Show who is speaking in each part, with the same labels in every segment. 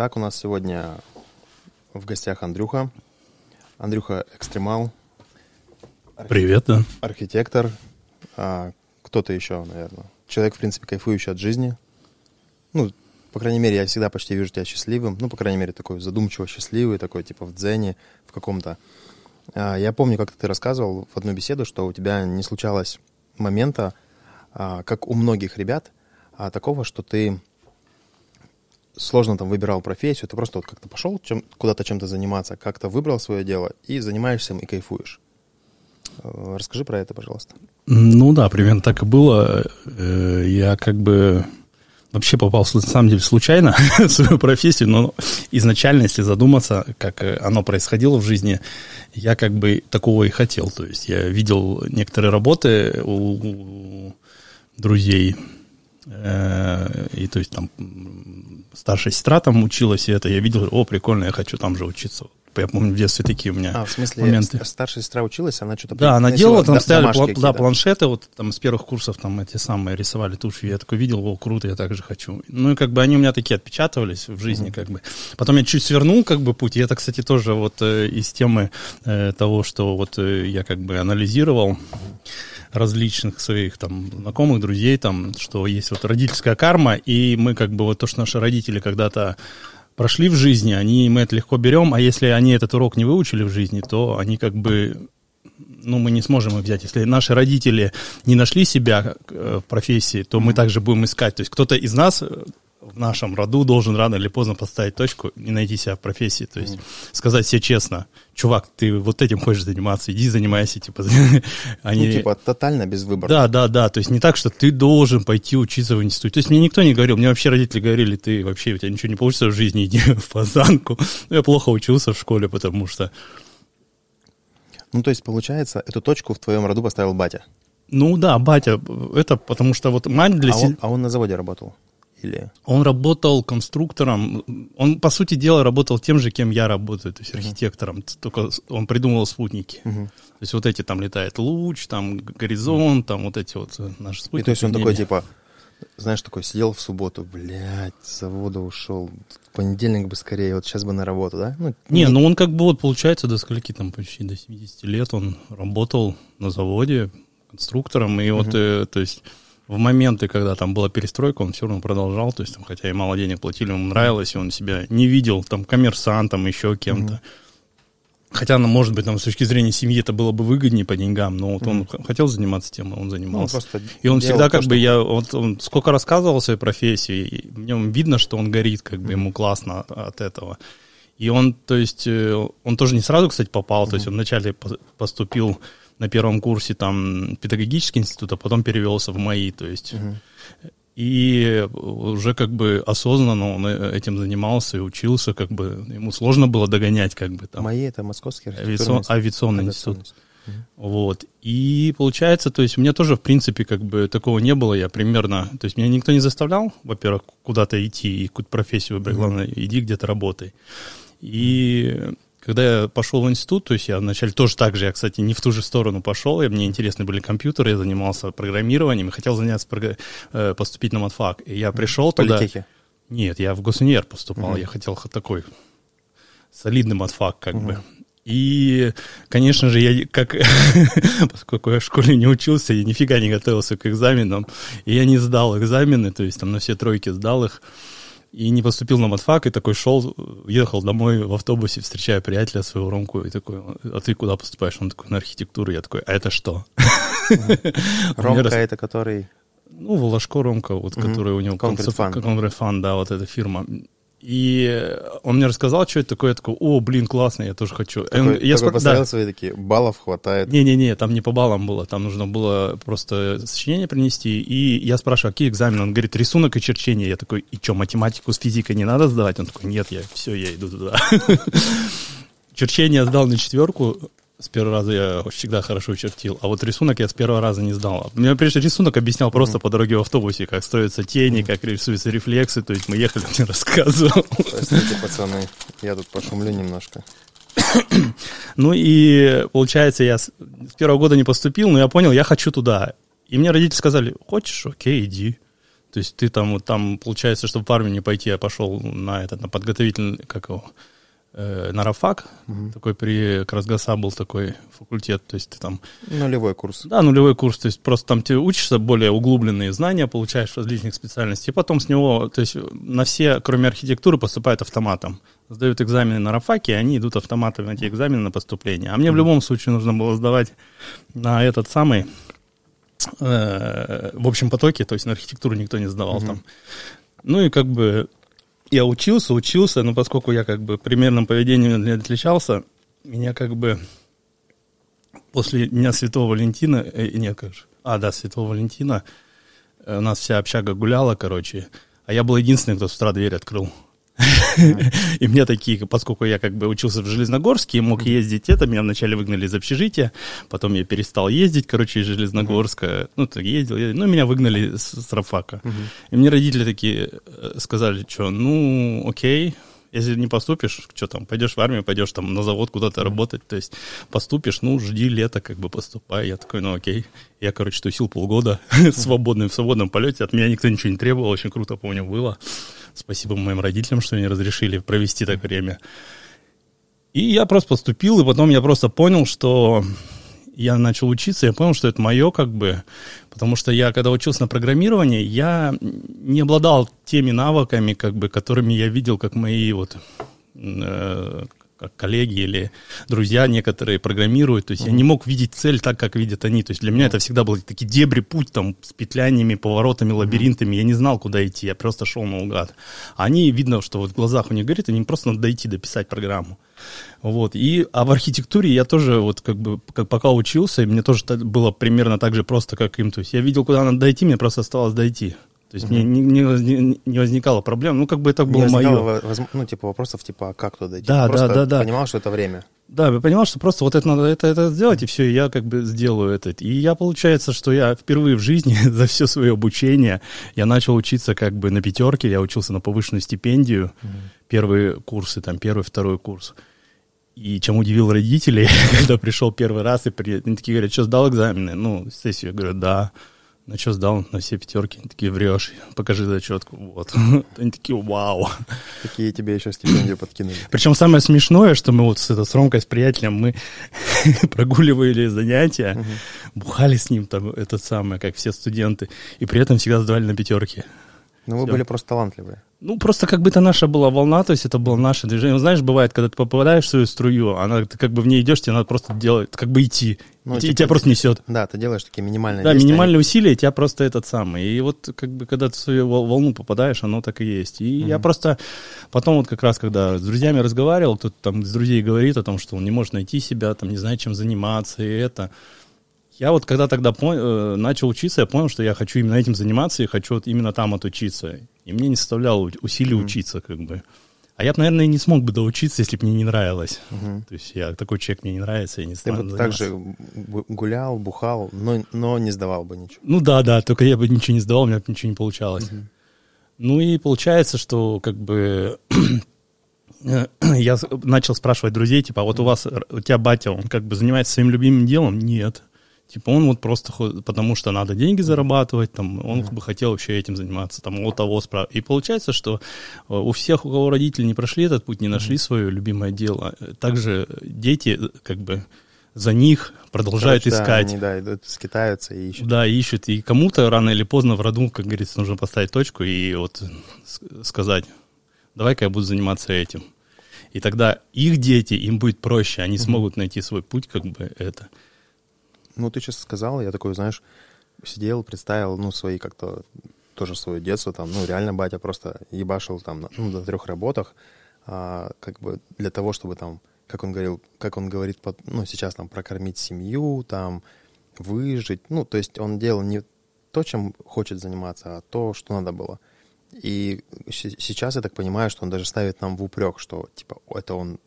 Speaker 1: Итак, у нас сегодня в гостях Андрюха. Андрюха экстремал.
Speaker 2: Привет, да.
Speaker 1: Архитектор. А, кто-то еще, наверное. Человек, в принципе, кайфующий от жизни. Ну, по крайней мере, я всегда почти вижу тебя счастливым. Ну, по крайней мере, такой задумчиво счастливый, такой типа в дзене, в каком-то. А, я помню, как ты рассказывал в одну беседу, что у тебя не случалось момента, а, как у многих ребят, а, такого, что ты сложно там выбирал профессию, ты просто вот как-то пошел чем, куда-то чем-то заниматься, как-то выбрал свое дело и занимаешься им и кайфуешь. Э, расскажи про это, пожалуйста.
Speaker 2: Ну да, примерно так и было. Э, я как бы вообще попал, на самом деле, случайно в свою профессию, но изначально, если задуматься, как оно происходило в жизни, я как бы такого и хотел. То есть я видел некоторые работы у друзей, э, и то есть там старшая сестра там училась, и это я видел, о, прикольно, я хочу там же учиться. Я помню, в детстве такие у меня
Speaker 1: А, в смысле,
Speaker 2: моменты.
Speaker 1: старшая сестра училась, она что-то...
Speaker 2: Да, она делала, там стояли план, да, планшеты, вот там с первых курсов там эти самые рисовали тушью, я такой видел, о, круто, я так же хочу. Ну и как бы они у меня такие отпечатывались в жизни, mm-hmm. как бы. Потом я чуть свернул как бы путь, и это, кстати, тоже вот э, из темы э, того, что вот э, я как бы анализировал различных своих там знакомых, друзей, там, что есть вот родительская карма, и мы как бы вот то, что наши родители когда-то прошли в жизни, они, мы это легко берем, а если они этот урок не выучили в жизни, то они как бы ну, мы не сможем их взять. Если наши родители не нашли себя э, в профессии, то мы также будем искать. То есть кто-то из нас в нашем роду должен рано или поздно поставить точку и найти себя в профессии. То есть mm. сказать себе честно, чувак, ты вот этим хочешь заниматься, иди занимайся. Типа,
Speaker 1: они... Ну, типа тотально без выбора.
Speaker 2: Да, да, да. То есть не так, что ты должен пойти учиться в институте. То есть мне никто не говорил, мне вообще родители говорили, ты вообще, у тебя ничего не получится в жизни, иди в пазанку. Ну, я плохо учился в школе, потому что...
Speaker 1: Ну, то есть, получается, эту точку в твоем роду поставил батя?
Speaker 2: Ну да, батя. Это потому что вот мать для
Speaker 1: а себя... Он, а он на заводе работал? Или...
Speaker 2: Он работал конструктором. Он, по сути дела, работал тем же, кем я работаю, то есть архитектором. Uh-huh. Только он придумывал спутники. Uh-huh. То есть вот эти там летает луч, там горизонт, uh-huh. там вот эти вот э, наши спутники.
Speaker 1: И то есть он такой, типа, знаешь, такой сидел в субботу, блядь, с завода ушел, в понедельник бы скорее, вот сейчас бы на работу, да?
Speaker 2: Ну, не, не, ну он как бы вот, получается, до скольки там, почти до 70 лет он работал на заводе конструктором, и uh-huh. вот, э, то есть в моменты, когда там была перестройка, он все равно продолжал, то есть, там, хотя и мало денег платили, ему нравилось, и он себя не видел там коммерсантом, еще кем-то. Mm-hmm. Хотя, ну, может быть, там, с точки зрения семьи это было бы выгоднее по деньгам, но вот mm-hmm. он хотел заниматься тем, он занимался. Ну, и он всегда то, как что... бы, я вот он сколько рассказывал о своей профессии, в нем видно, что он горит, как бы ему классно от этого. И он, то есть, э, он тоже не сразу, кстати, попал, mm-hmm. то есть он вначале поступил на первом курсе там педагогический институт, а потом перевелся в МАИ, то есть... Угу. И уже как бы осознанно он э, этим занимался и учился, как бы ему сложно было догонять, как бы там.
Speaker 1: МАИ это Московский
Speaker 2: авиацион, авиационный институт. институт. Угу. Вот. И получается, то есть у меня тоже, в принципе, как бы такого не было. Я примерно, то есть меня никто не заставлял, во-первых, куда-то идти и какую-то профессию выбрать. Угу. Главное, иди где-то работай. И когда я пошел в институт, то есть я вначале тоже так же, я, кстати, не в ту же сторону пошел, и мне интересны были компьютеры, я занимался программированием и хотел заняться, э, поступить на матфак. И я пришел туда...
Speaker 1: Политехи?
Speaker 2: Нет, я в госунивер поступал, mm я хотел такой солидный матфак как mm бы. И, конечно же, я как, поскольку я в школе не учился, я нифига не готовился к экзаменам, и я не сдал экзамены, то есть там на все тройки сдал их и не поступил на матфак, и такой шел, ехал домой в автобусе, встречая приятеля своего Ромку, и такой, а ты куда поступаешь? Он такой, на архитектуру. Я такой, а это что?
Speaker 1: Ромка это который...
Speaker 2: Ну, Волошко Ромка, вот, который у него... Concrete Fund. да, вот эта фирма. И он мне рассказал, что это такое. Я такой, о, блин, классно, я тоже хочу.
Speaker 1: Такой, я такой посмотрел да. свои такие, баллов хватает.
Speaker 2: Не-не-не, там не по баллам было, там нужно было просто сочинение принести. И я спрашиваю, а какие экзамены? Он говорит, рисунок и черчение. Я такой, и что, математику с физикой не надо сдавать? Он такой, нет, я все, я иду туда. Черчение сдал на четверку, с первого раза я всегда хорошо чертил, а вот рисунок я с первого раза не сдал. Мне прежде рисунок объяснял mm-hmm. просто по дороге в автобусе, как строятся тени, mm-hmm. как рисуются рефлексы, то есть мы ехали, мне рассказывал.
Speaker 1: Простите, пацаны, я тут пошумлю немножко.
Speaker 2: ну и получается, я с первого года не поступил, но я понял, я хочу туда. И мне родители сказали, хочешь, окей, иди. То есть ты там, вот там, получается, чтобы в армию не пойти, я пошел на этот, на подготовительный, как его, э, на РАФАК, угу. такой при Красгаса был такой факультет, то есть ты там...
Speaker 1: Нулевой курс.
Speaker 2: Да, нулевой курс, то есть просто там ты учишься, более углубленные знания получаешь различных специальностей, и потом с него, то есть на все, кроме архитектуры, поступают автоматом. Сдают экзамены на РАФАКе, и они идут автоматом на эти экзамены на поступление. А мне в любом случае нужно было сдавать на этот самый э, в общем потоке, то есть на архитектуру никто не сдавал угу. там. Ну и как бы я учился, учился, но поскольку я как бы примерным поведением не отличался, меня как бы после Дня Святого Валентина, э, нет, как же, а, да, Святого Валентина, э, у нас вся общага гуляла, короче, а я был единственный, кто с утра дверь открыл. И мне такие, поскольку я как бы учился в Железногорске и мог ездить это, меня вначале выгнали из общежития, потом я перестал ездить, короче, из Железногорска, ну, так ездил, ну, меня выгнали с Рафака. И мне родители такие э, сказали, что, ну, окей, если не поступишь, что там, пойдешь в армию, пойдешь там на завод куда-то работать, то есть поступишь, ну, жди лето, как бы поступай. Я такой, ну, окей. Я, короче, тусил полгода свободный, в свободном полете, от меня никто ничего не требовал, очень круто, помню, было. Спасибо моим родителям, что они разрешили провести так время. И я просто поступил, и потом я просто понял, что я начал учиться, я понял, что это мое как бы, потому что я, когда учился на программировании, я не обладал теми навыками, как бы, которыми я видел, как мои вот э, как коллеги или друзья некоторые программируют. То есть mm-hmm. я не мог видеть цель так, как видят они. То есть для меня это всегда был такие дебри путь там с петляниями, поворотами, лабиринтами. Mm-hmm. Я не знал, куда идти, я просто шел наугад. Они, видно, что вот в глазах у них горит, они просто надо дойти, дописать программу. Вот. И, а в архитектуре я тоже вот как бы как пока учился, и мне тоже было примерно так же просто, как им. То есть я видел, куда надо дойти, мне просто осталось дойти. То есть угу. мне не, не, не возникало проблем. Ну, как бы это было не мое.
Speaker 1: Воз, ну, типа вопросов, типа, а как туда идти?
Speaker 2: Да, да, да, да.
Speaker 1: понимал, что это время.
Speaker 2: Да, я понимал, что просто вот это надо это, это сделать, и все, и я как бы сделаю это. И я, получается, что я впервые в жизни за все свое обучение, я начал учиться как бы на пятерке, я учился на повышенную стипендию, угу. первые курсы, там, первый, второй курс. И чем удивил родителей, когда пришел первый раз, и при... они такие говорят, что сдал экзамены? Ну, сессию, я говорю, да. На что сдал? На все пятерки. Они такие, врешь, покажи зачетку. Вот. Они такие, вау.
Speaker 1: Такие тебе еще стипендию подкинули.
Speaker 2: Причем самое смешное, что мы вот с, это, с Ромкой, с приятелем, мы прогуливали занятия, угу. бухали с ним там, это самое, как все студенты, и при этом всегда сдавали на пятерки.
Speaker 1: Ну, вы Все. были просто талантливые.
Speaker 2: Ну, просто как бы это наша была волна, то есть это было наше движение. Знаешь, бывает, когда ты попадаешь в свою струю, она, ты как бы в ней идешь, тебе надо просто делать, как бы идти. Ну, и, типа, и тебя просто несет.
Speaker 1: Да, ты делаешь такие минимальные
Speaker 2: Да, действия. минимальные усилия, тебя просто этот самый. И вот как бы когда ты в свою волну попадаешь, оно так и есть. И угу. я просто потом вот как раз, когда с друзьями разговаривал, кто-то там с друзей говорит о том, что он не может найти себя, там не знает, чем заниматься, и это я вот когда тогда пон- э, начал учиться, я понял, что я хочу именно этим заниматься и хочу вот именно там отучиться. И мне не составляло усилий mm-hmm. учиться, как бы. А я бы, наверное, не смог бы доучиться, если бы мне не нравилось. Mm-hmm. То есть я такой человек, мне не нравится, я не стану
Speaker 1: Ты бы так же гулял, бухал, но, но не сдавал бы ничего.
Speaker 2: Ну да, да, только я бы ничего не сдавал, у меня бы ничего не получалось. Mm-hmm. Ну и получается, что как бы я начал спрашивать друзей, типа, а вот у вас, у тебя батя, он как бы занимается своим любимым делом? Нет. Типа он вот просто, потому что надо деньги зарабатывать, там, он бы хотел вообще этим заниматься, там, вот того справа. И получается, что э, у всех, у кого родители не прошли этот путь, не нашли свое любимое дело, также дети, э, как бы, за них продолжают Короче, искать.
Speaker 1: Да, они, да, идут, скитаются и ищут.
Speaker 2: Да, ищут. И кому-то рано или поздно в роду, как говорится, нужно поставить точку и вот сказать, давай-ка я буду заниматься этим. И тогда их дети, им будет проще, они смогут найти свой путь, как бы это.
Speaker 1: Ну, ты сейчас сказал, я такой, знаешь, сидел, представил, ну, свои как-то, тоже свое детство, там, ну, реально батя просто ебашил там, ну, на трех работах, а, как бы для того, чтобы там, как он говорил, как он говорит, ну, сейчас там прокормить семью, там, выжить, ну, то есть он делал не то, чем хочет заниматься, а то, что надо было. И сейчас я так понимаю, что он даже ставит нам в упрек, что, типа, это он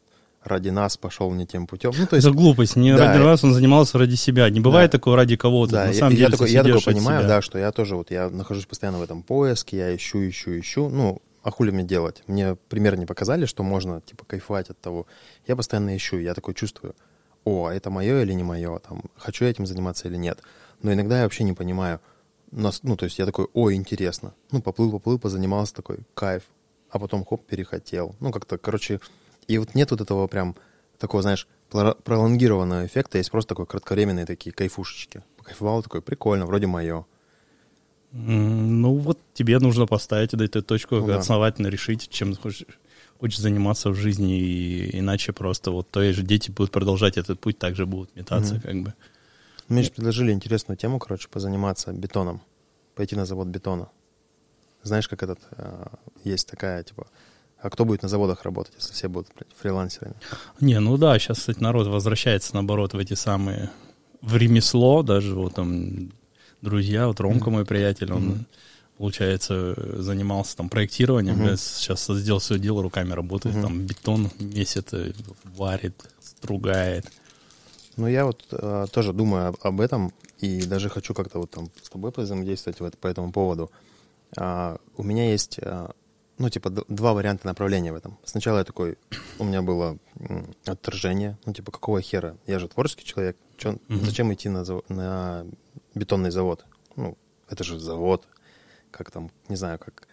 Speaker 1: ради нас пошел не тем путем. Ну,
Speaker 2: то есть, это глупость. Не да, ради нас он занимался ради себя. Не бывает да, такого ради кого-то. Да, на самом я, деле,
Speaker 1: я, такой, я такой понимаю, себя. да, что я тоже вот я нахожусь постоянно в этом поиске, я ищу, ищу, ищу. Ну, а хули мне делать? Мне пример не показали, что можно, типа, кайфовать от того. Я постоянно ищу, я такой чувствую, о, а это мое или не мое, там, хочу я этим заниматься или нет. Но иногда я вообще не понимаю, ну, то есть я такой, ой, интересно. Ну, поплыл, поплыл, позанимался такой, кайф. А потом, хоп, перехотел. Ну, как-то, короче, и вот нет вот этого прям такого, знаешь, пролонгированного эффекта, есть просто такой кратковременные такие кайфушечки. Кайфовал такой, прикольно, вроде мое.
Speaker 2: Ну, вот тебе нужно поставить эту точку, ну, основательно да. решить, чем хочешь, хочешь заниматься в жизни, и иначе просто вот то же дети будут продолжать этот путь, также будут метаться, mm-hmm. как бы.
Speaker 1: Мне же предложили интересную тему, короче, позаниматься бетоном. Пойти на завод бетона. Знаешь, как этот... Э, есть такая, типа... А кто будет на заводах работать, если все будут блядь, фрилансерами?
Speaker 2: Не, ну да, сейчас, кстати, народ возвращается, наоборот, в эти самые... В ремесло, даже вот там друзья, вот Ромка, мой приятель, он... Mm-hmm получается, занимался там проектированием, uh-huh. сейчас сделал свое дело, руками работает, uh-huh. там бетон месяц варит, стругает.
Speaker 1: Ну, я вот э, тоже думаю об, этом и даже хочу как-то вот там с тобой взаимодействовать в, по этому поводу. А, у меня есть, а, ну, типа, два варианта направления в этом. Сначала я такой, у меня было отторжение, ну, типа, какого хера? Я же творческий человек, чё, mm-hmm. зачем идти на, на бетонный завод? Ну, это же завод, как там, не знаю, как,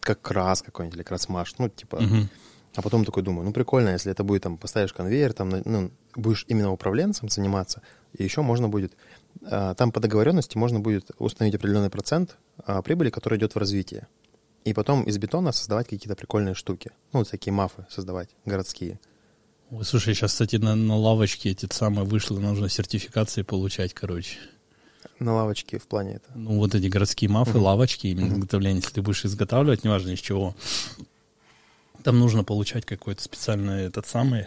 Speaker 1: как крас какой-нибудь или красмаш, ну, типа... Mm-hmm а потом такой думаю, ну прикольно, если это будет там, поставишь конвейер, там, ну, будешь именно управленцем заниматься, и еще можно будет, а, там по договоренности можно будет установить определенный процент а, прибыли, который идет в развитие. И потом из бетона создавать какие-то прикольные штуки. Ну, вот такие мафы создавать, городские.
Speaker 2: Ой, слушай, сейчас, кстати, на, на лавочке эти самые вышло, нужно сертификации получать, короче.
Speaker 1: На лавочке в плане это?
Speaker 2: Ну, вот эти городские мафы, uh-huh. лавочки, именно uh-huh. изготовление, если ты будешь изготавливать, неважно из чего, там нужно получать какой-то специальный этот самый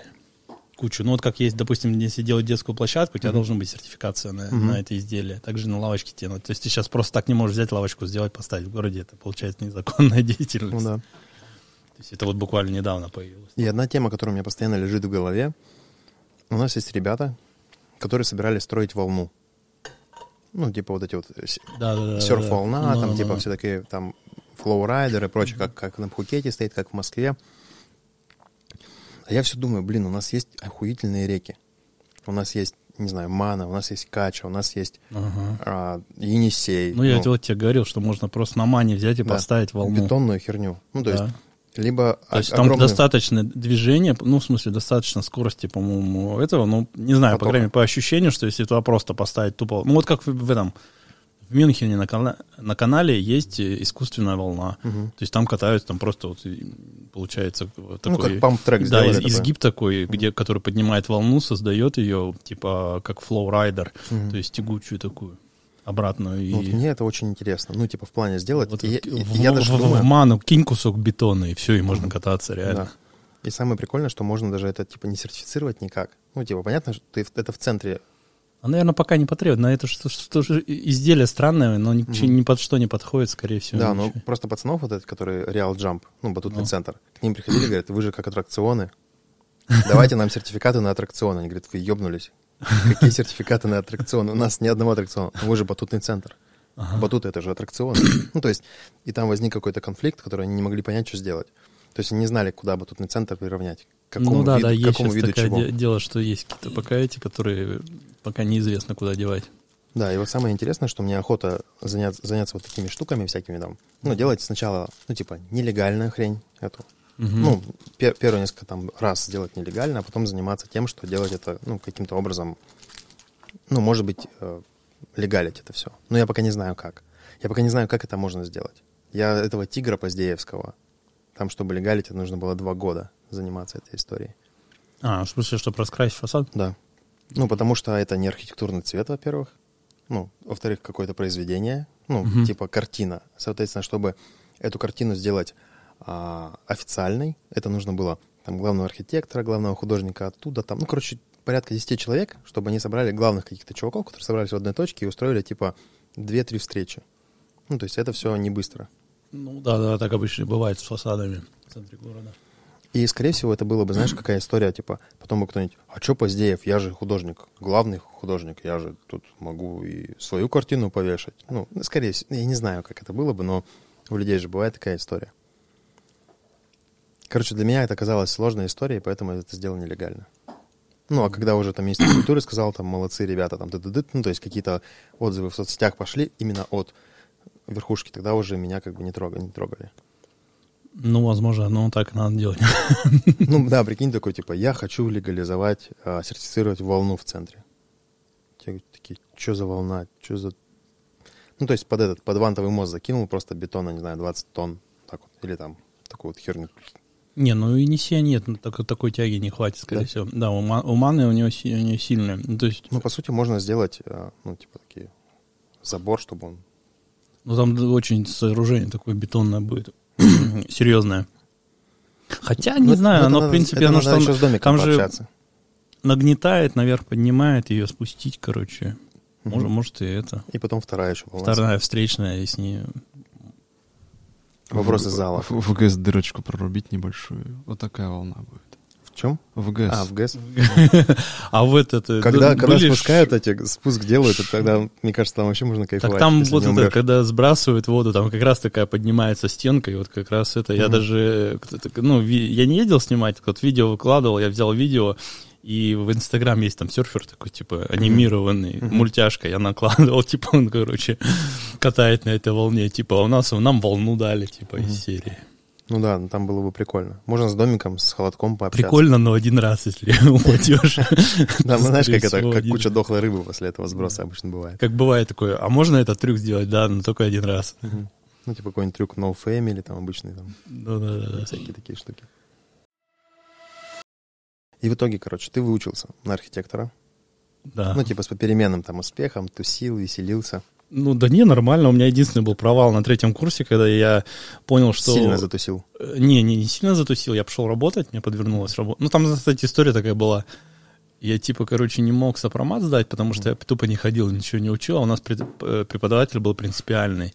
Speaker 2: кучу. Ну вот как есть, допустим, если делать детскую площадку, у тебя mm-hmm. должна быть сертификация на, mm-hmm. на это изделие. Также на лавочке тебе. То есть ты сейчас просто так не можешь взять лавочку, сделать, поставить в городе. Это получается незаконная деятельность. Ну да. То есть это вот буквально недавно появилось.
Speaker 1: И одна тема, которая у меня постоянно лежит в голове. У нас есть ребята, которые собирались строить волну. Ну, типа вот эти вот да, да, серф-волна, да, да. там, ну, типа, да. все такие там flowrider и прочее, как, как на Пхукете стоит, как в Москве. А я все думаю, блин, у нас есть охуительные реки. У нас есть, не знаю, Мана, у нас есть Кача, у нас есть ага. а, Енисей.
Speaker 2: Ну, я ну, вот тебе говорил, что можно просто на Мане взять и да, поставить волну.
Speaker 1: Бетонную херню. Ну, то да. есть либо
Speaker 2: То есть огромный... там достаточно движения, ну, в смысле, достаточно скорости, по-моему, этого, ну, не знаю, Потока. по крайней мере, по ощущению, что если туда просто поставить тупо... Ну, вот как в, в этом, в Мюнхене на, кана- на канале есть искусственная волна. Угу. То есть там катаются, там просто вот получается такой... Ну, как pump track Да, из, изгиб такой, где, который поднимает волну, создает ее, типа, как flowrider, угу. то есть тягучую такую обратно. И...
Speaker 1: Ну, вот мне это очень интересно. Ну, типа, в плане сделать. Вот, и,
Speaker 2: и, в, я даже в, думаю... в ману кинь кусок бетона, и все, и можно кататься реально. Да.
Speaker 1: И самое прикольное, что можно даже это, типа, не сертифицировать никак. Ну, типа, понятно, что ты это в центре
Speaker 2: а, наверное, пока не потребует. На это что, что, что изделие странное, но ни, mm ни под что не подходит, скорее всего.
Speaker 1: Да, ну просто пацанов вот этот, который Real Jump, ну, батутный ну. центр, к ним приходили, говорят, вы же как аттракционы, давайте нам сертификаты на аттракционы. Они говорят, вы ебнулись. Какие сертификаты на аттракционы? У нас ни одного аттракциона. Вы же батутный центр. Ага. Батут это же аттракцион. Ну, то есть, и там возник какой-то конфликт, который они не могли понять, что сделать. То есть они не знали, куда батутный центр приравнять.
Speaker 2: Какому ну да, виду, да, есть какому виду такое чего. дело, что есть какие-то пока эти, которые пока неизвестно, куда девать.
Speaker 1: Да, и вот самое интересное, что мне охота заняться, заняться вот такими штуками всякими там. Ну, делать сначала, ну, типа, нелегальную хрень эту. Угу. Ну, пер, первые несколько там раз сделать нелегально, а потом заниматься тем, что делать это, ну, каким-то образом, ну, может быть, э, легалить это все. Но я пока не знаю как. Я пока не знаю, как это можно сделать. Я этого тигра Поздеевского, там, чтобы легалить, это нужно было два года заниматься этой историей.
Speaker 2: А, в смысле, чтобы раскрасить фасад?
Speaker 1: Да. Ну, потому что это не архитектурный цвет, во-первых. Ну, во-вторых, какое-то произведение, ну, угу. типа картина. Соответственно, чтобы эту картину сделать а, официальной, это нужно было там главного архитектора, главного художника оттуда, там, ну, короче, порядка 10 человек, чтобы они собрали главных каких-то чуваков, которые собрались в одной точке и устроили, типа, 2-3 встречи. Ну, то есть это все не быстро.
Speaker 2: Ну, да, да, так обычно бывает с фасадами в центре города.
Speaker 1: И, скорее всего, это было бы, знаешь, какая история, типа, потом бы кто-нибудь, а что Поздеев, я же художник, главный художник, я же тут могу и свою картину повешать. Ну, скорее всего, я не знаю, как это было бы, но у людей же бывает такая история. Короче, для меня это оказалась сложная история, и поэтому я это сделал нелегально. Ну, а когда уже там министр культуры сказал, там, молодцы ребята, там, ды -ды -ды, ну, то есть какие-то отзывы в соцсетях пошли именно от верхушки, тогда уже меня как бы не трогали. Не трогали.
Speaker 2: Ну, возможно, ну так надо делать.
Speaker 1: Ну, да, прикинь, такой, типа, я хочу легализовать, а, сертифицировать волну в центре. Те такие, что за волна, что за... Ну, то есть под этот, под вантовый мост закинул просто бетона, не знаю, 20 тонн, так вот, или там такую вот херню.
Speaker 2: Не, ну и Енисея нет, ну, так, такой тяги не хватит, скорее
Speaker 1: Да?
Speaker 2: всего. Да, у, у Маны у него, у нее сильная. Ну, то есть,
Speaker 1: Ну, по сути, можно сделать, а, ну, типа, такие забор, чтобы он...
Speaker 2: ну там очень сооружение такое бетонное будет. Серьезное. Хотя, не
Speaker 1: Ну,
Speaker 2: знаю,
Speaker 1: это
Speaker 2: оно,
Speaker 1: надо-
Speaker 2: в принципе,
Speaker 1: это
Speaker 2: оно что
Speaker 1: еще с домиком
Speaker 2: там же нагнетает, наверх поднимает, ее спустить, короче.
Speaker 1: Мгм.
Speaker 2: Может, может и это.
Speaker 1: И потом вторая еще волна.
Speaker 2: Вторая встречная, и с ней...
Speaker 1: Вопросы
Speaker 3: В-
Speaker 1: зала.
Speaker 3: В, в ГЭС дырочку прорубить небольшую. Вот такая волна будет.
Speaker 1: В чем?
Speaker 3: В ГЭС.
Speaker 1: А, в ГЭС.
Speaker 2: А в этот... э,
Speaker 1: Когда, когда спускают эти, спуск делают, тогда, мне кажется, там вообще можно кайфовать.
Speaker 2: Так там вот это, когда сбрасывают воду, там как раз такая поднимается стенка, и вот как раз это, я даже, кто-то- ну, я не ездил снимать, вот видео выкладывал, я взял видео, и в Инстаграм есть там серфер такой, типа, анимированный, мультяшка, я накладывал, типа, он, короче, катает на этой волне, типа, а у нас нам волну дали, типа, из серии.
Speaker 1: Ну да, ну там было бы прикольно. Можно с домиком, с холодком пообщаться.
Speaker 2: Прикольно, но один раз, если упадешь.
Speaker 1: Да, ну знаешь, как это, как куча дохлой рыбы после этого сброса обычно бывает.
Speaker 2: Как бывает такое, а можно этот трюк сделать? Да, но только один раз.
Speaker 1: Ну, типа какой-нибудь трюк No Fame или там обычный там
Speaker 2: Да-да-да.
Speaker 1: всякие такие штуки. И в итоге, короче, ты выучился на архитектора.
Speaker 2: Да.
Speaker 1: Ну, типа с попеременным там успехом, тусил, веселился.
Speaker 2: Ну да не, нормально. У меня единственный был провал на третьем курсе, когда я понял, что...
Speaker 1: Сильно затусил.
Speaker 2: Э, Не, не, не сильно затусил. Я пошел работать, мне подвернулась работа. Ну там, кстати, история такая была. Я типа, короче, не мог сопромат сдать, потому что я тупо не ходил, ничего не учил, а у нас преподаватель был принципиальный.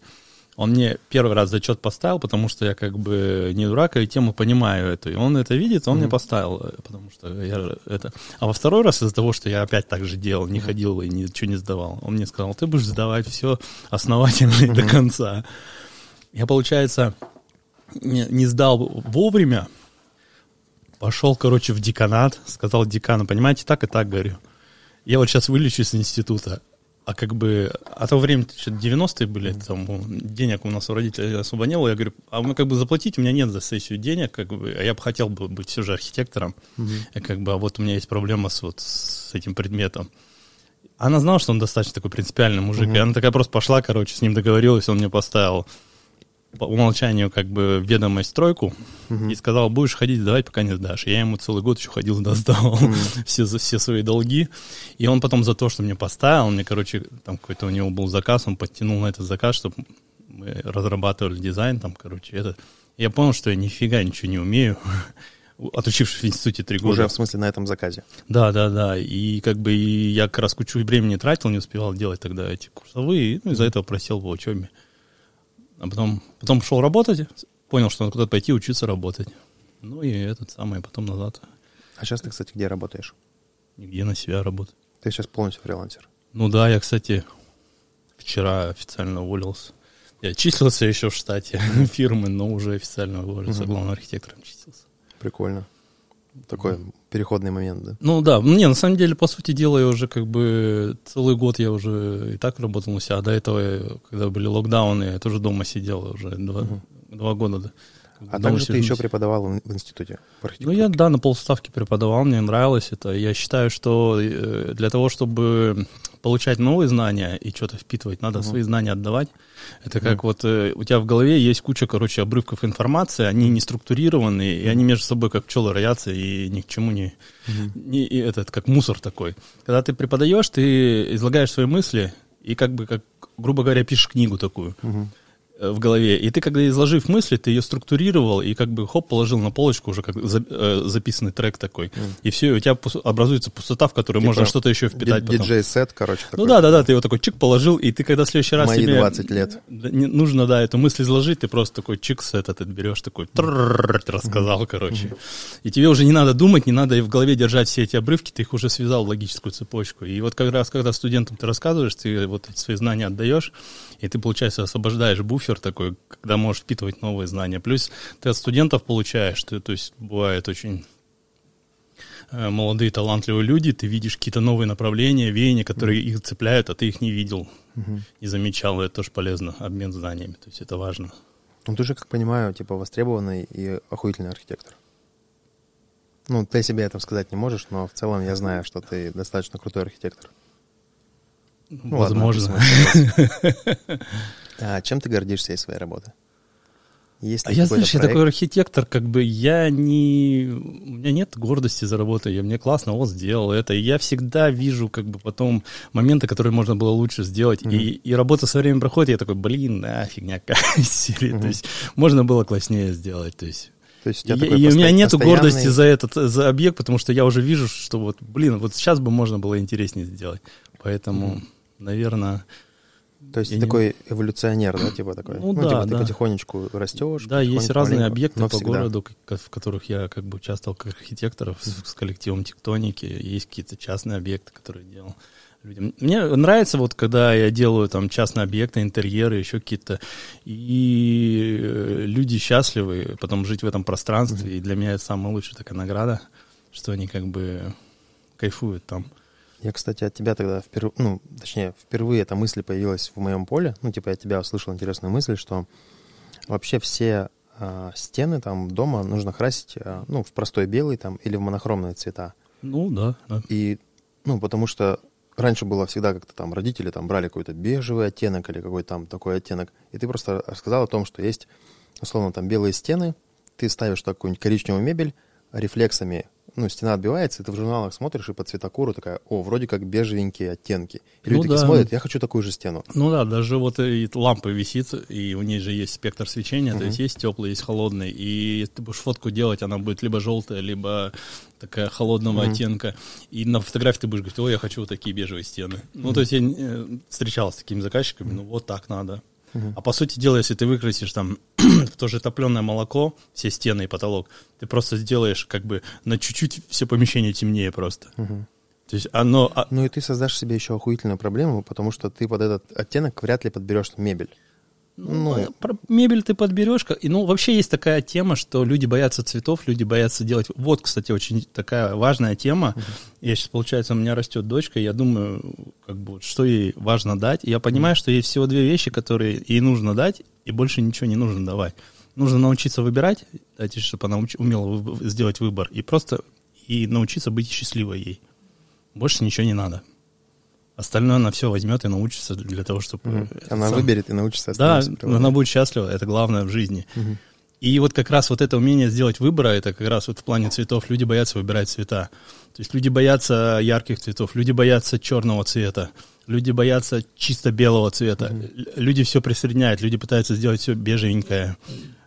Speaker 2: Он мне первый раз зачет поставил, потому что я как бы не дурак, и тему понимаю эту. И он это видит, он мне
Speaker 1: Мгм.
Speaker 2: поставил, э, потому что я это... А во второй раз из-за того, что я опять так же делал, не ходил и ничего не сдавал, он мне сказал, ты будешь сдавать все основательно и до конца. Я, получается, не, не сдал вовремя, пошел, короче, в деканат, сказал декану, понимаете, так и так, говорю. Я вот сейчас вылечусь из института, а как бы, а то время что-то 90-е были, там денег у нас у родителей особо не было, я говорю, а вы как бы заплатить, у меня нет за сессию денег, как бы, а я бы хотел бы быть все же архитектором, я как бы, а вот у меня есть проблема с, вот, с этим предметом. Она знала, что он достаточно такой принципиальный мужик,
Speaker 1: Мгм.
Speaker 2: и она такая просто пошла, короче, с ним договорилась, он мне поставил по умолчанию как бы ведомость стройку
Speaker 1: Мгм.
Speaker 2: и сказал, будешь ходить сдавать, пока не сдашь. Я ему целый год еще ходил, да, сдавал все, за- все свои долги. И он потом за то, что мне поставил, мне, короче, там какой-то у него был заказ, он подтянул на этот заказ, чтобы мы разрабатывали дизайн, там, короче, это. Я понял, что я нифига ничего не умею, отучившись в институте три года.
Speaker 1: Уже, в смысле, на этом заказе.
Speaker 2: Да, да, да. И как бы и я как раз кучу времени тратил, не успевал делать тогда эти курсовые, ну, из-за этого просел в учебе. А потом, потом пошел работать, понял, что надо куда-то пойти учиться работать. Ну и этот самый, потом назад.
Speaker 1: А сейчас ты, кстати, где работаешь?
Speaker 2: Нигде на себя работать.
Speaker 1: Ты сейчас полностью фрилансер.
Speaker 2: Ну да, я, кстати, вчера официально уволился. Я числился еще в штате фирмы, но уже официально уволился,
Speaker 1: Мгм.
Speaker 2: главным архитектором числился.
Speaker 1: Прикольно. Такой переходный момент, да?
Speaker 2: Ну да, не, на самом деле, по сути дела, я уже как бы целый год я уже и так работал на себя, а до этого, когда были локдауны, я тоже дома сидел уже два,
Speaker 1: Мгм.
Speaker 2: два года. Да.
Speaker 1: А также ты еще преподавал в в институте по
Speaker 2: Ну, я, да, на полставки преподавал, мне нравилось это. Я считаю, что э, для того, чтобы получать новые знания и что-то впитывать, надо
Speaker 1: Мгм.
Speaker 2: свои знания отдавать. Это как вот э, у тебя в голове есть куча, короче, обрывков информации, они не структурированные, и они между собой как пчелы роятся и ни к чему не,
Speaker 1: Мгм.
Speaker 2: не и этот, как мусор такой. Когда ты преподаешь, ты излагаешь свои мысли и как бы, как, грубо говоря, пишешь книгу такую
Speaker 1: Мгм.
Speaker 2: Э, в голове. И ты, когда изложив мысли, ты ее структурировал и как бы хоп, положил на полочку уже как за- э, записанный трек такой.
Speaker 1: Мгм.
Speaker 2: И все, и у тебя пус- образуется пустота, в которую
Speaker 1: Типа
Speaker 2: можно что-то еще впитать.
Speaker 1: Диджей-сет, короче,
Speaker 2: Ну
Speaker 1: такой.
Speaker 2: да, да, да, ты его такой чик положил, и ты когда в следующий раз
Speaker 1: Мои
Speaker 2: тебе
Speaker 1: 20 лет.
Speaker 2: нужно, да, эту мысль изложить, ты просто такой чик с этот берешь, такой рассказал, короче. И тебе уже не надо думать, не надо и в голове держать все эти обрывки, ты их уже связал в логическую цепочку. И вот как раз, когда студентам ты рассказываешь, ты вот свои знания отдаешь, и ты, получается, освобождаешь буфер такой, когда можешь впитывать новые знания. Плюс ты от студентов получаешь, ты, то есть бывает очень э, молодые талантливые люди, ты видишь какие-то новые направления, веяния, которые их цепляют, а ты их не видел, не замечал, и это тоже полезно, обмен знаниями, то есть это важно.
Speaker 1: Ну, ты же, как понимаю, типа востребованный и охуительный архитектор. Ну, ты себе это сказать не можешь, но в целом я знаю, что ты достаточно крутой архитектор. Ну, ладно,
Speaker 2: Возможно.
Speaker 1: описывай. А чем ты гордишься из своей работы? Есть
Speaker 2: А я, знаешь, я
Speaker 1: проект?
Speaker 2: такой архитектор, как бы я не... У меня нет гордости за работу, я мне классно, вот сделал это. И я всегда вижу, как бы, потом моменты, которые можно было лучше сделать. И, и работа со временем проходит, и я такой, блин, да, фигня какая серия. То есть можно было класснее сделать, то есть...
Speaker 1: То есть у тебя
Speaker 2: И,
Speaker 1: такой
Speaker 2: и у меня нету
Speaker 1: постоянный-
Speaker 2: гордости за этот за объект, потому что я уже вижу, что вот, блин, вот сейчас бы можно было интереснее сделать. Поэтому, наверное,
Speaker 1: То есть ты
Speaker 2: не-
Speaker 1: такой эволюционер, да, типа такой?
Speaker 2: Ну
Speaker 1: Ну,
Speaker 2: да,
Speaker 1: типа ты
Speaker 2: да.
Speaker 1: потихонечку растешь.
Speaker 2: да, есть разные объекты по
Speaker 1: всегда.
Speaker 2: городу, в которых я как бы участвовал как архитектор с, с коллективом Тектоники. Есть какие-то частные объекты, которые делал людям. Мне нравится вот, когда я делаю там частные объекты, интерьеры, еще какие-то, и э, люди счастливы, потом жить в этом пространстве, и для меня это самая лучшая такая награда, что они как бы кайфуют там.
Speaker 1: Я, кстати, от тебя тогда впервые, ну, точнее, впервые эта мысль появилась в моем поле. Ну, типа, я от тебя услышал интересную мысль, что вообще все а, стены там дома нужно красить, а, ну, в простой белый там или в монохромные цвета.
Speaker 2: Ну да, да.
Speaker 1: И, ну, потому что раньше было всегда как-то там родители там брали какой-то бежевый оттенок или какой-то там такой оттенок. И ты просто рассказал о том, что есть, условно, там белые стены, ты ставишь такую коричневую мебель, рефлексами, ну, стена отбивается, и ты в журналах смотришь и по цветокуру такая, о, вроде как бежевенькие оттенки. И
Speaker 2: Ну
Speaker 1: люди такие
Speaker 2: да.
Speaker 1: смотрят, я хочу такую же стену.
Speaker 2: Ну да, даже вот и лампа висит, и у ней же есть спектр свечения, то есть есть теплый, есть холодный, и ты будешь фотку делать, она будет либо желтая, либо такая холодного оттенка, и на фотографии ты будешь говорить, ой, я хочу вот такие бежевые стены. Ну, то есть я э, встречался с такими заказчиками, ну вот так надо. А по сути дела, если ты выкрасишь там в то же топленое молоко, все стены и потолок, ты просто сделаешь как бы на чуть-чуть все помещение темнее просто. То есть оно... а-
Speaker 1: Ну и ты создашь себе еще охуительную проблему, потому что ты под этот оттенок вряд ли подберешь мебель.
Speaker 2: Ну, про мебель ты подберешь. И, ну, вообще есть такая тема, что люди боятся цветов, люди боятся делать... Вот, кстати, очень такая важная тема. Я сейчас, получается, у меня растет дочка, и я думаю, как бы, что ей важно дать. И я понимаю, что есть всего две вещи, которые ей нужно дать, и больше ничего не нужно давать. Нужно научиться выбирать, дать ей, чтобы она умела вы- сделать выбор, и просто и научиться быть счастливой ей. Больше ничего не надо. Остальное она все возьмет и научится для того, чтобы...
Speaker 1: Она
Speaker 2: сам-
Speaker 1: выберет и научится
Speaker 2: да, она будет счастлива, это главное в жизни. И вот как раз вот это умение сделать выбор, это как раз вот в плане цветов, люди боятся выбирать цвета. То есть люди боятся ярких цветов, люди боятся черного цвета, люди боятся чисто белого цвета. Л- Люди все присоединяют, люди пытаются сделать все бежевенькое,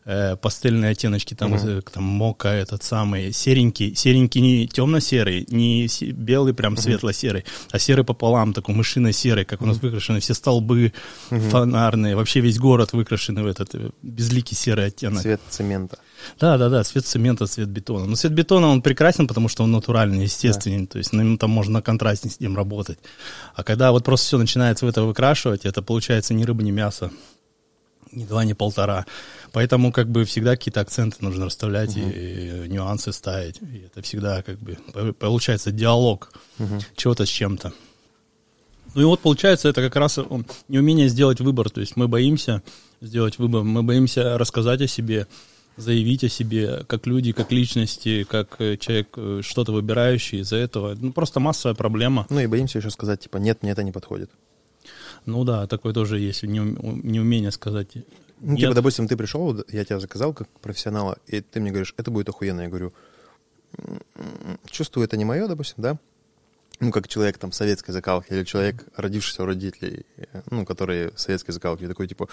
Speaker 2: э, пастельные оттеночки, там, э, там мока этот самый, серенький, серенький не темно-серый, не се- белый прям светло-серый, а серый пополам, такой мышино-серый, как у нас выкрашены все столбы фонарные, вообще весь город выкрашенный в этот э, безликий серый оттенок.
Speaker 1: Цвет цемента.
Speaker 2: Да, да, да, цвет цемента, цвет бетона. Но цвет бетона, он прекрасен, потому что он натуральный, естественный, то есть на нем там можно на контрасте с ним работать. А когда вот просто все начинается в это выкрашивать, это получается ни рыба, ни мясо, ни два, ни полтора. Поэтому как бы всегда какие-то акценты нужно расставлять и, и нюансы ставить. И это всегда как бы по- получается диалог чего-то с чем-то. Ну и вот получается это как раз неумение сделать выбор. То есть мы боимся сделать выбор, мы боимся рассказать о себе, заявить о себе как люди, как личности, как э, человек, э, что-то выбирающий из-за этого. Ну просто массовая проблема.
Speaker 1: Ну и боимся еще сказать, типа, нет, мне это не подходит.
Speaker 2: Ну да, такое тоже есть, неум- неумение сказать.
Speaker 1: Ну, типа, допустим, ты пришел, я тебя заказал как профессионала, и ты мне говоришь, это будет охуенно. Я говорю, «М, м, чувствую, это не мое, допустим, да? Ну, как человек там советской закалки, или человек, родившийся у родителей, э, ну, которые советской закалки, такой, типа,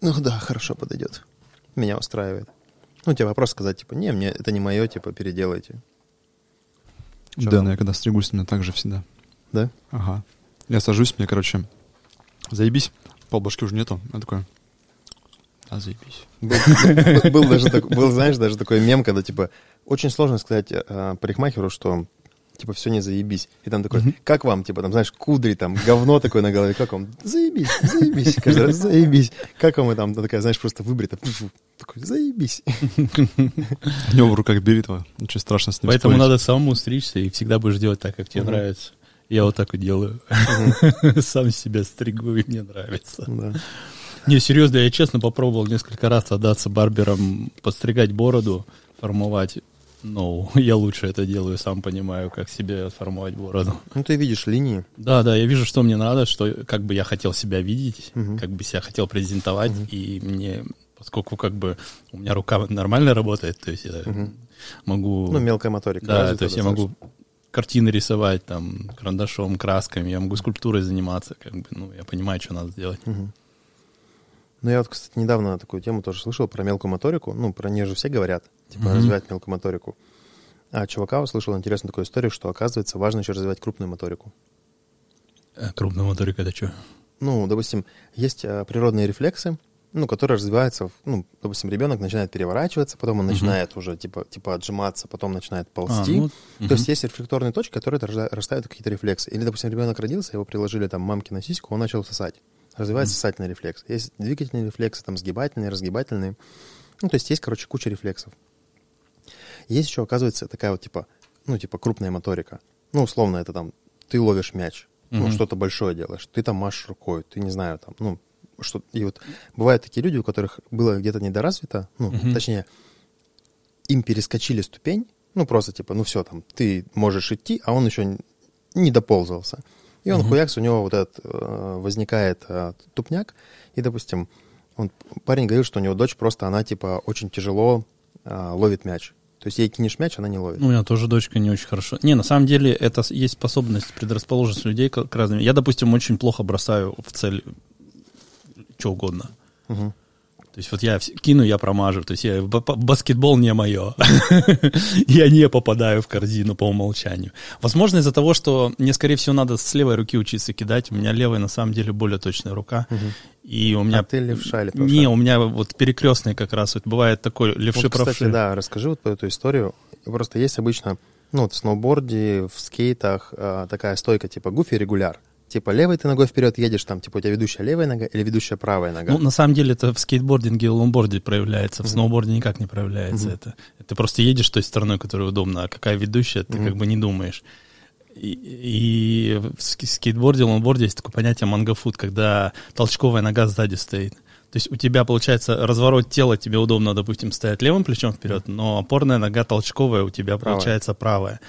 Speaker 1: ну да, хорошо подойдет. Меня устраивает. Ну, тебе вопрос сказать, типа, не, мне это не мое, типа, переделайте. Чё
Speaker 3: Да,
Speaker 1: там?
Speaker 3: но я когда стригусь, у меня так же всегда.
Speaker 1: Да?
Speaker 3: Ага. Я сажусь, мне, короче, заебись, полбашки уже нету. Я такой, а заебись.
Speaker 1: Был, был- был даже так- был, знаешь, даже такой мем, когда типа очень сложно сказать э, парикмахеру, что типа, все не заебись. И там такой, как вам, типа, там, знаешь, кудри, там, говно такое на голове, как вам? Заебись, заебись, каждый раз заебись. Как вам, и там, такая, знаешь, просто выбрита, такой, заебись.
Speaker 3: У него в руках бритва, очень страшно с ним
Speaker 2: Поэтому
Speaker 3: спорить.
Speaker 2: надо самому стричься, и всегда будешь делать так, как тебе нравится. Я вот так и делаю. Сам себя стригу, и мне нравится.
Speaker 1: Да.
Speaker 2: Не, серьезно, я честно попробовал несколько раз отдаться барберам, подстригать бороду, формовать. Ну, я лучше это делаю, сам понимаю, как себе формовать бороду.
Speaker 1: Ну, ты видишь линии.
Speaker 2: Да, да, я вижу, что мне надо, что как бы я хотел себя видеть,
Speaker 1: Мгм.
Speaker 2: как бы себя хотел презентовать, и мне, поскольку как бы у меня рука нормально работает, то есть я
Speaker 1: Мгм.
Speaker 2: могу...
Speaker 1: Ну, мелкая моторика.
Speaker 2: Да,
Speaker 1: развита
Speaker 2: то есть я могу картины рисовать там карандашом, красками, я могу скульптурой заниматься, как бы, ну, я понимаю, что надо сделать.
Speaker 1: Мгм. Ну, я вот, кстати, недавно такую тему тоже слышал про мелкую моторику. Ну, про нее же все говорят, типа,
Speaker 2: Мгм.
Speaker 1: развивать мелкую моторику. А чувака услышал интересную такую историю, что, оказывается, важно еще развивать крупную моторику.
Speaker 2: Э, Крупная моторика это что?
Speaker 1: Ну, допустим, есть а, природные рефлексы, ну, которые развиваются, в- ну, допустим, ребенок начинает переворачиваться, потом он начинает уже, типа, типа отжиматься, потом начинает
Speaker 2: А,
Speaker 1: ползти.
Speaker 2: ну,
Speaker 1: То есть есть рефлекторные точки, которые растают какие-то рефлексы. Или, допустим, ребенок родился, его приложили там мамке на сиську, он начал сосать. Развивается сосательный рефлекс. Есть двигательные рефлексы, там сгибательные, разгибательные. Ну, то есть есть, короче, куча рефлексов. Есть еще, оказывается, такая вот типа, ну, типа крупная моторика. Ну, условно, это там, ты ловишь мяч, ну,
Speaker 2: Мгм.
Speaker 1: что-то большое делаешь, ты там машешь рукой, ты не знаю, там, ну, что... И вот бывают такие люди, у которых было где-то недоразвито, ну,
Speaker 2: Мгм.
Speaker 1: точнее, им перескочили ступень, ну, просто типа, ну, все, там, ты можешь идти, а он еще не доползался. И он
Speaker 2: Мгм.
Speaker 1: хуякс, у него вот этот э, возникает э, тупняк, и, допустим, он, парень говорил, что у него дочь просто, она, типа, очень тяжело э, ловит мяч. То есть ей кинешь мяч, она не ловит.
Speaker 2: У меня тоже дочка не очень хорошо. Не, на самом деле это есть способность, предрасположенность людей к разным. Я, допустим, очень плохо бросаю в цель что угодно. То есть вот я кину, я промажу. То есть я, ба- ба- баскетбол не мое. Я не попадаю в корзину по умолчанию. Возможно, из-за того, что мне, скорее всего, надо с левой руки учиться кидать. У меня левая, на самом деле, более точная рука. И у меня...
Speaker 1: А ты левша или правша?
Speaker 2: Не, у меня вот перекрестный как раз. Вот бывает такой левши
Speaker 1: Вот, кстати,
Speaker 2: правши.
Speaker 1: да, расскажи вот эту историю. Просто есть обычно, ну, вот в сноуборде, в скейтах э, такая стойка типа goofy regular. Типа левой ты ногой вперед едешь, там, типа у тебя ведущая левая нога или ведущая правая нога.
Speaker 2: Ну, на самом деле, это в скейтбординге и лонгборде проявляется, в сноуборде никак не проявляется это. Ты просто едешь той стороной, которая удобна, а какая ведущая, ты как бы не думаешь. И, и в скейтборде, лонгборде есть такое понятие mongo foot, когда толчковая нога сзади стоит. То есть у тебя, получается, разворот тела, тебе удобно, допустим, стоять левым плечом вперед, но опорная нога толчковая у тебя,
Speaker 1: Правая.
Speaker 2: получается, правая.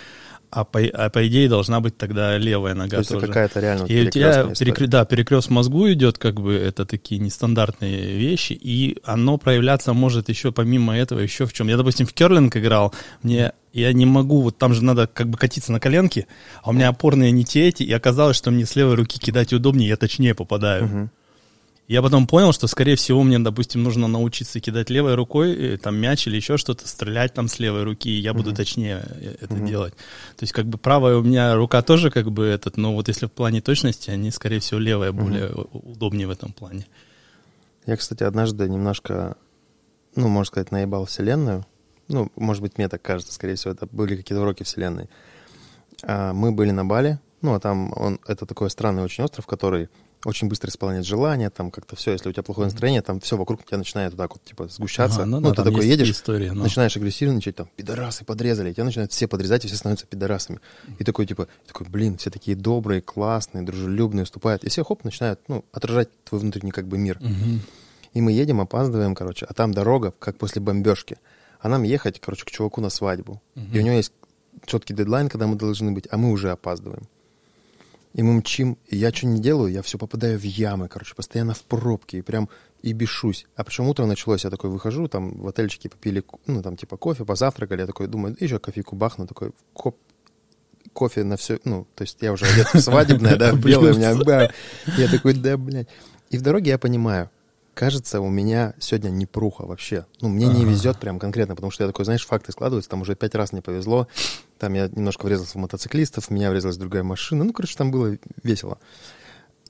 Speaker 2: А по, а по идее должна быть тогда левая нога
Speaker 1: То есть
Speaker 2: тоже.
Speaker 1: какая-то реально
Speaker 2: И у тебя перекры- да, перекрест мозгу идет, как бы это такие нестандартные вещи, и оно проявляться может еще помимо этого еще в чем. Я, допустим, в керлинг играл, мне я не могу, вот там же надо как бы катиться на коленки, а у меня опорные не те эти, и оказалось, что мне с левой руки кидать удобнее, я точнее попадаю.
Speaker 1: Мгм.
Speaker 2: Я потом понял, что, скорее всего, мне, допустим, нужно научиться кидать левой рукой, э, там, мяч или еще что-то, стрелять там с левой руки, и я буду точнее э, это делать. То есть, как бы, правая у меня рука тоже, как бы, этот, но вот если в плане точности, они, скорее всего, левая более у- удобнее в этом плане.
Speaker 1: Я, кстати, однажды немножко, ну, можно сказать, наебал вселенную. Ну, может быть, мне так кажется, скорее всего, это были какие-то уроки вселенной. А, мы были на Бали, ну, а там он, это такой странный очень остров, который очень быстро исполняет желания, там как-то все, если у тебя плохое настроение, там все вокруг тебя начинает вот так вот, типа, сгущаться.
Speaker 2: Ага, ну
Speaker 1: ну,
Speaker 2: да,
Speaker 1: ты
Speaker 2: там
Speaker 1: такой едешь,
Speaker 2: история, но-
Speaker 1: начинаешь агрессивничать, там, пидорасы подрезали, и тебя начинают все подрезать, и все становятся пидорасами. И такой, типа, такой, блин, все такие добрые, классные, дружелюбные, уступают. И все, хоп, начинают, ну, отражать твой внутренний, как бы, мир. И мы едем, опаздываем, короче, а там дорога, как после бомбежки. А нам ехать, короче, к чуваку на свадьбу. И у него есть четкий дедлайн, когда мы должны быть, а мы уже опаздываем. И мы мчим, и я что не делаю, я все попадаю в ямы, короче, постоянно в пробки, и прям и бешусь. А причем утро началось, я такой выхожу, там в отельчике попили, ну, там типа кофе, позавтракали, я такой думаю, еще кофейку бахну, такой коп, кофе на все, ну, то есть я уже одет в свадебное, да, белое у меня. Я такой, да, блядь. И в дороге я понимаю, кажется, у меня сегодня не пруха вообще. Ну, мне не везет прям конкретно, потому что я такой, знаешь, факты складываются, там уже пять раз не повезло, там я немножко врезался в мотоциклистов, в меня врезалась другая машина, ну, короче, там было весело.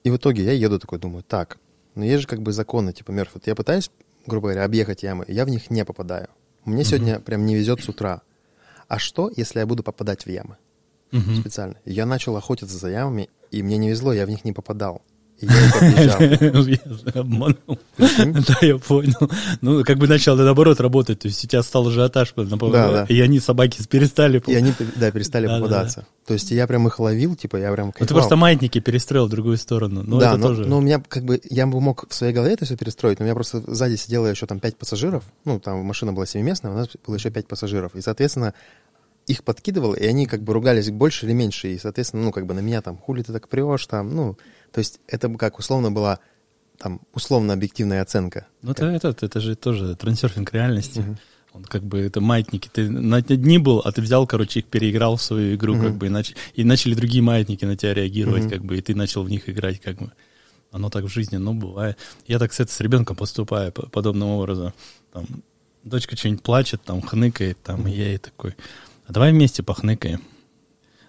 Speaker 1: И в итоге я еду такой, думаю, так, ну есть же как бы законы, типа, Мерф, вот я пытаюсь, грубо говоря, объехать ямы, я в них не попадаю. Мне сегодня прям не везет с утра. А что, если я буду попадать в ямы?
Speaker 2: Мгм.
Speaker 1: специально. Я начал охотиться за ямами, и мне не везло, я в них не попадал. И я их
Speaker 2: обманул. Да, я понял. Ну, как бы начал наоборот работать, то есть у тебя стал ажиотаж, и они, собаки, перестали.
Speaker 1: И они, да, перестали
Speaker 2: Да, да,
Speaker 1: попадаться. То есть я прям их ловил, типа, я прям
Speaker 2: Ну, ты просто маятники перестроил в другую сторону. Ну,
Speaker 1: да,
Speaker 2: это
Speaker 1: но,
Speaker 2: тоже...
Speaker 1: но у меня как бы, я бы мог в своей голове это все перестроить, но у меня просто сзади сидело еще там пять пассажиров, ну, там машина была семиместная, у нас было еще пять пассажиров, и, соответственно, их подкидывало, и они как бы ругались больше или меньше, и, соответственно, ну, как бы на меня там, хули ты так прешь, там, ну, то есть это бы как условно была там условно-объективная оценка.
Speaker 2: Ну, это, это, это же тоже трансерфинг реальности. Он как бы, это маятники. Ты на дни был, а ты взял, короче, их переиграл в свою игру, как
Speaker 1: Мгм.
Speaker 2: бы, и, нач- и начали другие маятники на тебя реагировать,
Speaker 1: Мгм.
Speaker 2: как бы, и ты начал в них играть, как бы. Оно так в жизни, ну, бывает. Я так, кстати, с ребенком поступаю по- подобным образом. Там, дочка что-нибудь плачет, там, хныкает, там, и я ей такой, а давай вместе похныкаем.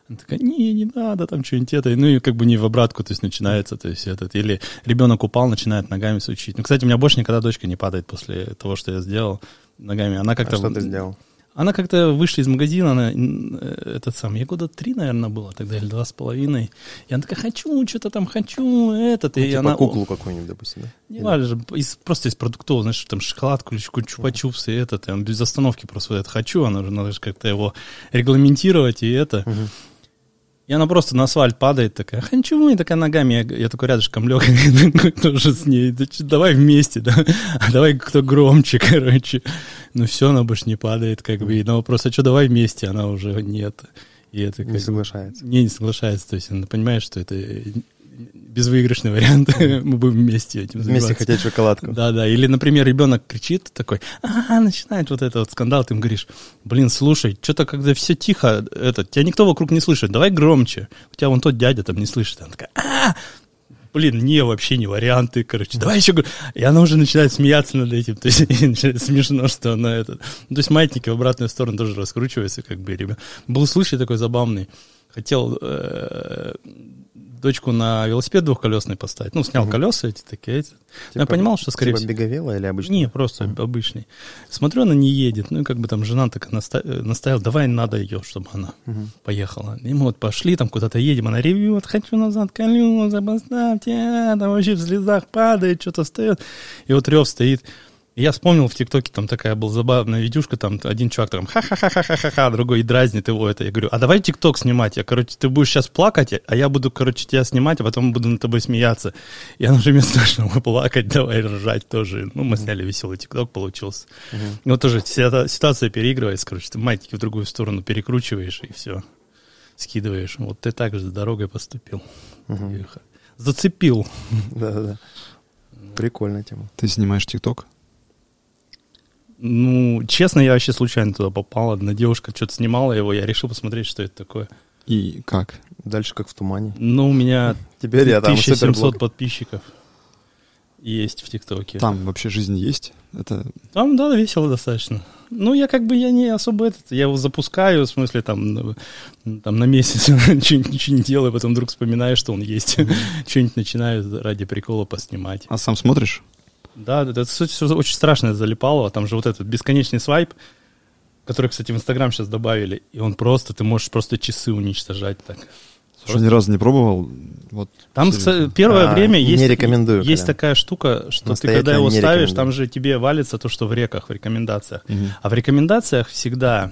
Speaker 2: Она такая, не, не надо, там что-нибудь это. Ну и как бы не в обратку, то есть начинается, то есть этот. Или ребенок упал, начинает ногами сучить. Ну, кстати, у меня больше никогда дочка не падает после того, что я сделал ногами. Она
Speaker 1: А
Speaker 2: как-то...
Speaker 1: что ты сделал?
Speaker 2: Она как-то вышла из магазина, она, э, этот сам, я года три, наверное, было тогда, или два с половиной. И она такая, хочу, что-то там хочу, этот.
Speaker 1: Ну,
Speaker 2: и
Speaker 1: типа
Speaker 2: она,
Speaker 1: куклу какую-нибудь, допустим, да?
Speaker 2: не важно, из, просто из продуктов, знаешь, там шоколадку или чупа-чупсы, и это, там, без остановки просто вот это хочу, она же надо же как-то его регламентировать, и это.
Speaker 1: Мгм.
Speaker 2: И она просто на асфальт падает такая, хочу, и такая ногами, я, я такой рядышком лег, тоже с ней, «Да давай вместе, да, а давай кто громче, короче. Ну все, она больше не падает, как бы, и на вопрос, а что, давай вместе, она уже нет. И это
Speaker 1: Не
Speaker 2: как-
Speaker 1: соглашается.
Speaker 2: не, не соглашается, то есть она понимает, что это безвыигрышный вариант, мы будем вместе этим
Speaker 1: Вместе
Speaker 2: заниматься.
Speaker 1: хотеть шоколадку.
Speaker 2: Да, да. Или, например, ребенок кричит такой, а, начинает вот это вот скандал, ты ему говоришь, блин, слушай, что-то когда все тихо, это, тебя никто вокруг не слышит, давай громче. У тебя вон тот дядя там не слышит. Она такая, а, блин, не, вообще не варианты, короче, давай еще... гр-». И она уже начинает смеяться над этим, то есть смешно, что она это... Ну, то есть маятники в обратную сторону тоже раскручиваются, как бы, ребят. Был случай такой забавный. Хотел э, дочку на велосипед двухколесный поставить. Ну, снял
Speaker 1: Мгм.
Speaker 2: колеса эти такие. эти. Но я
Speaker 1: Типа-
Speaker 2: понимал, что, скорее
Speaker 1: Типа
Speaker 2: всего...
Speaker 1: беговела или обычно?
Speaker 2: Не, просто обычный. Смотрю, она не едет. Ну, и как бы там жена так наста- э, настояла, давай надо ее, чтобы она
Speaker 1: Мгм.
Speaker 2: поехала. И мы вот пошли, там куда-то едем, она ревет, хочу назад колеса, поставьте, а, там вообще в слезах падает, что-то встает. И вот рев стоит. И я вспомнил в ТикТоке, там такая была забавная видюшка, там один чувак там ха-ха-ха-ха-ха-ха, другой дразнит его это. Я говорю, а давай ТикТок снимать. Я, короче, ты будешь сейчас плакать, а я буду, короче, тебя снимать, а потом буду над тобой смеяться. И она уже вместо того, чтобы плакать, давай ржать тоже. Ну, мы сняли веселый ТикТок, получился. Ну, тоже ситуа- ситуация переигрывается, короче, ты маятники в другую сторону перекручиваешь, и все, скидываешь. Вот ты так же с дорогой поступил. Зацепил.
Speaker 1: Да-да-да. Прикольная тема.
Speaker 3: Ты снимаешь ТикТок?
Speaker 2: Ну, честно, я вообще случайно туда попал. Одна девушка что-то снимала его, я решил посмотреть, что это такое.
Speaker 3: И как?
Speaker 1: Дальше как в тумане.
Speaker 2: Ну, у меня
Speaker 1: Теперь я там
Speaker 2: 1700
Speaker 1: суперблог.
Speaker 2: подписчиков есть в ТикТоке.
Speaker 3: Там вообще жизнь есть? Это
Speaker 2: Там, да, весело достаточно. Ну, я как бы, я не особо этот, я его запускаю, в смысле, там, ну, там на месяц ничего, ничего не делаю, потом вдруг вспоминаю, что он есть. Что-нибудь начинаю ради прикола поснимать.
Speaker 3: А сам смотришь?
Speaker 2: Да, да, это, кстати, всё очень страшно залипало. Там же вот этот бесконечный свайп, который, кстати, в Инстаграм сейчас добавили, и он просто, ты можешь просто часы уничтожать так.
Speaker 3: Слушай, ни разу не пробовал. Вот
Speaker 2: Там
Speaker 3: серьезно.
Speaker 2: с- первое
Speaker 1: А,
Speaker 2: время
Speaker 1: не
Speaker 2: есть,
Speaker 1: рекомендую,
Speaker 2: есть
Speaker 1: Колян.
Speaker 2: такая штука, что ты когда его
Speaker 1: не
Speaker 2: ставишь, там же тебе валится то, что в реках, в рекомендациях.
Speaker 3: Мгм.
Speaker 2: А в рекомендациях всегда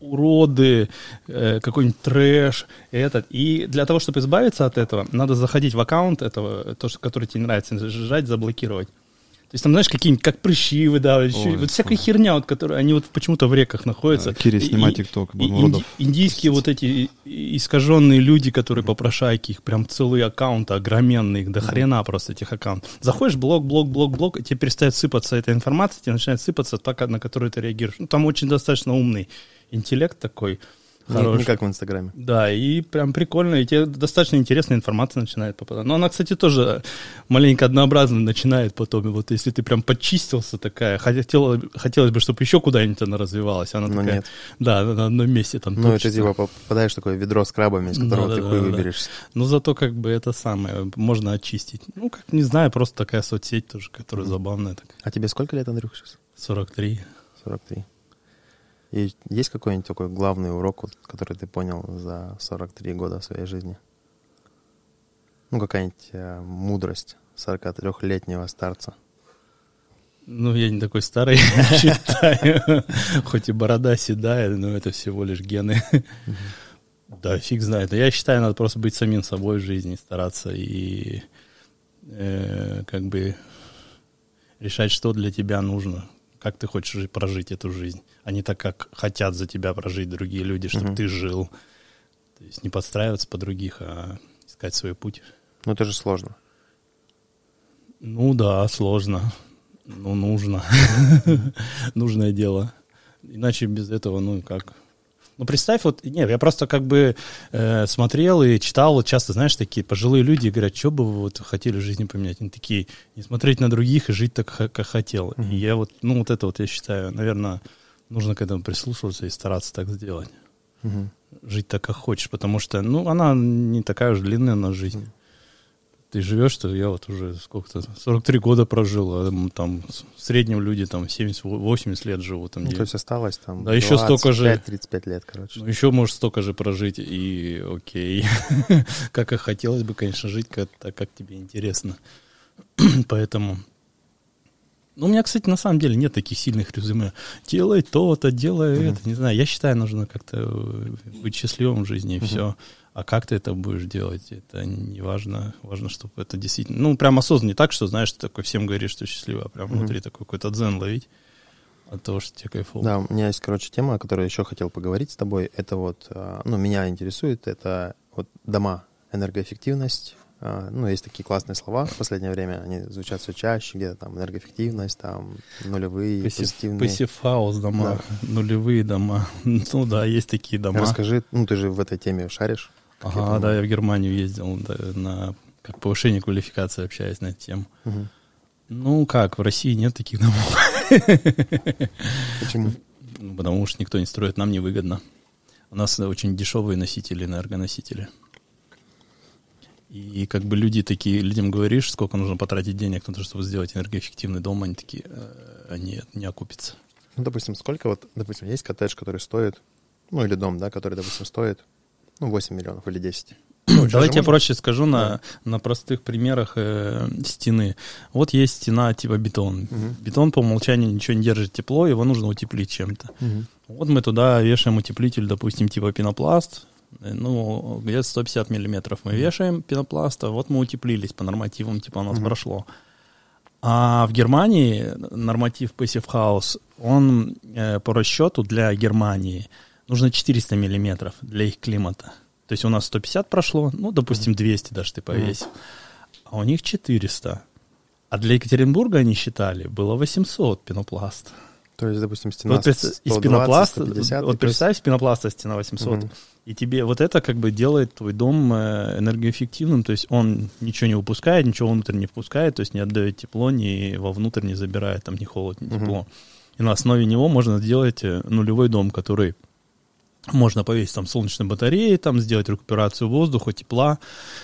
Speaker 2: уроды, э, какой-нибудь трэш, этот. И для того, чтобы избавиться от этого, надо заходить в аккаунт этого, то, что, который тебе не нравится, нажать, заблокировать. То есть там, знаешь, какие-нибудь, как прыщи выдавливать,
Speaker 3: Ой,
Speaker 2: вот всякая
Speaker 3: фу.
Speaker 2: херня, вот, которая, они вот почему-то в реках находятся.
Speaker 3: А, Кири, снимай ТикТок,
Speaker 2: инди- индийские вот эти искаженные люди, которые попрошайки, их прям целые аккаунты огроменные, их до хрена просто этих аккаунтов. Заходишь, блок, блок, блок, блок, и тебе перестает сыпаться эта информация, тебе начинает сыпаться та, ка- на которую ты реагируешь. Ну, там очень достаточно умный интеллект такой
Speaker 1: Не,
Speaker 2: хороший.
Speaker 1: не как в Инстаграме.
Speaker 2: Да, и прям прикольно, и тебе достаточно интересная информация начинает попадать. Но она, кстати, тоже маленько однообразно начинает потом. И вот если ты прям подчистился такая, хотелось, хотелось бы, чтобы еще куда-нибудь она развивалась. Она
Speaker 1: Но
Speaker 2: такая,
Speaker 1: нет.
Speaker 2: да, на одном месте там
Speaker 1: Ну, это типа попадаешь такое ведро с крабами, из которого
Speaker 2: Да,
Speaker 1: ты
Speaker 2: да,
Speaker 1: хуй
Speaker 2: да, да.
Speaker 1: выберешься.
Speaker 2: Но зато как бы это самое, можно очистить. Ну, как, не знаю, просто такая соцсеть тоже, которая забавная такая.
Speaker 1: А тебе сколько лет, Андрюх, сейчас?
Speaker 2: 43.
Speaker 1: 43. И есть какой-нибудь такой главный урок, вот, который ты понял за 43 года своей жизни? Ну, какая-нибудь э, мудрость 43-летнего старца.
Speaker 2: Ну, я не такой старый, считаю. Хоть и борода седая, но это всего лишь гены. Да, фиг знает. Я считаю, надо просто быть самим собой в жизни, стараться и э, как бы решать, что для тебя нужно, как ты хочешь прожить эту жизнь, а не так, как хотят за тебя прожить другие люди, чтобы
Speaker 1: Мгм.
Speaker 2: ты жил. То есть не подстраиваться под других, а искать свой путь.
Speaker 1: Ну, это же сложно.
Speaker 2: Ну да, сложно. Ну, нужно. Нужное дело. Иначе без этого, ну, как... Ну, представь, вот, нет, я просто как бы э, смотрел и читал, вот часто, знаешь, такие пожилые люди говорят, что бы вы вот хотели в жизни поменять? Они такие, не смотреть на других и жить так, как хотел. И я вот, ну, вот это вот я считаю, наверное, нужно к этому прислушиваться и стараться так сделать.
Speaker 1: Мгм.
Speaker 2: Жить так, как хочешь, потому что, ну, она не такая уж длинная на жизнь. Ты живешь, что я вот уже сколько-то, 43 года прожил, а там в среднем люди там 70-80 лет живут. Там,
Speaker 1: Ну,
Speaker 2: где-
Speaker 1: то есть осталось там
Speaker 2: Да еще столько же.
Speaker 1: 35 лет, короче.
Speaker 2: ну, еще можешь столько же прожить, и окей. как и хотелось бы, конечно, жить как, так, как тебе интересно. Поэтому... Ну, у меня, кстати, на самом деле нет таких сильных резюме. Делай то-то, делай это. Не знаю, я считаю, нужно как-то э, быть счастливым в жизни, и все. А как ты это будешь делать, это не важно. Важно, чтобы это действительно... Ну, прям осознанно, не так, что, знаешь, ты такой всем говоришь, что счастливый, а прям внутри такой какой-то дзен ловить от того, что тебе кайфово.
Speaker 1: Да, у меня есть, короче, тема, о которой еще хотел поговорить с тобой. Это вот, а, ну, меня интересует, это вот дома, энергоэффективность. А, Ну, есть такие классные слова в последнее время, они звучат все чаще, где-то там энергоэффективность, там нулевые, позитивные.
Speaker 2: Passive house дома, нулевые дома. Ну да, есть такие дома.
Speaker 1: Расскажи, ну, ты же в этой теме шаришь.
Speaker 2: Ага, да, я в Германию ездил да, на как повышение квалификации, общаясь на эту тему.
Speaker 1: Мгм.
Speaker 2: Ну как, в России нет таких домов.
Speaker 1: Почему?
Speaker 2: Ну, Потому что никто не строит, нам невыгодно. У нас очень дешевые носители, энергоносители. И как бы люди такие, людям говоришь, сколько нужно потратить денег на то, чтобы сделать энергоэффективный дом, они такие, «Э, нет, не окупится.
Speaker 1: Ну, допустим, сколько вот, допустим, есть коттедж, который стоит, ну, или дом, да, который, допустим, стоит, ну, 8 миллионов или 10. Ну,
Speaker 2: Давайте я
Speaker 1: можно-
Speaker 2: проще скажу на, на простых примерах э, стены. Вот есть стена типа бетон.
Speaker 1: Мгм.
Speaker 2: Бетон по умолчанию ничего не держит тепло, его нужно утеплить чем-то.
Speaker 1: Мгм.
Speaker 2: Вот мы туда вешаем утеплитель, допустим, типа пенопласт. Э, Ну, где-то 150 миллиметров мы вешаем пенопласта. Вот мы утеплились по нормативам, типа у нас
Speaker 1: Мгм.
Speaker 2: прошло. А в Германии норматив Passive House, он э, по расчету для Германии нужно 400 миллиметров для их климата. То есть у нас 150 прошло, ну, допустим, 200 даже ты повесил. А у них 400. А для Екатеринбурга они считали, было 800 пенопласт.
Speaker 1: То есть, допустим, стена
Speaker 2: Вот представь, из
Speaker 1: 120,
Speaker 2: пенопласта,
Speaker 1: 150, и
Speaker 2: вот
Speaker 1: плюс-
Speaker 2: представь, из пенопласта стена 800,
Speaker 1: Мгм.
Speaker 2: и тебе вот это как бы делает твой дом э, энергоэффективным, то есть он ничего не выпускает, ничего внутрь не впускает, то есть не отдает тепло, ни вовнутрь не забирает, там ни холод, ни тепло. И на основе него можно сделать э, нулевой дом, который можно повесить там солнечные батареи, там сделать рекуперацию воздуха, тепла,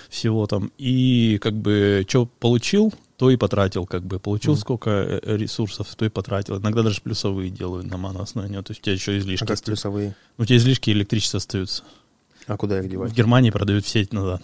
Speaker 2: всего там. И как бы что получил, то и потратил, как бы получил
Speaker 1: Мгм.
Speaker 2: сколько э, ресурсов, то и потратил. Иногда даже плюсовые делают на основе него, то есть у тебя еще излишки.
Speaker 1: А как плюсовые?
Speaker 2: У тебя излишки электричества остаются.
Speaker 1: А куда их
Speaker 2: В
Speaker 1: девать?
Speaker 2: Германии продают в сеть назад.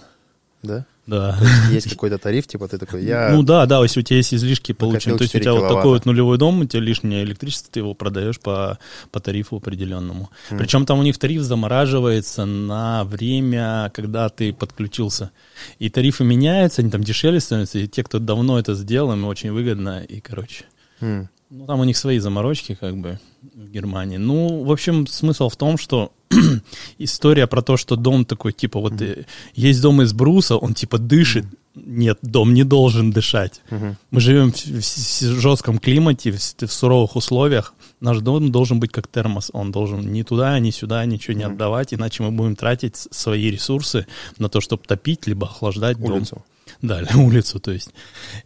Speaker 1: Да?
Speaker 2: Да.
Speaker 1: Есть какой-то тариф, типа ты такой, я...
Speaker 2: Ну да, да, если у тебя есть излишки получены, то есть у
Speaker 1: 4
Speaker 2: тебя вот
Speaker 1: киловатта.
Speaker 2: такой вот нулевой дом, у тебя лишнее электричество, ты его продаешь по, по тарифу определенному.
Speaker 1: Мгм.
Speaker 2: Причем там у них тариф замораживается на время, когда ты подключился. И тарифы меняются, они там дешевле становятся, и те, кто давно это сделал, им очень выгодно, и короче.
Speaker 1: М,
Speaker 2: Ну, там у них свои заморочки, как бы, в Германии. Ну, в общем, смысл в том, что история про то, что дом такой, типа, вот э, есть дом из бруса, он типа дышит. Нет, дом не должен дышать.
Speaker 1: мгм.
Speaker 2: Мы живем в, в с- жестком климате, в, в суровых условиях. Наш дом должен быть как термос. Он должен ни туда, ни сюда ничего не
Speaker 1: Мгм.
Speaker 2: отдавать, иначе мы будем тратить свои ресурсы на то, чтобы топить, либо охлаждать дом. Да, улицу, то есть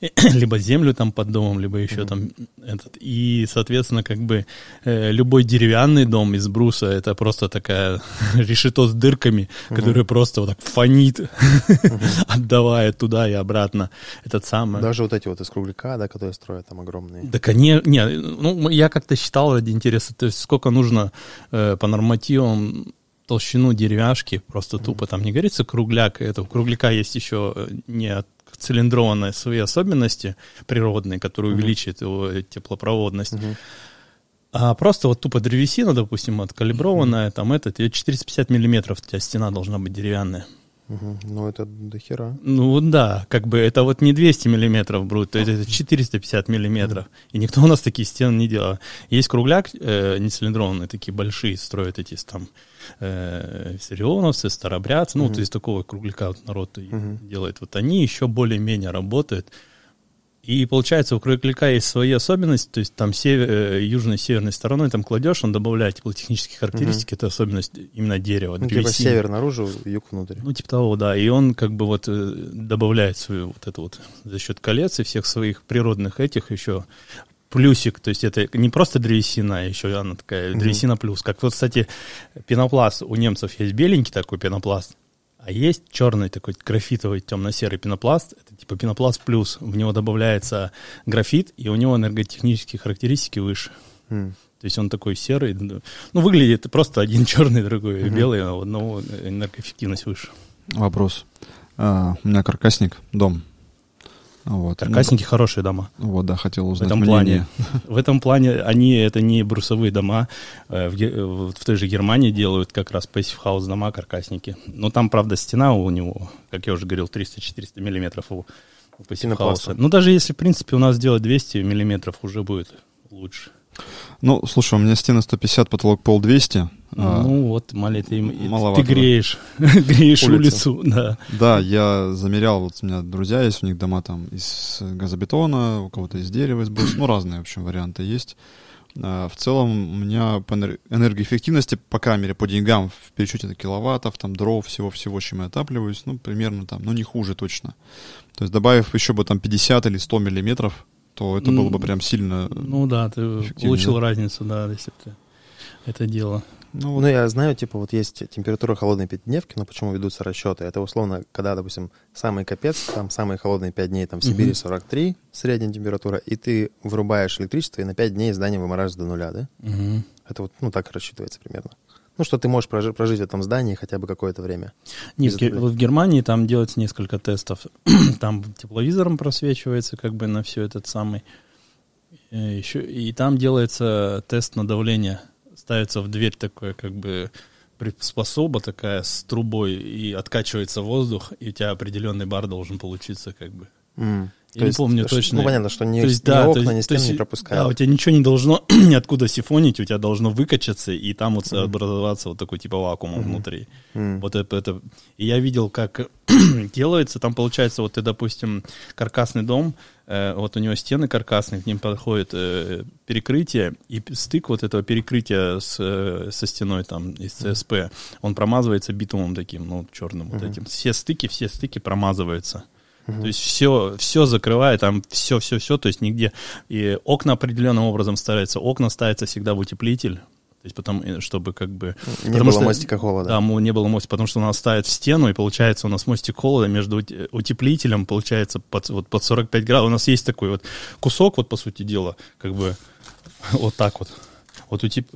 Speaker 2: либо землю там под домом, либо еще mm-hmm. там этот. И, соответственно, как бы э, любой деревянный дом из бруса это просто такая решето с дырками, mm-hmm. которая просто вот так фонит, mm-hmm. отдавая туда и обратно. Этот самый.
Speaker 1: Даже вот эти вот из кругляка, да, которые строят там огромные.
Speaker 2: Да, конечно, не, ну я как-то считал ради интереса, то есть сколько нужно э, по нормативам толщину деревяшки, просто тупо там не говорится кругляк, это у кругляка есть еще э, не цилиндрованные свои особенности природные, которые увеличивают его теплопроводность. А просто вот тупо древесина, допустим, откалиброванная, там этот, 450 миллиметров у тебя стена должна быть деревянная.
Speaker 1: Угу. Ну, это до хера.
Speaker 2: Ну, да, как бы это вот не 200 миллиметров брут, то есть это 450 миллиметров. И никто у нас такие стены не делал. Есть кругляк э, нецилиндрованные, такие большие, строят эти там э, сирионовцы, старобрядцы, ну, угу. то есть такого кругляка вот народ угу. делает. Вот они еще более-менее работают. И получается, у кругляка есть свои особенности, то есть там север, э, южной северной стороной там кладешь, он добавляет теплотехнические характеристики, угу. это особенность именно дерева.
Speaker 1: Ну, типа север наружу, юг внутрь.
Speaker 2: Ну, типа того, да. И он как бы вот э, добавляет свою вот эту вот за счет колец и всех своих природных этих еще плюсик, то есть это не просто древесина, а еще она такая древесина плюс. Как вот, кстати, пенопласт у немцев есть беленький такой пенопласт, а есть черный такой графитовый темно-серый пенопласт, это типа пенопласт плюс, в него добавляется графит, и у него энерготехнические характеристики выше. Mm. То есть он такой серый, ну, выглядит просто один черный, другой mm-hmm. белый, а у одного энергоэффективность выше.
Speaker 3: Вопрос. А, у меня каркасник, дом,
Speaker 2: вот. Каркасники хорошие дома.
Speaker 3: Вот, да, хотел узнать
Speaker 2: в этом мнение. плане. В этом плане они, это не брусовые дома. Э, в, в той же Германии делают как раз пассив хаус дома, каркасники. Но там, правда, стена у него, как я уже говорил, 300-400 миллиметров у, у пассив хауса. Ну, даже если, в принципе, у нас сделать 200 миллиметров, уже будет лучше.
Speaker 3: Ну, слушай, у меня стены 150, потолок пол 200.
Speaker 2: А, ну вот, Мали, ты, Маловато, ты греешь, греешь улицу. улицу, да.
Speaker 3: Да, я замерял, вот у меня друзья есть, у них дома там из газобетона, у кого-то из дерева, из брус, ну разные, в общем, варианты есть. А, в целом у меня по энергоэффективности, по камере, по деньгам, в пересчете на киловаттов, там дров, всего-всего, чем я отапливаюсь, ну, примерно там, ну, не хуже точно. То есть добавив еще бы там 50 или 100 миллиметров, то это было бы прям сильно
Speaker 2: Ну да, ты получил разницу, да, если ты это дело.
Speaker 1: Ну, вот. ну, я знаю, типа, вот есть температура холодной пятидневки, но почему ведутся расчеты? Это условно, когда, допустим, самый капец, там самые холодные 5 дней, там в Сибири 43 средняя температура, и ты вырубаешь электричество, и на 5 дней здание вымораживается до нуля, да?
Speaker 2: Угу.
Speaker 1: Это вот, ну, так рассчитывается примерно. Ну, что ты можешь прожить, прожить в этом здании хотя бы какое-то время.
Speaker 2: Нет, вот в Германии там делается несколько тестов. там тепловизором просвечивается как бы на все этот самый. Э, Еще, и там делается тест на давление ставится в дверь такое как бы приспособа такая с трубой, и откачивается воздух, и у тебя определенный бар должен получиться как бы.
Speaker 1: Mm.
Speaker 2: Я то не есть, помню точно.
Speaker 1: Ну, понятно, что ни, то есть, ни да, окна, ни стены не пропускают.
Speaker 2: Да, у тебя ничего не должно ниоткуда сифонить, у тебя должно выкачаться, и там вот mm. образоваться вот такой типа вакуум mm-hmm. внутри. Mm. Вот это, это... И я видел, как делается, там получается, вот ты, допустим, каркасный дом, э, вот у него стены каркасные, к ним подходит э, перекрытие, и стык вот этого перекрытия с, э, со стеной там из ЦСП, он промазывается битумом таким, ну, черным mm-hmm. вот этим. Все стыки, все стыки промазываются. То есть все, все закрывает, там все, все, все, то есть нигде. И окна определенным образом ставятся. Окна ставятся всегда в утеплитель. То есть потом, э, чтобы как бы...
Speaker 1: Не было что, мостика холода.
Speaker 2: Да, не было мостика, потому что у нас ставят в стену, и получается у нас мостик холода между утеплителем, получается, под, вот, под 45 градусов. У нас есть такой вот кусок, вот по сути дела, как бы вот так вот. Вот утеп...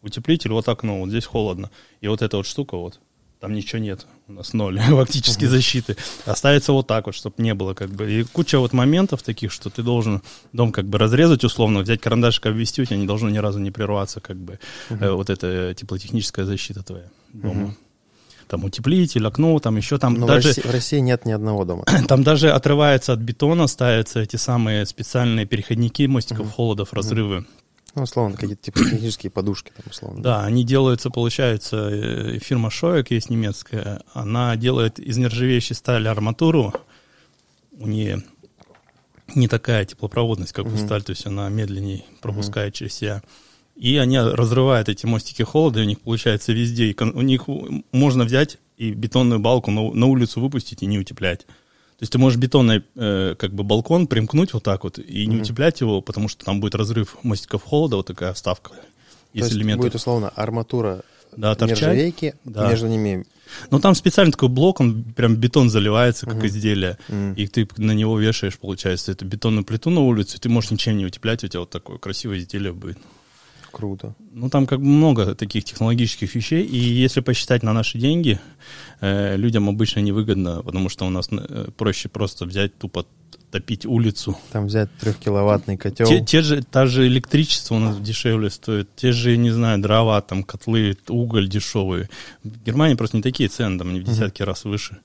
Speaker 2: утеплитель, вот окно, вот здесь холодно. И вот эта вот штука вот, там ничего нет, у нас ноль фактически защиты. Оставится вот так вот, чтобы не было как бы. И куча вот моментов таких, что ты должен дом как бы разрезать условно, взять карандашик, обвести, у тебя не должно ни разу не прерваться как бы uh-huh. вот эта теплотехническая защита твоя дома. Uh-huh. Там утеплитель, окно, там еще там
Speaker 1: Но
Speaker 2: даже...
Speaker 1: В России, в России нет ни одного дома.
Speaker 2: Там даже отрывается от бетона, ставятся эти самые специальные переходники мостиков uh-huh. холодов, разрывы. Uh-huh
Speaker 1: ну, условно, какие-то типа технические подушки там, условно.
Speaker 2: Да, они делаются, получается, э, фирма Шоек есть немецкая, она делает из нержавеющей стали арматуру, у нее не такая теплопроводность, как у mm-hmm. сталь, то есть она медленнее пропускает mm-hmm. через себя. И они разрывают эти мостики холода, и у них получается везде. И у них можно взять и бетонную балку на, на улицу выпустить и не утеплять. Есть ты можешь бетонный э, как бы балкон примкнуть вот так вот и не утеплять его, потому что там будет разрыв мостиков холода, вот такая вставка.
Speaker 1: То
Speaker 2: Из
Speaker 1: есть
Speaker 2: элементов.
Speaker 1: будет условно арматура
Speaker 2: Да,
Speaker 1: нержавейки,
Speaker 2: Да.
Speaker 1: между ними
Speaker 2: Ну, там специальный такой блок, он прям бетон заливается, как изделие.
Speaker 1: Мгм.
Speaker 2: И ты на него вешаешь, получается, эту бетонную плиту на улицу, и ты можешь ничем не утеплять, у тебя вот такое красивое изделие будет.
Speaker 1: круто.
Speaker 2: Ну, там как бы много таких технологических вещей, и если посчитать на наши деньги, э, людям обычно невыгодно, потому что у нас э, проще просто взять тупо топить улицу.
Speaker 1: Там взять трехкиловаттный котел.
Speaker 2: Те, те же, та же электричество у нас дешевле стоит, те же, не знаю, дрова, там, котлы, уголь дешевый. В Германии просто не такие цены, там, они в десятки раз выше.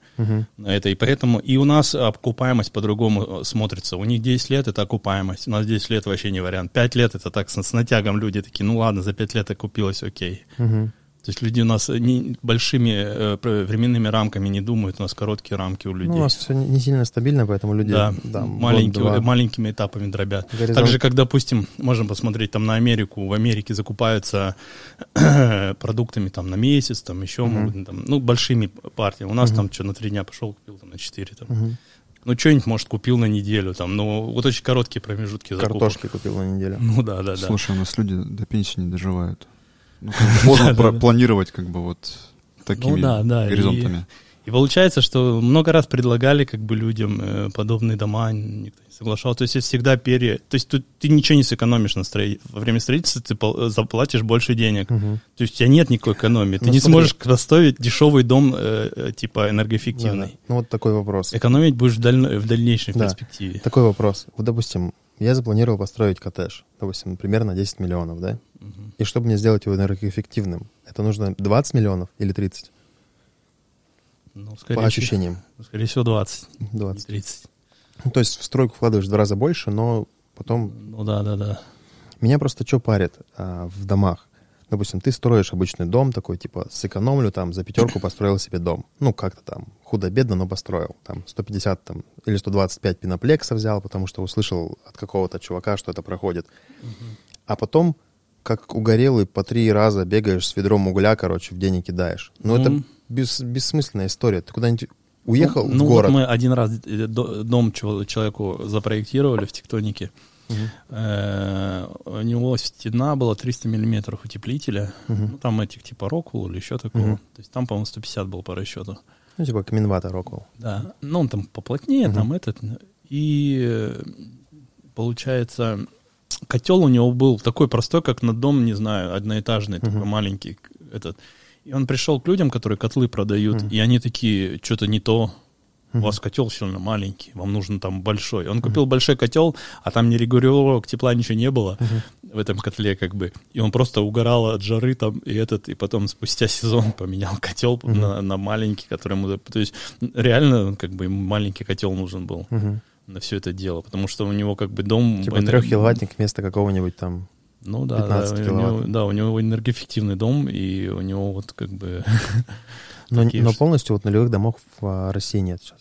Speaker 2: На Это, и поэтому и у нас окупаемость по-другому э, смотрится. У них 10 лет это окупаемость, у нас 10 лет вообще не вариант. 5 лет это так с, с натягом люди такие, ну ладно, за 5 лет окупилось, окей.
Speaker 1: Мгм.
Speaker 2: То есть люди у нас не, большими э, временными рамками не думают, у нас короткие рамки у людей.
Speaker 1: Ну, у нас все не сильно стабильно, поэтому люди
Speaker 2: Да,
Speaker 1: да,
Speaker 2: маленькие- маленькими этапами дробят.
Speaker 1: Горизонт-
Speaker 2: Так же, как, допустим, можем посмотреть там на Америку, в Америке закупаются продуктами там на месяц, там еще могут, там, ну, большими партиями. У нас там что, на три дня пошел, купил там на четыре. Там.
Speaker 1: Мгм.
Speaker 2: Ну, что-нибудь, может, купил на неделю, там, но вот очень короткие промежутки закупок.
Speaker 1: Картошки купил на неделю.
Speaker 2: Ну, да, да, да.
Speaker 3: Слушай, у нас люди до пенсии не доживают. Ну, как бы Сложно пра- планировать как бы вот такими
Speaker 2: Ну да, да, и-
Speaker 3: горизонтами.
Speaker 2: И получается, что много раз предлагали как бы людям э, подобные дома, никто не соглашался. То есть это всегда пере... То есть тут ты ничего не сэкономишь на строи... во время строительства, ты пол- заплатишь больше денег.
Speaker 1: Мгм.
Speaker 2: То есть у тебя нет никакой экономии. Ты
Speaker 1: Ну,
Speaker 2: не
Speaker 1: смотри.
Speaker 2: сможешь построить дешевый дом э, э, типа
Speaker 1: Да,
Speaker 2: энергоэффективный.
Speaker 1: да. Ну, вот такой вопрос.
Speaker 2: Экономить будешь в, даль- в дальнейшей
Speaker 1: Да.
Speaker 2: перспективе.
Speaker 1: Такой вопрос. Вот, допустим, я запланировал построить коттедж, допустим, примерно 10 миллионов, да?
Speaker 2: Мгм.
Speaker 1: И чтобы мне сделать его энергоэффективным, это нужно 20 миллионов или 30?
Speaker 2: Ну, скорее,
Speaker 1: По
Speaker 2: всего,
Speaker 1: ощущениям.
Speaker 2: скорее всего 20, не
Speaker 1: 20.
Speaker 2: 30.
Speaker 1: Ну, то есть в стройку вкладываешь в два раза больше, но потом...
Speaker 2: Ну да, да, да.
Speaker 1: Меня просто что парит а, в домах? Допустим, ты строишь обычный дом такой, типа, сэкономлю, там, за пятерку построил себе дом. Ну, как-то там, худо-бедно, но построил. Там, 150 там, или 125 пеноплекса взял, потому что услышал от какого-то чувака, что это проходит. А потом, как угорелый, по три раза бегаешь с ведром угля, короче, в день и кидаешь. Ну, это
Speaker 2: Ну.
Speaker 1: бес- бессмысленная история. Ты куда-нибудь уехал
Speaker 2: ну,
Speaker 1: в город.
Speaker 2: вот мы один раз э, до- дом человеку запроектировали в тектонике. Э, У него стена была 300 миллиметров утеплителя. Ну, там этих типа Роквелл или еще такого. То есть там, по-моему, 150 был по расчету.
Speaker 1: Ну, типа Каминвата Роквелл.
Speaker 2: Да. Ну, он там поплотнее, там этот. И э, получается, котел у него был такой простой, как на дом, не знаю, одноэтажный, такой
Speaker 1: Мгм.
Speaker 2: маленький этот. И он пришел к людям, которые котлы продают,
Speaker 1: Мгм.
Speaker 2: и они такие, что-то не то. У вас котел сильно маленький, вам нужен там большой. Он купил большой котел, а там ни регулировок тепла ничего не было в этом котле, как бы. И он просто угорал от жары там, и этот, и потом спустя сезон поменял котел
Speaker 1: Мгм.
Speaker 2: на, на маленький, который ему... То есть реально, как бы, ему маленький котел нужен был
Speaker 1: Мгм.
Speaker 2: На все это дело, потому что у него как бы дом...
Speaker 1: Типа
Speaker 2: энер-
Speaker 1: трехкиловаттник вместо какого-нибудь там...
Speaker 2: Ну да, да,
Speaker 1: 15
Speaker 2: у него, да, у него энергоэффективный дом, и у него вот как бы...
Speaker 1: Но, но полностью вот нулевых домов в а, России нет сейчас.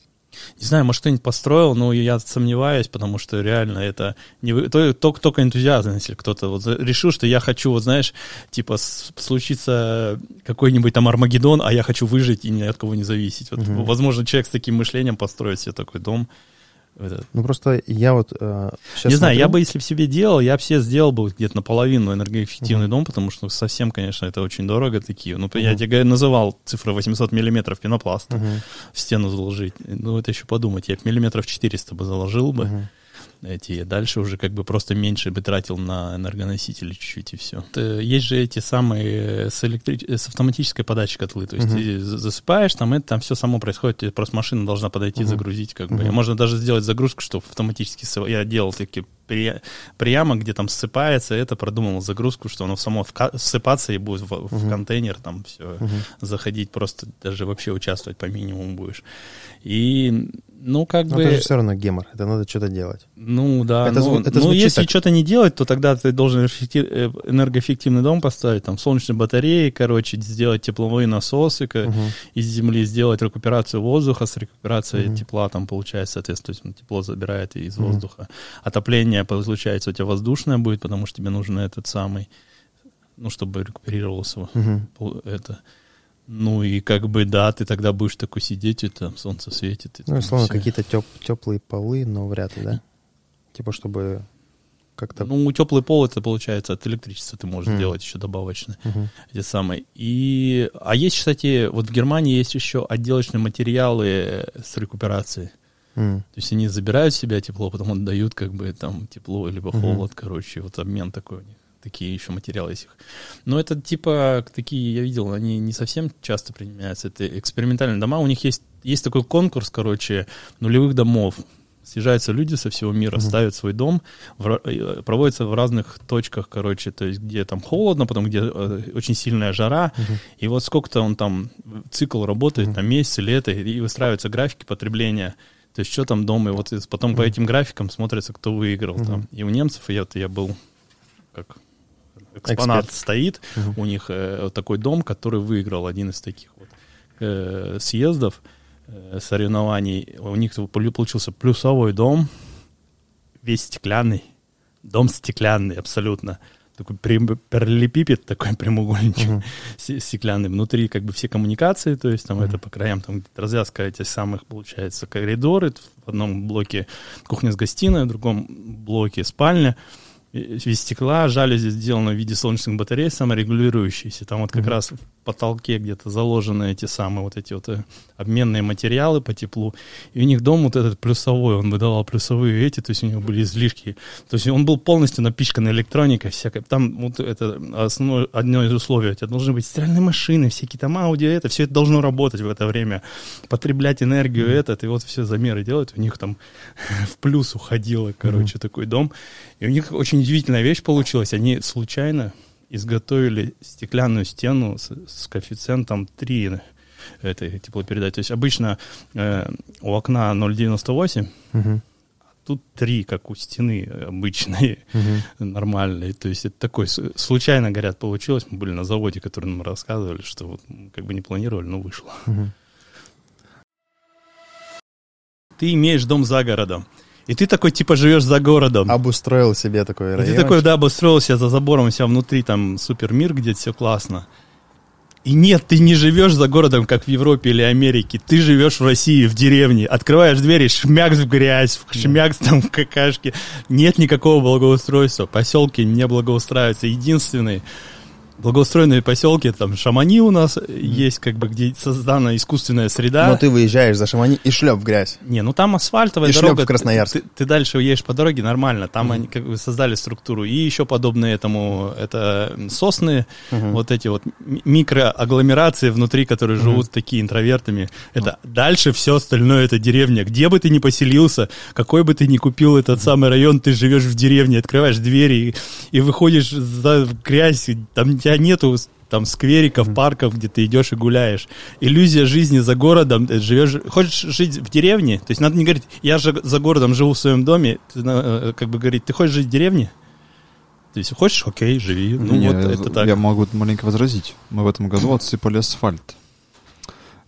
Speaker 2: Не знаю, может, кто-нибудь построил, но я сомневаюсь, потому что реально это не вы... то- только, только энтузиазм, если кто-то вот решил, что я хочу, вот знаешь, типа случится какой-нибудь там Армагеддон, а я хочу выжить и ни от кого не зависеть. Вот,
Speaker 1: Мгм.
Speaker 2: Возможно, человек с таким мышлением построит себе такой дом. Этот.
Speaker 1: Ну, просто я вот э, сейчас
Speaker 2: не знаю, я бы, если бы себе делал, я бы все сделал бы где-то наполовину энергоэффективный дом, потому что совсем, конечно, это очень дорого такие. Ну, я
Speaker 1: Мгм.
Speaker 2: тебе называл цифры 800 миллиметров пенопласта
Speaker 1: Мгм,
Speaker 2: в стену заложить. Ну, это еще подумать. Я миллиметров 400 бы заложил бы
Speaker 1: мгм.
Speaker 2: Эти, дальше уже как бы просто меньше бы тратил на энергоносители чуть-чуть и все. Есть же эти самые с, электри... с автоматической подачей котлы, то есть
Speaker 1: Мгм.
Speaker 2: ты за- засыпаешь, там это там все само происходит, тебе просто машина должна подойти,
Speaker 1: Мгм.
Speaker 2: загрузить как бы.
Speaker 1: Мгм.
Speaker 2: И Можно даже сделать загрузку, что автоматически я делал такие при- приямок, где там ссыпается, это продумал загрузку, что оно само вка- всыпаться и будет в, в
Speaker 1: Мгм.
Speaker 2: контейнер там все
Speaker 1: Мгм.
Speaker 2: заходить, просто даже вообще участвовать по минимуму будешь. И ну как
Speaker 1: Но
Speaker 2: бы...
Speaker 1: это же все равно гемор, это надо что-то делать.
Speaker 2: Ну да,
Speaker 1: Это
Speaker 2: ну,
Speaker 1: это
Speaker 2: ну, если
Speaker 1: так.
Speaker 2: что-то не делать, то тогда ты должен э, энергоэффективный дом поставить, там солнечные батареи, короче, сделать тепловые насосы
Speaker 1: Мгм.
Speaker 2: из земли, сделать рекуперацию воздуха с рекуперацией
Speaker 1: Мгм.
Speaker 2: тепла, там получается, соответственно, тепло забирает из
Speaker 1: Мгм.
Speaker 2: воздуха. Отопление, получается, у тебя воздушное будет, потому что тебе нужен этот самый, ну, чтобы рекуперировался пол- это. Ну и как бы, да, ты тогда будешь такой сидеть, и там солнце светит. и
Speaker 1: Ну, условно, какие-то теп- теплые полы, но вряд ли, да? Типа, чтобы как-то...
Speaker 2: Ну, теплый пол это получается от электричества ты можешь
Speaker 1: Мгм.
Speaker 2: сделать еще добавочно.
Speaker 1: Мгм.
Speaker 2: Эти самые. И, а есть, кстати, вот в Германии есть еще отделочные материалы с рекуперацией.
Speaker 1: М.
Speaker 2: То есть они забирают в себя тепло, потом отдают как бы там тепло либо холод, короче, вот обмен такой у них. Такие еще материалы есть. их. Но это типа такие, я видел, они не совсем часто применяются. Это экспериментальные дома. У них есть, есть такой конкурс, короче, нулевых домов. Съезжаются люди со всего мира,
Speaker 1: Мгм.
Speaker 2: ставят свой дом, в э, проводится в разных точках, короче, то есть где там холодно, потом где э, очень сильная жара,
Speaker 1: Мгм.
Speaker 2: и вот сколько-то он там, цикл работает,
Speaker 1: Мгм.
Speaker 2: там месяц, лето, и выстраиваются графики потребления. То есть что там дома, и вот потом по
Speaker 1: Мгм.
Speaker 2: этим графикам смотрится, кто выиграл
Speaker 1: Мгм.
Speaker 2: там. И у немцев, и я, я был как экспонат
Speaker 1: Эксперт.
Speaker 2: стоит,
Speaker 1: Мгм.
Speaker 2: у них э, такой дом, который выиграл один из таких вот э, съездов, э, соревнований. У них получился плюсовой дом, весь стеклянный, дом стеклянный абсолютно. Такой параллелепипед, такой прямоугольничек се- стеклянный. Внутри как бы все коммуникации, то есть там
Speaker 1: Мгм.
Speaker 2: это по краям, там где-то развязка этих самых, получается, коридоры. В одном блоке кухня с гостиной, в другом блоке спальня. Из стекла, жалюзи сделаны в виде солнечных батарей саморегулирующиеся. Там вот как
Speaker 1: Мгм.
Speaker 2: раз потолке где-то заложены эти самые вот эти вот э, обменные материалы по теплу. И у них дом вот этот плюсовой, он выдавал плюсовые эти, то есть у него были излишки. То есть он был полностью напичкан электроникой всякой. Там вот это основное, одно из условий. У тебя должны быть стиральные машины, всякие там аудио, это все это должно работать в это время. Потреблять энергию этот, и вот все замеры делают. У них там в плюс уходило, короче, такой дом. И у них очень удивительная вещь получилась. Они случайно изготовили стеклянную стену с, с коэффициентом 3 этой теплопередачи. То есть обычно э, у окна 0,98,
Speaker 1: Мгм.
Speaker 2: тут 3, как у стены обычной,
Speaker 1: Мгм.
Speaker 2: нормальной. То есть это такой, случайно, говорят, получилось. Мы были на заводе, который нам рассказывали, что вот как бы не планировали, но вышло.
Speaker 1: Мгм.
Speaker 2: Ты имеешь дом за городом. И ты такой, типа, живешь за городом.
Speaker 1: Обустроил себе такой
Speaker 2: И
Speaker 1: район.
Speaker 2: ты такой, да, обустроился за забором, у себя внутри там супер мир, где все классно. И нет, ты не живешь за городом, как в Европе или Америке. Ты живешь в России, в деревне. Открываешь двери, шмякс в грязь, шмякс там в какашке. Нет никакого благоустройства. Поселки не благоустраиваются. Единственный благоустроенные поселки, там Шамани у нас есть, как бы, где создана искусственная среда.
Speaker 1: Но ты выезжаешь за Шамани и шлеп в грязь.
Speaker 2: Не, ну там асфальтовая
Speaker 1: И
Speaker 2: дорога.
Speaker 1: в Красноярск.
Speaker 2: Ты, ты дальше едешь по дороге, нормально. Там они как бы создали структуру. И еще подобные этому, это сосны, вот эти вот ми- микроагломерации внутри, которые живут такие интровертами. Это дальше все остальное это деревня. Где бы ты ни поселился, какой бы ты ни купил этот самый район, ты живешь в деревне, открываешь двери и, и выходишь за грязь, там у тебя нету там сквериков, парков, где ты идешь и гуляешь. Иллюзия жизни за городом, ты живешь, хочешь жить в деревне, то есть надо не говорить, я же за городом живу в своем доме, ты, на- э, как бы говорить, ты хочешь жить в деревне? То есть хочешь, окей, живи. Ну
Speaker 3: Не,
Speaker 2: вот
Speaker 3: я,
Speaker 2: это так.
Speaker 3: я могу маленько возразить. Мы в этом году отсыпали асфальт.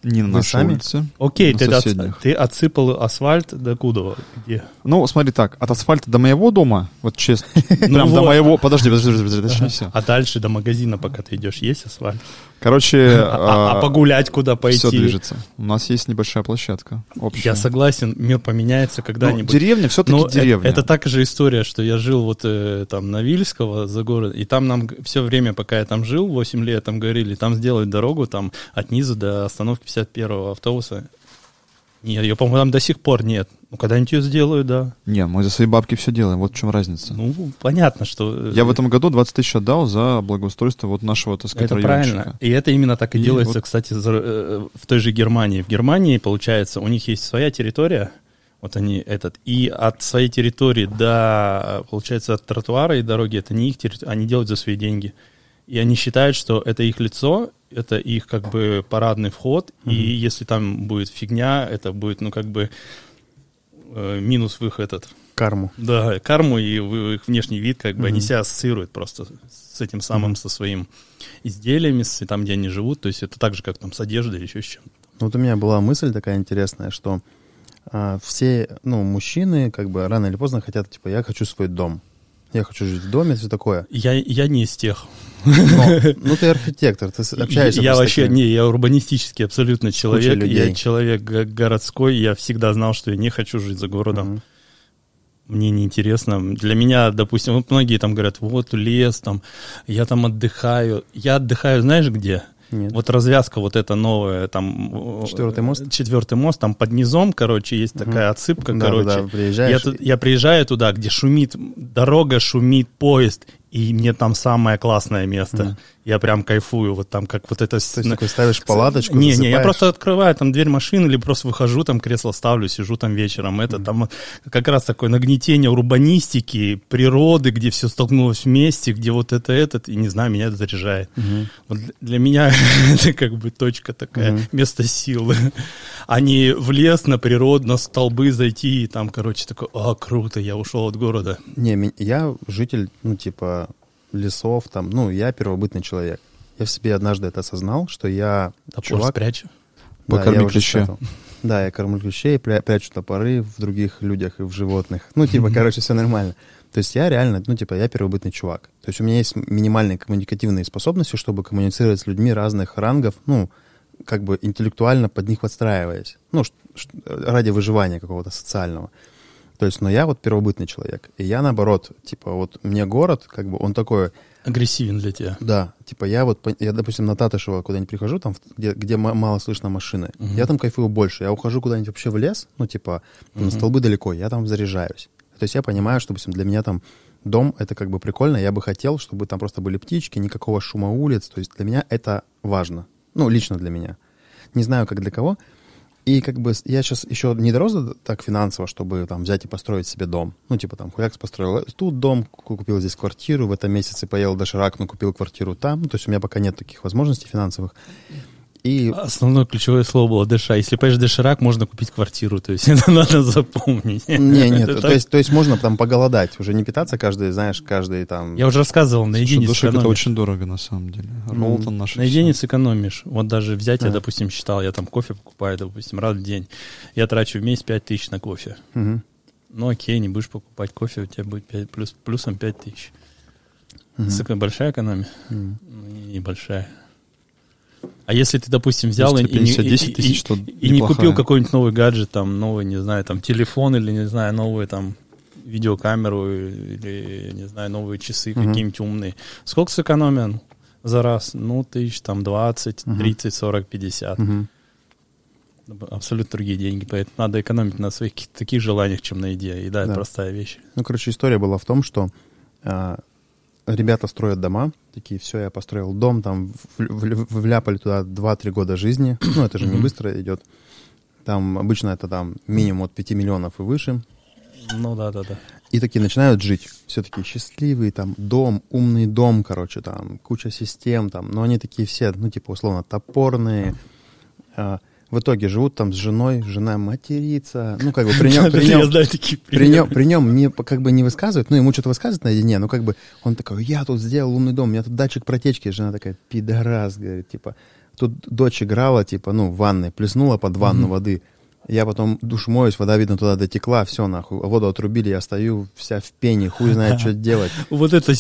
Speaker 3: Не на
Speaker 1: Вы
Speaker 3: нашей
Speaker 1: сами?
Speaker 3: улице.
Speaker 2: Окей,
Speaker 3: на
Speaker 2: ты, отс- ты отсыпал асфальт до куда? Где?
Speaker 3: Ну, смотри так, от асфальта до моего дома, вот честно, прям до моего... Подожди, подожди, подожди, подожди.
Speaker 2: А дальше до магазина, пока ты идешь, есть асфальт?
Speaker 3: Короче,
Speaker 2: А, а погулять куда пойти?
Speaker 3: Все движется. У нас есть небольшая площадка общая.
Speaker 2: Я согласен, мир поменяется
Speaker 3: Ну,
Speaker 2: когда-нибудь.
Speaker 3: деревня все-таки
Speaker 2: Ну,
Speaker 3: деревня.
Speaker 2: Это, так же история, что я жил вот э, там на Вильского за город, и там нам все время, пока я там жил, 8 лет, там говорили, там сделают дорогу там от низу до остановки 51-го автобуса. Нет, ее, по-моему, там до сих пор нет. Ну, когда-нибудь ее сделают, да.
Speaker 3: Не, мы за свои бабки все делаем, вот в чем разница.
Speaker 2: Ну, понятно, что... э,
Speaker 3: Я в этом году 20 тысяч отдал за благоустройство вот нашего, так сказать,
Speaker 2: Это
Speaker 3: райончика.
Speaker 2: правильно. И это именно так и,
Speaker 3: И
Speaker 2: делается,
Speaker 3: вот-
Speaker 2: кстати, э, в той же Германии. В Германии, получается, у них есть своя территория, вот они этот, и от своей территории до, получается, от тротуара и дороги, это не их территория, они делают за свои деньги. И они считают, что это их лицо, это их как бы парадный вход, и если там будет фигня, это будет, ну, как бы э, минус в их этот,
Speaker 1: Карму.
Speaker 2: да, карму и в- их внешний вид, как бы они себя ассоциируют просто с этим самым, со своим изделиями, с, там, где они живут. То есть это так же, как там с одеждой или еще с чем-то.
Speaker 1: Вот у меня была мысль такая интересная, что а, все, ну, мужчины, как бы рано или поздно хотят, типа, я хочу свой дом. Я хочу жить в доме, все такое.
Speaker 2: Я, я не из тех.
Speaker 1: Но, ну, ты архитектор, ты общаешься
Speaker 2: Я вообще,
Speaker 1: такими-
Speaker 2: не, я урбанистический абсолютно человек. Я человек го- городской. Я всегда знал, что я не хочу жить за городом.
Speaker 1: Мгм.
Speaker 2: Мне неинтересно. Для меня, допустим, вот многие там говорят, вот лес, там, я там отдыхаю. Я отдыхаю, знаешь где?
Speaker 1: Нет.
Speaker 2: Вот развязка вот эта новая, там...
Speaker 1: Четвертый мост?
Speaker 2: Четвертый мост, там под низом, короче, есть такая отсыпка,
Speaker 1: Да,
Speaker 2: короче.
Speaker 1: да, да, приезжаешь
Speaker 2: я, я приезжаю туда, где шумит дорога, шумит поезд, и мне там самое классное место. Я прям кайфую, вот там как вот это...
Speaker 1: То есть такой ставишь палаточку,
Speaker 2: Не, не, я
Speaker 1: засыпаешь.
Speaker 2: просто открываю там дверь машины или просто выхожу, там кресло ставлю, сижу там вечером. Это там как раз такое нагнетение урбанистики, природы, где все столкнулось вместе, где вот это, этот, и не знаю, меня это заряжает. Вот для- меня это как бы точка такая, место силы. А не в лес, на природу, на столбы зайти и там, короче, такой, а, круто, я ушел от города.
Speaker 1: Не, я житель, ну, типа, лесов, там, ну, я первобытный человек. Я в себе однажды это осознал, что я
Speaker 2: Топор
Speaker 1: чувак...
Speaker 2: спрячу.
Speaker 1: Да,
Speaker 3: Покорми
Speaker 1: я
Speaker 3: клеща.
Speaker 1: Да, я кормлю клещей, пря- прячу топоры в других людях и в животных. Ну, типа, короче, все нормально. То есть я реально, ну, типа, я первобытный чувак. То есть у меня есть минимальные коммуникативные способности, чтобы коммуницировать с людьми разных рангов, ну, как бы интеллектуально под них подстраиваясь. Ну, ради выживания какого-то социального. То есть, но я вот первобытный человек. И я наоборот, типа, вот мне город, как бы, он такой,
Speaker 2: Агрессивен для тебя.
Speaker 1: да, типа я вот, я, допустим, на Татышево куда-нибудь прихожу, там, где, где ма- мало слышно машины, я там кайфую больше. Я ухожу куда-нибудь вообще в лес, ну, типа, на столбы далеко, я там заряжаюсь. То есть я понимаю, что, допустим, для меня там дом — это как бы прикольно, я бы хотел, чтобы там просто были птички, никакого шума улиц, то есть для меня это важно. Ну, лично для меня. Не знаю, как для кого. И как бы я сейчас еще не дорос до- так финансово, чтобы там взять и построить себе дом. Ну, типа там хуяк построил тут дом, ку- купил здесь квартиру, в этом месяце поел доширак, но купил квартиру там. Ну, то есть у меня пока нет таких возможностей финансовых. И
Speaker 2: Основное ключевое слово было дыша. Если поешь доширак, можно купить квартиру. То есть это надо запомнить.
Speaker 1: не, нет, то есть, то есть можно там поголодать, уже не питаться каждый, знаешь, каждый там.
Speaker 2: Я уже рассказывал, на
Speaker 3: Слушай, это очень дорого, на самом деле. Роллтон наш.
Speaker 2: На единиц экономишь. Вот даже взять, я,
Speaker 1: Да.
Speaker 2: допустим, считал, я там кофе покупаю, допустим, раз в день. Я трачу в месяц 5 тысяч на кофе.
Speaker 1: Мгм.
Speaker 2: Ну окей, не будешь покупать кофе, у тебя будет 5, плюс, плюсом 5 тысяч. Это большая экономия? Ну, Небольшая. А если ты, допустим, взял и, и не-
Speaker 3: 50, 10
Speaker 2: и-
Speaker 3: тысяч,
Speaker 2: и-
Speaker 3: то
Speaker 2: и не купил какой-нибудь новый гаджет, там, новый, не знаю, там, телефон или, не знаю, новую, там, видеокамеру или, не знаю, новые часы какие-нибудь умные. Сколько сэкономил за раз? Ну, тысяч, там, 20, 30, 40, 50.
Speaker 1: Мгм.
Speaker 2: Абсолютно другие деньги, поэтому надо экономить на своих таких желаниях, чем на еде. Еда — это
Speaker 1: Да.
Speaker 2: простая вещь.
Speaker 1: Ну, короче, история была в том, что а, ребята строят дома, такие, все, я построил дом, там в- в- вляпали туда 2-3 года жизни, ну, это же не быстро идет. Там обычно это там минимум от 5 миллионов и выше.
Speaker 2: Ну, да-да-да.
Speaker 1: И такие начинают жить. Все такие счастливые, там, дом, умный дом, короче, там, куча систем, там. Но они такие все, ну, типа, условно, топорные. А, в итоге живут там с женой, жена матерится. Ну, как бы при нем, при нем, при нем, при нем не, как бы не высказывает, ну, ему что-то высказывает наедине, но как бы он такой, я тут сделал умный дом, у меня тут датчик протечки, жена такая, пидорас, говорит, типа, тут дочь играла, типа, ну, в ванной, плеснула под ванну воды, я потом душ моюсь, вода, видно, туда дотекла, все, нахуй, воду отрубили, я стою вся в пене, хуй знает, что делать.
Speaker 2: Вот это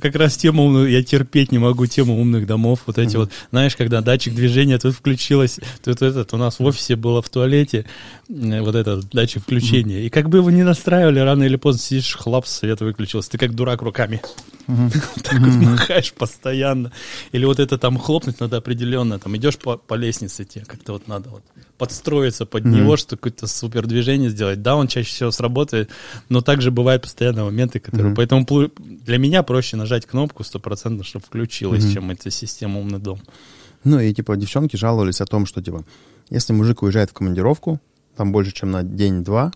Speaker 2: как раз тема я терпеть не могу тему умных домов. Вот эти вот, знаешь, когда датчик движения тут включилось, тут этот у нас в офисе было в туалете э, вот этот датчик включения. И как бы его не настраивали, рано или поздно сидишь, хлоп, свет выключился. Ты как дурак руками. Так вот махаешь постоянно. Или вот это там хлопнуть надо определенно. Там идешь по, по лестнице, тебе как-то вот надо вот подстроиться под него, что какое-то супер движение сделать. Да, он чаще всего сработает, но также бывают постоянно моменты, которые... Поэтому для меня проще нажать кнопку стопроцентно, чтобы включилась, чем эта система умный дом.
Speaker 1: Ну, и, типа, девчонки жаловались о том, что, типа, если мужик уезжает в командировку, там больше, чем на день-два,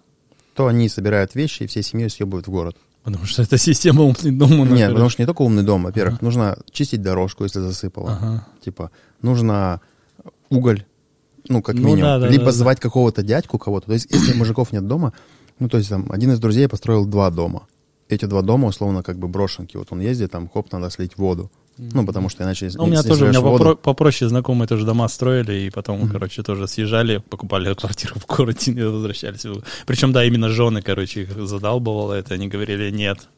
Speaker 1: то они собирают вещи и всей семьей съебывают в город.
Speaker 2: Потому что эта система умный дом.
Speaker 1: Нет,
Speaker 2: короче,
Speaker 1: потому что не только умный дом. Во-первых, нужно чистить дорожку, если засыпало.
Speaker 2: Ага.
Speaker 1: Типа, нужно уголь, ну, как
Speaker 2: Ну
Speaker 1: минимум.
Speaker 2: да, да,
Speaker 1: Либо
Speaker 2: да, да.
Speaker 1: звать какого-то дядьку, кого-то. То есть, если мужиков нет дома, ну, то есть, там, один из друзей построил два дома. Эти два дома, условно, как бы брошенки. Вот он ездит, там, хоп, надо слить воду. Ну, потому что иначе...
Speaker 2: Ну, у меня тоже, у меня
Speaker 1: воду-
Speaker 2: попро- попроще знакомые тоже дома строили, и потом, короче, тоже съезжали, покупали квартиру в городе и возвращались. Причем, да, именно жены, короче, их задалбывало это, они говорили, нет,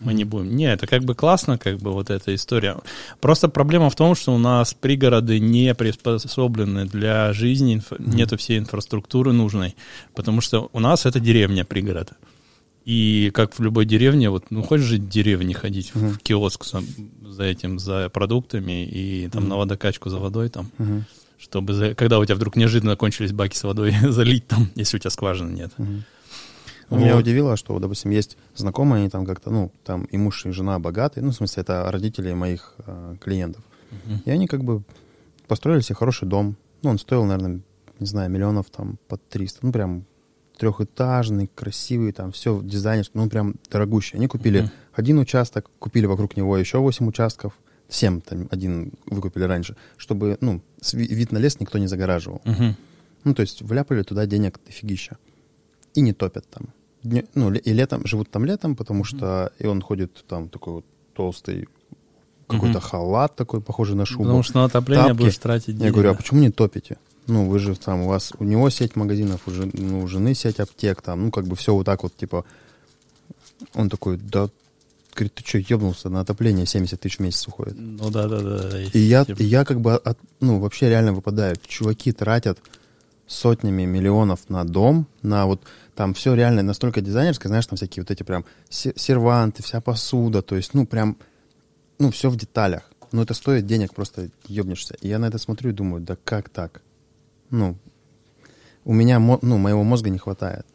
Speaker 2: мы не будем. Не, это как бы классно, как бы вот эта история. Просто проблема в том, что у нас пригороды не приспособлены для жизни, инф... mm-hmm. нету всей инфраструктуры нужной, потому что у нас это деревня, пригород. И как в любой деревне, вот, ну, хочешь жить в деревне, ходить mm-hmm. в киоск за, за этим, за продуктами и там mm-hmm. на водокачку за водой там, mm-hmm. чтобы, за, когда у тебя вдруг неожиданно кончились баки с водой, залить там, если у тебя скважины нет. Mm-hmm.
Speaker 1: Вот. Меня удивило, что, допустим, есть знакомые, они там как-то, ну, там и муж, и жена богатые, ну, в смысле, это родители моих э, клиентов. Uh-huh. И они как бы построили себе хороший дом. Ну, он стоил, наверное, не знаю, миллионов там под 300. Ну, прям трехэтажный, красивый, там все дизайнерский, ну, прям дорогущий. Они купили uh-huh. один участок, купили вокруг него еще 8 участков, 7, там, один выкупили раньше, чтобы, ну, вид на лес никто не загораживал. Uh-huh. Ну, то есть вляпали туда денег дофигища. И не топят там ну, и летом, живут там летом, потому что и он ходит там такой вот толстый, какой-то mm-hmm. халат такой, похожий на шубу.
Speaker 2: Потому что на отопление тапки. будешь тратить деньги.
Speaker 1: Я говорю, а почему не топите? Ну, вы же там, у вас, у него сеть магазинов, у, жен, ну, у жены сеть аптек, там, ну, как бы все вот так вот, типа, он такой, да, говорит, ты что, ебнулся, на отопление 70 тысяч в месяц уходит.
Speaker 2: Ну, да, да, да.
Speaker 1: И я, и я как бы, от, ну, вообще реально выпадаю. Чуваки тратят сотнями миллионов на дом, на вот там все реально настолько дизайнерское, знаешь, там всякие вот эти прям серванты, вся посуда, то есть, ну, прям, ну, все в деталях. Но это стоит денег, просто ебнешься. И я на это смотрю и думаю, да как так? Ну, у меня, ну, моего мозга не хватает.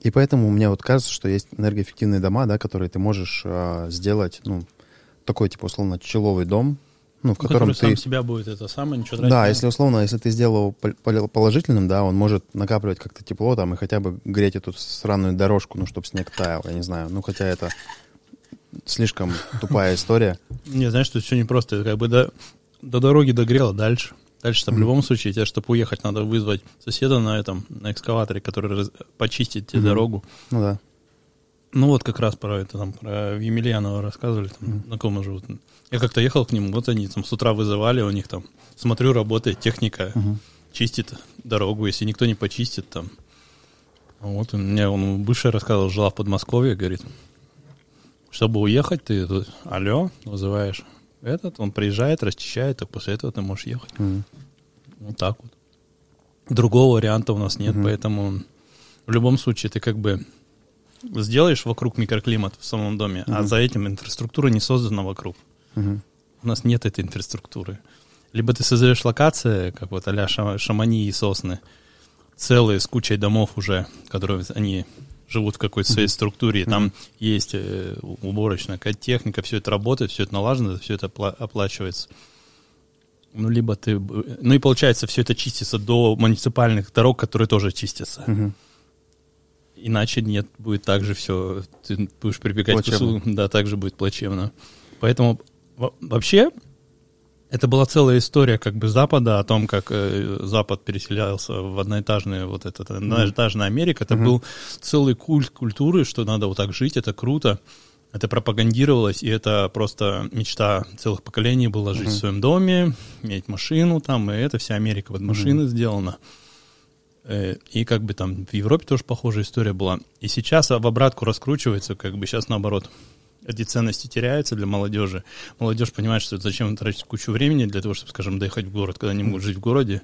Speaker 1: И поэтому у меня вот кажется, что есть энергоэффективные дома, да, которые ты можешь э, сделать, ну, такой, типа, условно, человый дом, ну, в котором ты...
Speaker 2: сам себя будет это самое, ничего тратить.
Speaker 1: Да, если условно, если ты сделал положительным, да, он может накапливать как-то тепло там и хотя бы греть эту сраную дорожку, ну, чтобы снег таял, я не знаю. Ну, хотя это слишком тупая история.
Speaker 2: Не, знаешь, тут все непросто. Как бы до, до дороги догрело дальше. Дальше-то в любом случае тебе, чтобы уехать, надо вызвать соседа на этом, на экскаваторе, который раз, почистит тебе дорогу.
Speaker 1: Ну да.
Speaker 2: Ну вот как раз про это там, про Емельянова рассказывали, там, mm. знакомые живут. Я как-то ехал к ним, вот они там с утра вызывали, у них там, смотрю, работает техника, uh-huh. чистит дорогу, если никто не почистит там. Вот у меня он бывший рассказывал, жила в Подмосковье, говорит, чтобы уехать, ты алло, вызываешь этот, он приезжает, расчищает, а после этого ты можешь ехать. Uh-huh. Вот так вот. Другого варианта у нас нет, uh-huh. поэтому в любом случае ты как бы сделаешь вокруг микроклимат в самом доме, uh-huh. а за этим инфраструктура не создана вокруг. Угу. У нас нет этой инфраструктуры. Либо ты создаешь локации, как вот а шамани и сосны, целые с кучей домов уже, которые они живут в какой-то своей структуре, там есть э, уборочная техника, все это работает, все это налажено, все это оплачивается. Ну, либо ты... Ну и получается, все это чистится до муниципальных дорог, которые тоже чистятся. Иначе нет, будет так же все, ты будешь прибегать плачевно. к СУ, да, так же будет плачевно. Поэтому Вообще, это была целая история как бы Запада о том, как э, Запад переселялся в одноэтажную вот это одноэтажная Америка. Это mm-hmm. был целый культ культуры, что надо вот так жить, это круто. Это пропагандировалось, и это просто мечта целых поколений была жить mm-hmm. в своем доме, иметь машину там, и это вся Америка под машины mm-hmm. сделана. Э, и как бы там в Европе тоже похожая история была. И сейчас в обратку раскручивается, как бы сейчас наоборот эти ценности теряются для молодежи. Молодежь понимает, что зачем тратить кучу времени для того, чтобы, скажем, доехать в город, когда они могут жить в городе,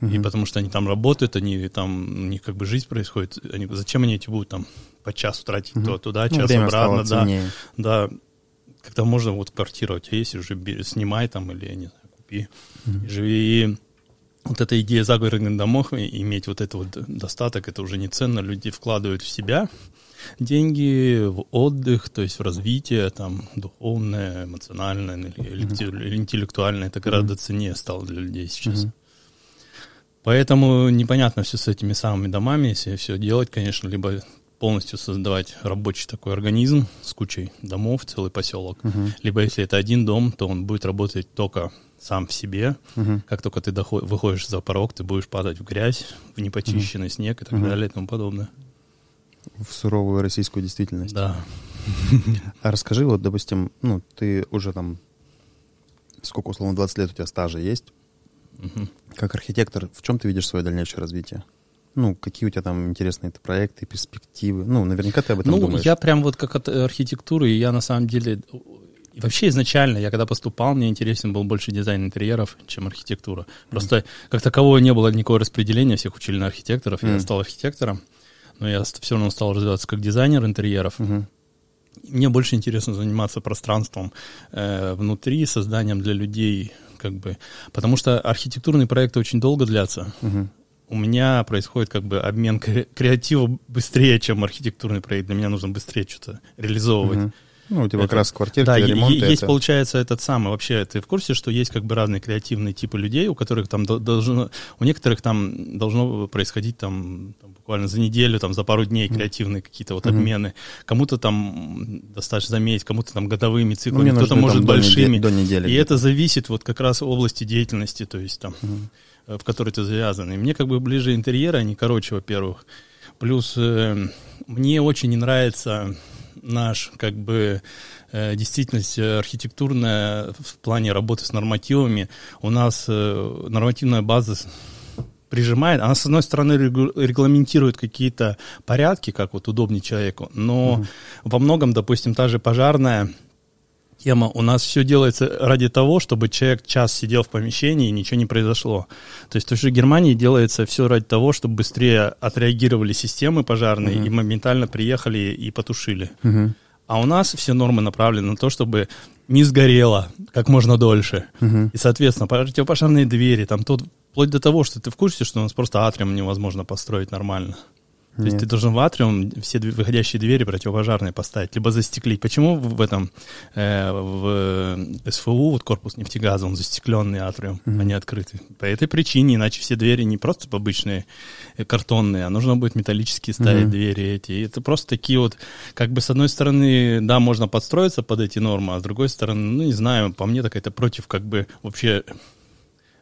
Speaker 2: uh-huh. и потому что они там работают, они там, у них как бы жизнь происходит. Они, зачем они эти будут там по часу тратить uh-huh. то туда, ну, час ну, обратно, да. Ценнее. Да. Когда можно вот квартира у тебя есть, уже снимай там или, не знаю, купи, и живи. И вот эта идея загородных домов, иметь вот этот вот достаток, это уже не ценно, люди вкладывают в себя, деньги в отдых, то есть в развитие, там, духовное, эмоциональное или интеллектуальное, это гораздо ценнее стало для людей сейчас. Поэтому непонятно все с этими самыми домами, если все делать, конечно, либо полностью создавать рабочий такой организм с кучей домов, целый поселок. Uh-huh. Либо если это один дом, то он будет работать только сам в себе. Uh-huh. Как только ты доход, выходишь за порог, ты будешь падать в грязь, в непочищенный uh-huh. снег и так uh-huh. далее и тому подобное
Speaker 1: в суровую российскую действительность.
Speaker 2: Да.
Speaker 1: А расскажи, вот, допустим, ну, ты уже там, сколько, условно, 20 лет у тебя стажа есть? Угу. Как архитектор, в чем ты видишь свое дальнейшее развитие? Ну, какие у тебя там интересные проекты, перспективы? Ну, наверняка ты об этом
Speaker 2: ну,
Speaker 1: думаешь.
Speaker 2: я прям вот как от архитектуры, я на самом деле... Вообще изначально, я когда поступал, мне интересен был больше дизайн интерьеров, чем архитектура. Просто mm. как такового не было никакого распределения, всех учили на архитекторов, mm. я стал архитектором, но я все равно стал развиваться как дизайнер интерьеров. Mm-hmm. Мне больше интересно заниматься пространством э, внутри, созданием для людей, как бы, потому что архитектурные проекты очень долго длятся. Mm-hmm у меня происходит как бы обмен креатива быстрее, чем архитектурный проект. Для меня нужно быстрее что-то реализовывать. Угу.
Speaker 1: Ну, у тебя это, как раз квартирка,
Speaker 2: да,
Speaker 1: ремонт.
Speaker 2: есть, это... получается, этот самый. Вообще, ты в курсе, что есть как бы разные креативные типы людей, у которых там должно, у некоторых там должно происходить там, там буквально за неделю, там за пару дней креативные какие-то вот mm-hmm. обмены. Кому-то там достаточно заметить, кому-то там годовыми циклами, ну, кто-то может большими.
Speaker 1: До недели.
Speaker 2: И это зависит вот как раз области деятельности, то есть там. Mm-hmm в которой ты завязан. И мне как бы ближе интерьеры, они короче, во-первых. Плюс э, мне очень не нравится наш, как бы, э, действительность архитектурная в плане работы с нормативами. У нас э, нормативная база прижимает, она, с одной стороны, регламентирует какие-то порядки, как вот удобнее человеку, но mm во многом, допустим, та же пожарная тема. У нас все делается ради того, чтобы человек час сидел в помещении и ничего не произошло. То есть в той же Германии делается все ради того, чтобы быстрее отреагировали системы пожарные uh-huh. и моментально приехали и потушили. Uh-huh. А у нас все нормы направлены на то, чтобы не сгорело как можно дольше. Uh-huh. И, соответственно, противопожарные двери, там тут вплоть до того, что ты в курсе, что у нас просто атриум невозможно построить нормально. То Нет. есть ты должен в атриум все выходящие двери противопожарные поставить, либо застеклить. Почему в этом, э, в СФУ, вот корпус нефтегаза, он застекленный атриум, mm-hmm. они открыты? По этой причине, иначе все двери не просто обычные э, картонные, а нужно будет металлические ставить mm-hmm. двери эти. И это просто такие вот, как бы с одной стороны, да, можно подстроиться под эти нормы, а с другой стороны, ну не знаю, по мне так это против как бы вообще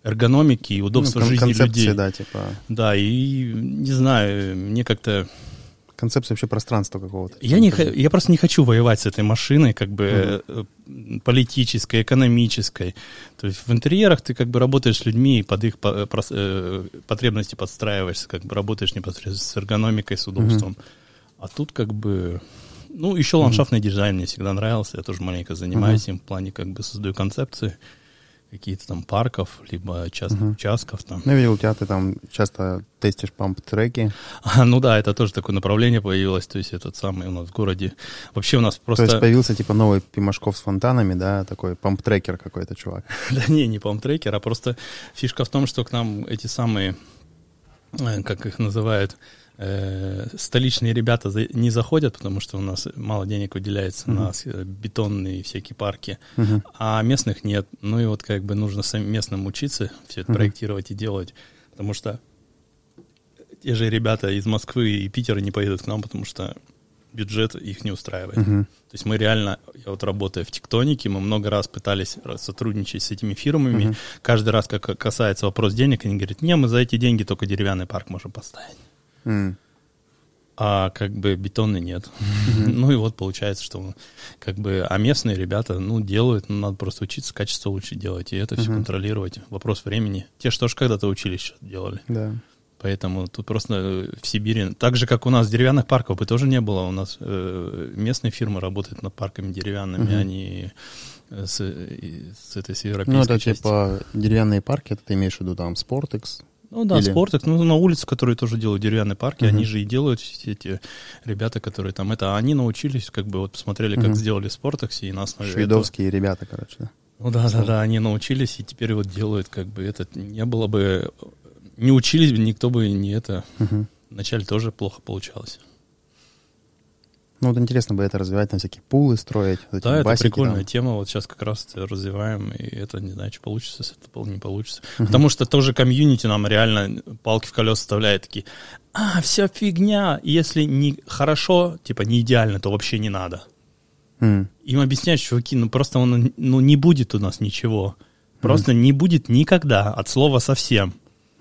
Speaker 2: эргономики и удобства ну, жизни людей.
Speaker 1: да, типа.
Speaker 2: Да, и не знаю, мне как-то
Speaker 1: концепция вообще пространства какого-то.
Speaker 2: Я, не, я просто не хочу воевать с этой машиной, как бы mm. политической, экономической. То есть в интерьерах ты как бы работаешь с людьми и под их э, потребности подстраиваешься, как бы работаешь непосредственно с эргономикой, с удобством. Mm-hmm. А тут как бы... Ну, еще ландшафтный mm-hmm. дизайн мне всегда нравился, я тоже маленько занимаюсь mm-hmm. им в плане как бы создаю концепции какие-то там парков, либо частных uh-huh. участков там.
Speaker 1: Ну, я видел, у тебя ты там часто тестишь памп-треки.
Speaker 2: А, ну да, это тоже такое направление появилось, то есть этот самый у нас в городе. Вообще у нас просто...
Speaker 1: То есть появился типа новый Пимашков с фонтанами, да, такой памп-трекер какой-то чувак.
Speaker 2: да не, не памп-трекер, а просто фишка в том, что к нам эти самые, э, как их называют, э, столичные ребята за, не заходят, потому что у нас мало денег выделяется uh-huh. на бетонные всякие парки, uh-huh. а местных нет. Ну и вот как бы нужно местным учиться все это uh-huh. проектировать и делать, потому что те же ребята из Москвы и Питера не поедут к нам, потому что бюджет их не устраивает. Uh-huh. То есть мы реально, я вот работаю в тектонике, мы много раз пытались сотрудничать с этими фирмами. Uh-huh. Каждый раз, как касается вопрос денег, они говорят, не, мы за эти деньги только деревянный парк можем поставить. Mm. А как бы бетонный нет. Mm-hmm. ну и вот получается, что как бы, а местные ребята, ну, делают, ну, надо просто учиться качество лучше делать, и это mm-hmm. все контролировать. Вопрос времени. Те, что ж когда-то учились, что делали.
Speaker 1: Да. Yeah.
Speaker 2: Поэтому тут просто в Сибири, так же, как у нас деревянных парков бы тоже не было, у нас э, местные фирмы работают над парками деревянными, mm-hmm. они с, с этой с европейской
Speaker 1: Ну, это
Speaker 2: части.
Speaker 1: типа деревянные парки, это ты имеешь в виду там Спортекс,
Speaker 2: ну да, Или... спортик, ну на улице, которые тоже делают деревянные парки, uh-huh. они же и делают все эти ребята, которые там это, они научились, как бы вот посмотрели, как uh-huh. сделали спортекс, и на основе
Speaker 1: Шведовские этого... ребята, короче, да.
Speaker 2: Ну да, да, да, они научились, и теперь вот делают, как бы это не было бы, не учились бы, никто бы не это. Uh-huh. Вначале тоже плохо получалось.
Speaker 1: Ну, вот интересно бы это развивать, на всякие пулы строить.
Speaker 2: Вот да, это прикольная там. тема. Вот сейчас как раз развиваем, и это, не знаю, что получится, если это не получится. Uh-huh. Потому что тоже комьюнити нам реально палки в колеса вставляет такие, а, вся фигня, если не хорошо, типа не идеально, то вообще не надо. Mm. Им объясняют, чуваки, ну просто он, ну не будет у нас ничего. Просто mm. не будет никогда, от слова совсем.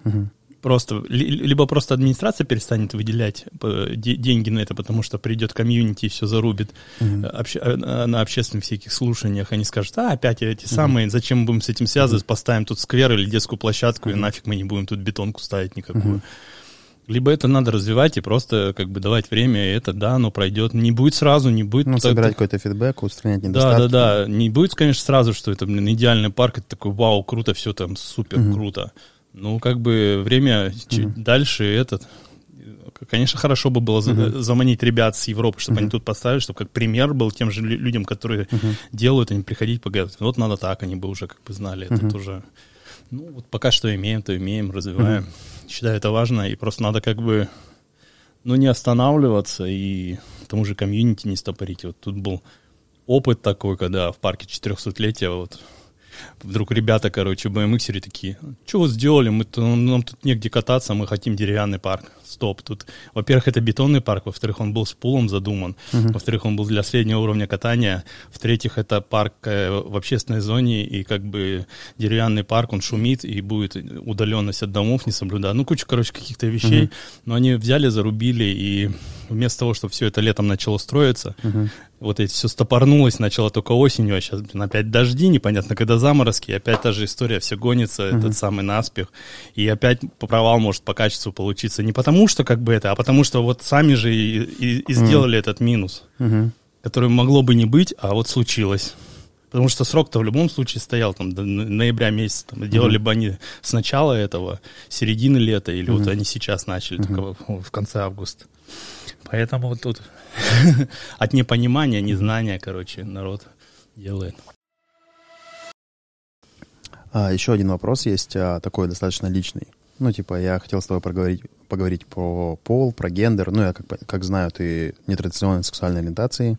Speaker 2: Mm-hmm просто, либо просто администрация перестанет выделять э, деньги на это, потому что придет комьюнити и все зарубит mm-hmm. обще, э, на общественных всяких слушаниях, они скажут, а, опять эти mm-hmm. самые, зачем мы будем с этим связывать, mm-hmm. поставим тут сквер или детскую площадку, mm-hmm. и нафиг мы не будем тут бетонку ставить никакую. Mm-hmm. Либо это надо развивать и просто как бы давать время, и это, да, оно пройдет. Не будет сразу, не будет...
Speaker 1: Ну,
Speaker 2: так-
Speaker 1: собирать какой-то фидбэк, устранять
Speaker 2: Да,
Speaker 1: недостатки.
Speaker 2: да, да. Не будет, конечно, сразу, что это, блин, идеальный парк, это такой, вау, круто, все там супер круто. Ну, как бы время чуть дальше этот. Конечно, хорошо бы было за- заманить ребят с Европы, чтобы они тут поставили, чтобы как пример был тем же лю- людям, которые делают, они приходить поговорить. Вот надо так, они бы уже как бы знали. Это тоже. Ну, вот пока что имеем, то имеем, развиваем. Считаю, это важно, и просто надо как бы ну, не останавливаться и тому же комьюнити не стопорить. Вот тут был опыт такой, когда в парке 400-летия вот вдруг ребята, короче, BMX такие, что вот сделали, мы, тут- нам тут негде кататься, мы хотим деревянный парк. Стоп, тут, во-первых, это бетонный парк, во-вторых, он был с пулом задуман, во-вторых, он был для среднего уровня катания, в-третьих, это парк э, в общественной зоне, и как бы деревянный парк, он шумит, и будет удаленность от домов не соблюдать. Ну, куча, короче, каких-то вещей, но они взяли, зарубили, и вместо того, чтобы все это летом начало строиться, вот эти все стопорнулось, начало только осенью, а сейчас, блин, опять дожди, непонятно, когда заморозки, и опять та же история, все гонится, этот самый наспех, и опять провал может по качеству получиться. Не потому, что как бы это, а потому, что вот сами же и, и- и сделали этот минус, который могло бы не быть, а вот случилось. Потому что срок-то в любом случае стоял там до но- ноября месяца. Там, делали бы они с начала этого, середины лета, или вот они сейчас начали, только в, конце августа. Поэтому вот тут от непонимания, незнания, короче, народ делает.
Speaker 1: А, еще один вопрос есть, а, такой достаточно личный. Ну, типа, я хотел с тобой проговорить, поговорить про пол, про гендер. Ну, я как, как знаю, ты нетрадиционной сексуальной ориентации.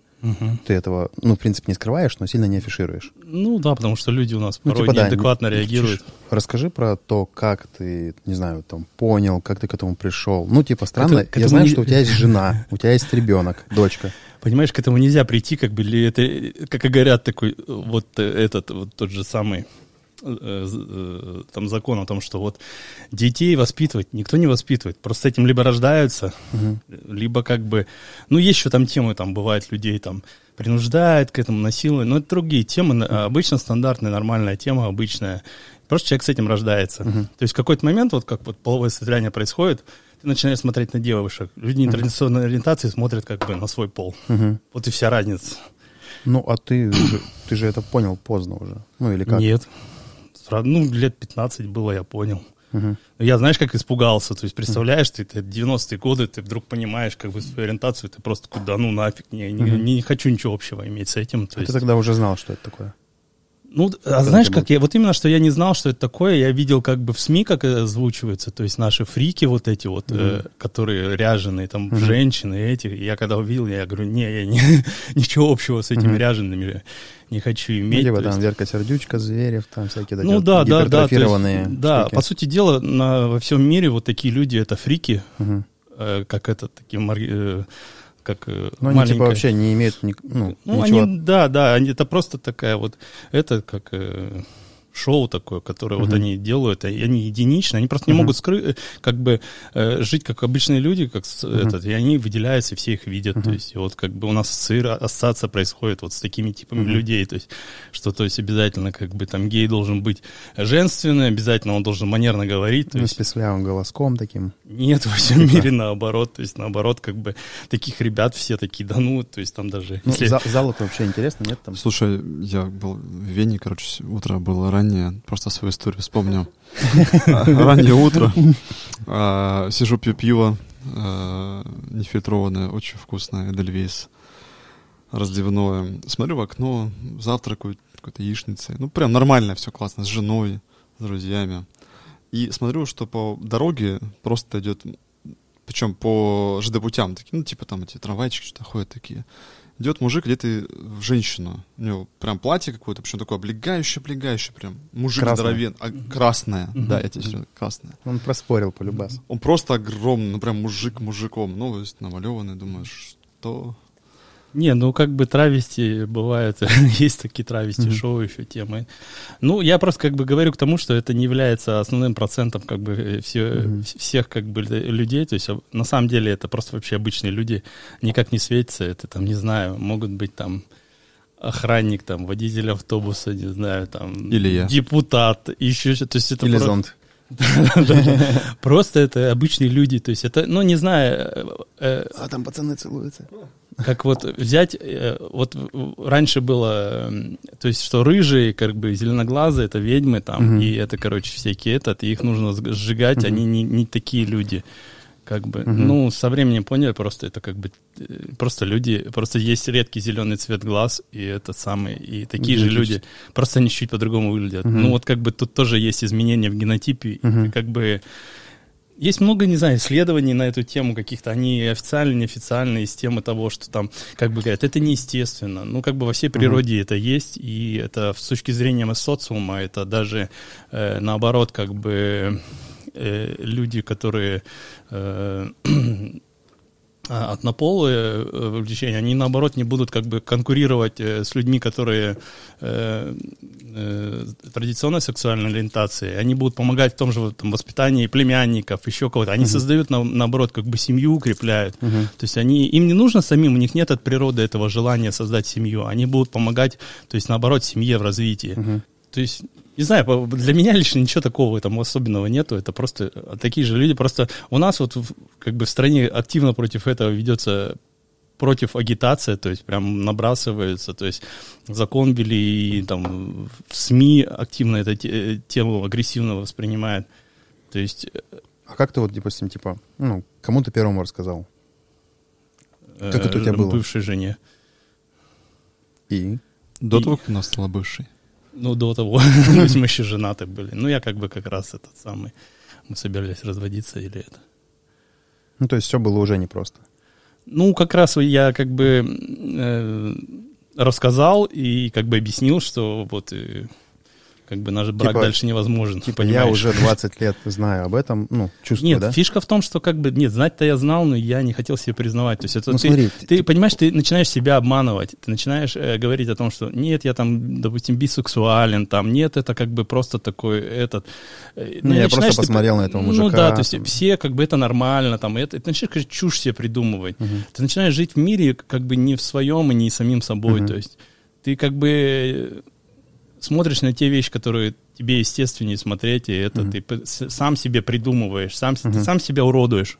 Speaker 1: Ты этого, ну, в принципе, не скрываешь, но сильно не афишируешь.
Speaker 2: Ну да, потому что люди у нас
Speaker 1: Ну,
Speaker 2: порой
Speaker 1: типа, да,
Speaker 2: неадекватно
Speaker 1: не- не
Speaker 2: реагируют.
Speaker 1: Расскажи про то, как ты, не знаю, там, понял, как ты к этому пришел. Ну, типа, странно,
Speaker 2: Это-
Speaker 1: я знаю,
Speaker 2: не-
Speaker 1: что у тебя есть жена, у тебя есть ребенок, дочка.
Speaker 2: Понимаешь, к этому нельзя прийти, как бы, ли это, как и говорят, такой, вот э, этот, вот тот же самый там закон о том, что вот детей воспитывать никто не воспитывает, просто этим либо рождаются, либо как бы, ну есть еще там темы, там бывает людей там принуждают к этому, насилуют, но это другие темы, обычно стандартная, нормальная тема, обычная, просто человек с этим рождается. То есть в какой-то момент, вот как вот половое созревание происходит, ты начинаешь смотреть на девушек. Люди нетрадиционной ориентации смотрят как бы на свой пол. Вот и вся разница.
Speaker 1: Ну, а ты же, ты же это понял поздно уже. Ну, или как?
Speaker 2: Нет. Сразу, ну, лет 15 было, я понял.
Speaker 1: Мгм.
Speaker 2: Я, знаешь, как испугался. То есть, представляешь, ты, ты 90-е годы, ты вдруг понимаешь как бы свою ориентацию, ты просто такой, да ну нафиг, не, не, не хочу ничего общего иметь с этим. То
Speaker 1: А
Speaker 2: есть,
Speaker 1: ты тогда уже знал, что это такое?
Speaker 2: Ну, а знаешь, как я, вот именно, что я не знал, что это такое, я видел как бы в СМИ, как озвучивается, то есть наши фрики вот эти вот, э, которые ряженые, там, женщины эти, я когда увидел, я говорю, не, я не, ничего общего с этими ряжеными не хочу иметь. то
Speaker 1: там
Speaker 2: есть-
Speaker 1: Верка Сердючка, Зверев, там всякие такие
Speaker 2: ну
Speaker 1: вот
Speaker 2: да, да, да, есть, да, по сути дела, на, во всем мире вот такие люди, это фрики,
Speaker 1: Мгм.
Speaker 2: э, как это, такие, э, как э,
Speaker 1: Ну, они типа
Speaker 2: маленькая-
Speaker 1: вообще не имеют ни- ну,
Speaker 2: ну,
Speaker 1: ничего.
Speaker 2: они, да, да, они, это просто такая вот, это как э, шоу такое, которое вот они делают, и они единичны, они просто не могут скрыть, как бы э, жить как обычные люди, как с- этот, и они выделяются, и все их видят, то есть вот как бы у нас ассоци- ассоциация происходит вот с такими типами людей, то есть что то есть обязательно как бы там гей должен быть женственный, обязательно он должен манерно говорить, то
Speaker 1: Ну, с
Speaker 2: есть
Speaker 1: песклявым голоском таким.
Speaker 2: нет во всем мире наоборот, то есть наоборот как бы таких ребят все такие, да ну, то есть там даже
Speaker 1: Ну,
Speaker 2: если-
Speaker 1: за- зал-то вообще интересно, нет там?
Speaker 3: Слушай, я был в Вене, короче, с- утро было раннее, просто свою историю вспомнил. А, Раннее утро, а, сижу, пью пиво, а, нефильтрованное, очень вкусное, Эдельвейс, раздевное. Смотрю в окно, завтракаю какой-то яичницей. Ну, прям нормально все классно, с женой, с друзьями. И смотрю, что по дороге просто идет, причем по ЖД путям, такие, ну, типа там эти трамвайчики что-то ходят такие. Идет мужик, одетый в женщину. У него прям платье какое-то, причем такое облегающее, облегающее прям. Мужик
Speaker 1: Красное.
Speaker 3: здоровен. А, красное, да, я тебе серьезно, красное.
Speaker 1: Он проспорил по любасу.
Speaker 3: Он просто огромный, ну прям мужик мужиком. Ну, то есть намалеванный, думаешь, что...
Speaker 2: Не, ну как бы травести бывает, есть такие травести шоу еще темы. Ну, я просто как бы говорю к тому, что это не является основным процентом как бы э, все, всех как бы лю- людей. То есть а, на самом деле это просто вообще обычные люди, никак не светятся. Это там, не знаю, могут быть там охранник, там, водитель автобуса, не знаю, там...
Speaker 3: Или я.
Speaker 2: Депутат, еще что-то. То есть это
Speaker 1: Или
Speaker 2: про-
Speaker 1: зонт.
Speaker 2: Просто это обычные люди, то есть это, ну, не знаю...
Speaker 1: А там пацаны целуются.
Speaker 2: Как вот взять, вот раньше было, то есть что рыжие, как бы зеленоглазые, это ведьмы там, и это, короче, всякие этот, и их нужно сжигать, они не, не такие люди как бы, угу. ну, со временем поняли, просто это как бы, просто люди, просто есть редкий зеленый цвет глаз, и это самый, и такие же люди, просто они чуть по-другому выглядят. Угу. Ну, вот как бы тут тоже есть изменения в генотипе, угу. и как бы есть много, не знаю, исследований на эту тему каких-то, они официальные, неофициальные, из темы того, что там, как бы говорят, это неестественно. Ну, как бы во всей природе uh-huh. это есть, и это с точки зрения социума, это даже э, наоборот, как бы э, люди, которые э, однополые э, увлечения, они наоборот не будут как бы конкурировать э, с людьми, которые э, э, традиционной сексуальной ориентации, они будут помогать в том же там, воспитании племянников, еще кого-то. Они uh-huh. создают на, наоборот как бы семью, укрепляют. Uh-huh. То есть они им не нужно самим, у них нет от природы этого желания создать семью. Они будут помогать, то есть наоборот семье в развитии. Uh-huh. То есть не знаю, для меня лично ничего такого там особенного нету. Это просто такие же люди. Просто у нас вот как бы в стране активно против этого ведется против агитация, то есть прям набрасывается, то есть закон ввели, и там в СМИ активно эту тему агрессивно воспринимает. То есть... Э,
Speaker 1: а как ты вот, допустим, типа, ну, кому ты первому рассказал?
Speaker 2: Как это у тебя было? Бывшей жене.
Speaker 1: И?
Speaker 3: До того, как она стала бывшей?
Speaker 2: Ну, до того. То есть мы еще женаты были. Ну, я как бы как раз этот самый... Мы собирались разводиться или это.
Speaker 1: Ну, то есть все было уже непросто.
Speaker 2: Ну, как раз я как бы э, рассказал и как бы объяснил, что вот... Э, как бы наш брак типа, дальше невозможен.
Speaker 1: Типа понимаешь? я уже 20 лет знаю об этом, ну, чувствую,
Speaker 2: Нет,
Speaker 1: да?
Speaker 2: фишка в том, что как бы, нет, знать-то я знал, но я не хотел себе признавать. То есть это ну, ты, смотри, ты, ты, понимаешь, ты начинаешь себя обманывать, ты начинаешь э, говорить о том, что нет, я там, допустим, бисексуален, там, нет, это как бы просто такой этот...
Speaker 1: Э, ну, я просто посмотрел ты, на этого мужика.
Speaker 2: Ну да, то есть все как бы это нормально, там, это, ты начинаешь, конечно, чушь себе придумывать. Угу. Ты начинаешь жить в мире как бы не в своем и не самим собой, угу. то есть ты как бы смотришь на те вещи, которые тебе естественнее смотреть, и это mm-hmm. ты сам себе придумываешь, сам, mm-hmm. ты сам себя уродуешь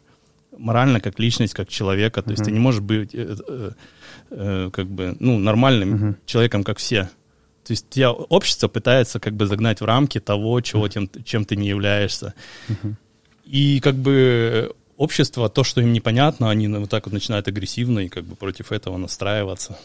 Speaker 2: морально как личность, как человека. То mm-hmm. есть ты не можешь быть э, э, э, как бы ну нормальным mm-hmm. человеком, как все. То есть тебя общество пытается как бы загнать в рамки того, чего тем, чем ты не являешься. Mm-hmm. И как бы общество, то, что им непонятно, они вот так вот начинают агрессивно и как бы против этого настраиваться.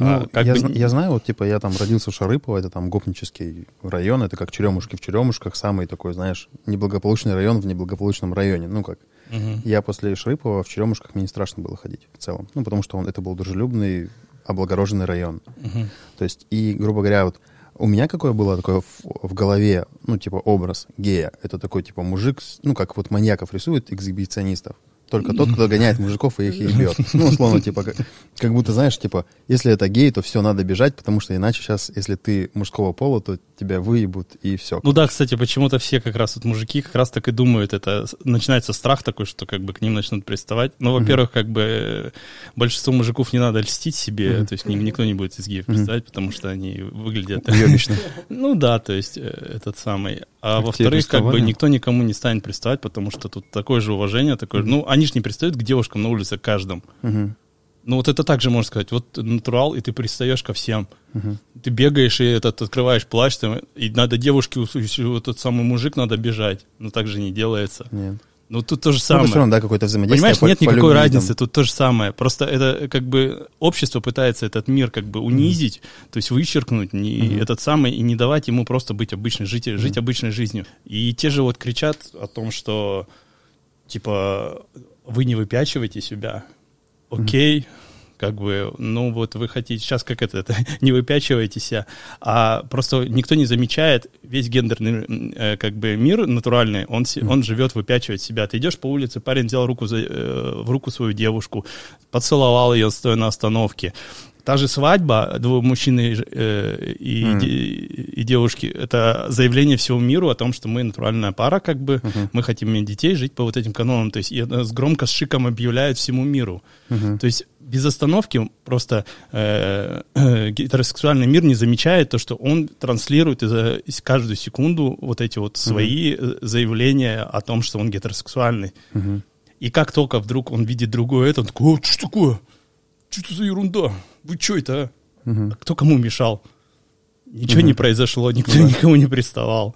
Speaker 1: Ну, а, я, бы... я знаю, вот, типа, я там родился в Шарыпово, это там гопнический район, это как Черемушки в Черемушках, самый такой, знаешь, неблагополучный район в неблагополучном районе. Ну, как. Угу. Я после Шарыпова в Черемушках мне не страшно было ходить в целом. Ну, потому что он, это был дружелюбный, облагороженный район. Угу. То есть, и, грубо говоря, вот у меня какое было такое в, в голове, ну, типа, образ гея. Это такой, типа, мужик, ну, как вот маньяков рисуют, эксгибиционистов. Только тот, кто гоняет мужиков и их ебет. Ну, условно, типа, как, как будто, знаешь, типа, если это гей, то все, надо бежать, потому что иначе сейчас, если ты мужского пола, то тебя выебут и все.
Speaker 2: Ну да, кстати, почему-то все как раз вот мужики как раз так и думают, это начинается страх такой, что как бы к ним начнут приставать. Ну, во-первых, как бы большинство мужиков не надо льстить себе, то есть к ним никто не будет из геев приставать, потому что они выглядят...
Speaker 1: Уебищно.
Speaker 2: Ну да, то есть э, этот самый. А во-вторых, как бы никто никому не станет приставать, потому что тут такое же уважение, такое же... Ну, они же не пристают к девушкам на улице каждым. Ну, вот это также можно сказать. Вот натурал, и ты пристаешь ко всем. Uh-huh. Ты бегаешь и этот, открываешь плащ, там, и надо девушке, вот этот самый мужик надо бежать. Но так же не делается.
Speaker 1: Нет.
Speaker 2: Ну, тут то же самое. Ну,
Speaker 1: все равно, да, какое-то взаимодействие.
Speaker 2: Понимаешь, нет никакой разницы, там. тут то же самое. Просто это как бы общество пытается этот мир как бы унизить, mm-hmm. то есть вычеркнуть не, mm-hmm. этот самый и не давать ему просто быть обычной, жить, mm-hmm. жить обычной жизнью. И те же вот кричат о том, что типа вы не выпячиваете себя, окей, как бы, ну вот вы хотите сейчас как это, это не выпячиваете себя, а просто никто не замечает весь гендерный э, как бы мир натуральный, он, он живет, выпячивает себя. Ты идешь по улице, парень взял руку за, э, в руку свою девушку, поцеловал ее стоя на остановке, та же свадьба двух мужчин и, э, и, де- и девушки, это заявление всему миру о том, что мы натуральная пара, как бы,
Speaker 1: Мгм.
Speaker 2: мы хотим иметь детей, жить по вот этим канонам, то есть и это с громко с шиком объявляют всему миру.
Speaker 1: Мгм.
Speaker 2: То есть без остановки просто э, э, гетеросексуальный мир не замечает то, что он транслирует из, из каждую секунду вот эти вот свои э, заявления о том, что он гетеросексуальный.
Speaker 1: Мгм.
Speaker 2: И как только вдруг он видит другое это, он такой, «О, что такое? Что это за ерунда? Вы что это, а? А кто кому мешал? Ничего не
Speaker 1: Мгм.
Speaker 2: произошло, никто никому не приставал.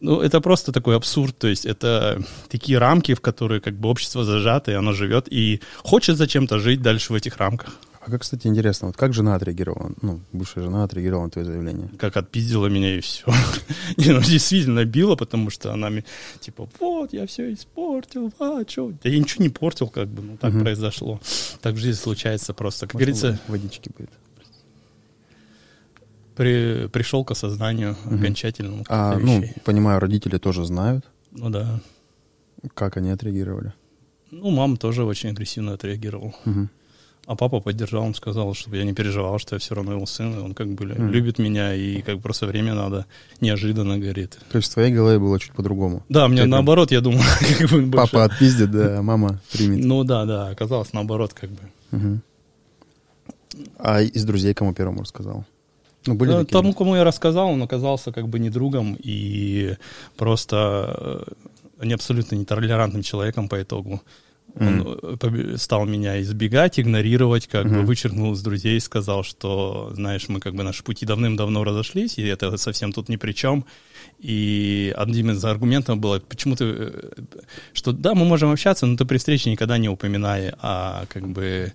Speaker 2: Ну, это просто такой абсурд, то есть это такие рамки, в которые как бы общество зажато, и оно живет, и хочет зачем-то жить дальше в этих рамках.
Speaker 1: А как, кстати, интересно, вот как жена отреагировала, ну, бывшая жена отреагировала на твое заявление?
Speaker 2: Как отпиздила меня и все. Не, ну действительно била, потому что она мне, типа, вот, я все испортил, а, что? Да я ничего не портил, как бы, ну так произошло. Так в жизни случается просто. Как говорится,
Speaker 1: водички будет.
Speaker 2: при, пришел к осознанию
Speaker 1: Мгм.
Speaker 2: окончательному
Speaker 1: А, ну, понимаю, родители тоже знают,
Speaker 2: Ну да.
Speaker 1: как они отреагировали.
Speaker 2: Ну, мама тоже очень агрессивно отреагировала.
Speaker 1: Мгм.
Speaker 2: А папа поддержал, он сказал, чтобы я не переживал, что я все равно его сын, он как бы
Speaker 1: Мгм.
Speaker 2: любит меня, и как бы просто время надо неожиданно говорит.
Speaker 1: То есть в твоей голове было чуть по-другому.
Speaker 2: Да, мне наоборот, я думал, как бы больше-
Speaker 1: Папа отпиздит, да, а мама примет.
Speaker 2: Ну да, да, оказалось наоборот, как бы.
Speaker 1: А из друзей кому первому рассказал? Ну, были такие?
Speaker 2: Тому, кому я рассказал, он оказался как бы не другом и просто э, не абсолютно нетолерантным человеком по итогу. Он э, стал меня избегать, игнорировать, как бы
Speaker 1: Мгм.
Speaker 2: вычеркнул из друзей, сказал, что, знаешь, мы как бы наши пути давным-давно разошлись, и это совсем тут ни при чем. И одним из аргументов было, почему ты, э, что да, мы можем общаться, но ты при встрече никогда не упоминай о, как бы,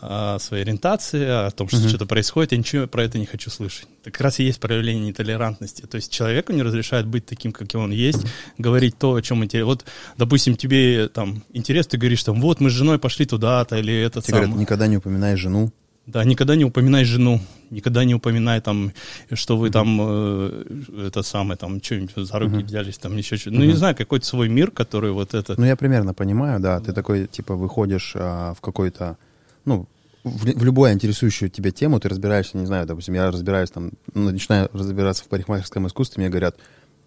Speaker 2: о своей ориентации, о том, что
Speaker 1: Мгм.
Speaker 2: что-то происходит, я ничего про это не хочу слышать. Это как раз и есть проявление нетолерантности. То есть человеку не разрешают быть таким, каким он есть, говорить то, о чем интересно. Вот, допустим, тебе там интерес, ты говоришь, там, вот мы с женой пошли туда-то, или это
Speaker 1: Тебе говорят, никогда не упоминай жену.
Speaker 2: да, никогда не упоминай жену, никогда не упоминай там, что вы там, э, это самое, там, что-нибудь за руки
Speaker 1: Мгм.
Speaker 2: взялись, там, еще что-то. Ну, не
Speaker 1: Мгм.
Speaker 2: знаю, какой-то свой мир, который вот это...
Speaker 1: Ну, я примерно понимаю, да. Ты такой, типа, выходишь а, в какой-то, ну, в, в любую интересующую тебя тему, ты разбираешься, не знаю, допустим, я разбираюсь там, ну, начинаю разбираться в парикмахерском искусстве, мне говорят,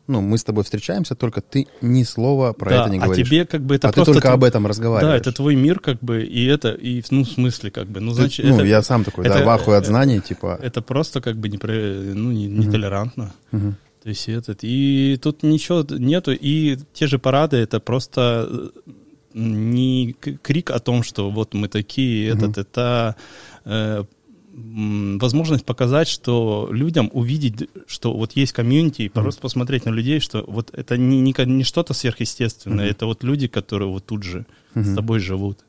Speaker 1: ну, мы с тобой встречаемся, только ты ни слова про
Speaker 2: да,
Speaker 1: это не
Speaker 2: а
Speaker 1: говоришь.
Speaker 2: тебе как бы это
Speaker 1: а ты
Speaker 2: просто...
Speaker 1: только
Speaker 2: тв-
Speaker 1: об этом
Speaker 2: Да,
Speaker 1: разговариваешь.
Speaker 2: это твой мир, как бы, и это, и, ну, в смысле, как бы, ну,
Speaker 1: Ты-
Speaker 2: значит,
Speaker 1: ну,
Speaker 2: это,
Speaker 1: я сам такой, да,
Speaker 2: это-
Speaker 1: в ахуе от знаний, типа.
Speaker 2: это просто, как бы, не, ну, не, нетолерантно.
Speaker 1: мгм.
Speaker 2: То есть этот, и тут ничего нету, и те же парады, это просто э, не крик о том, что вот мы такие,
Speaker 1: Мгм.
Speaker 2: этот, это э, возможность показать, что людям увидеть, что вот есть комьюнити, и просто посмотреть на людей, что вот это не, не, не что-то сверхъестественное,
Speaker 1: Мгм.
Speaker 2: это вот люди, которые вот тут же с
Speaker 1: Мгм.
Speaker 2: тобой живут.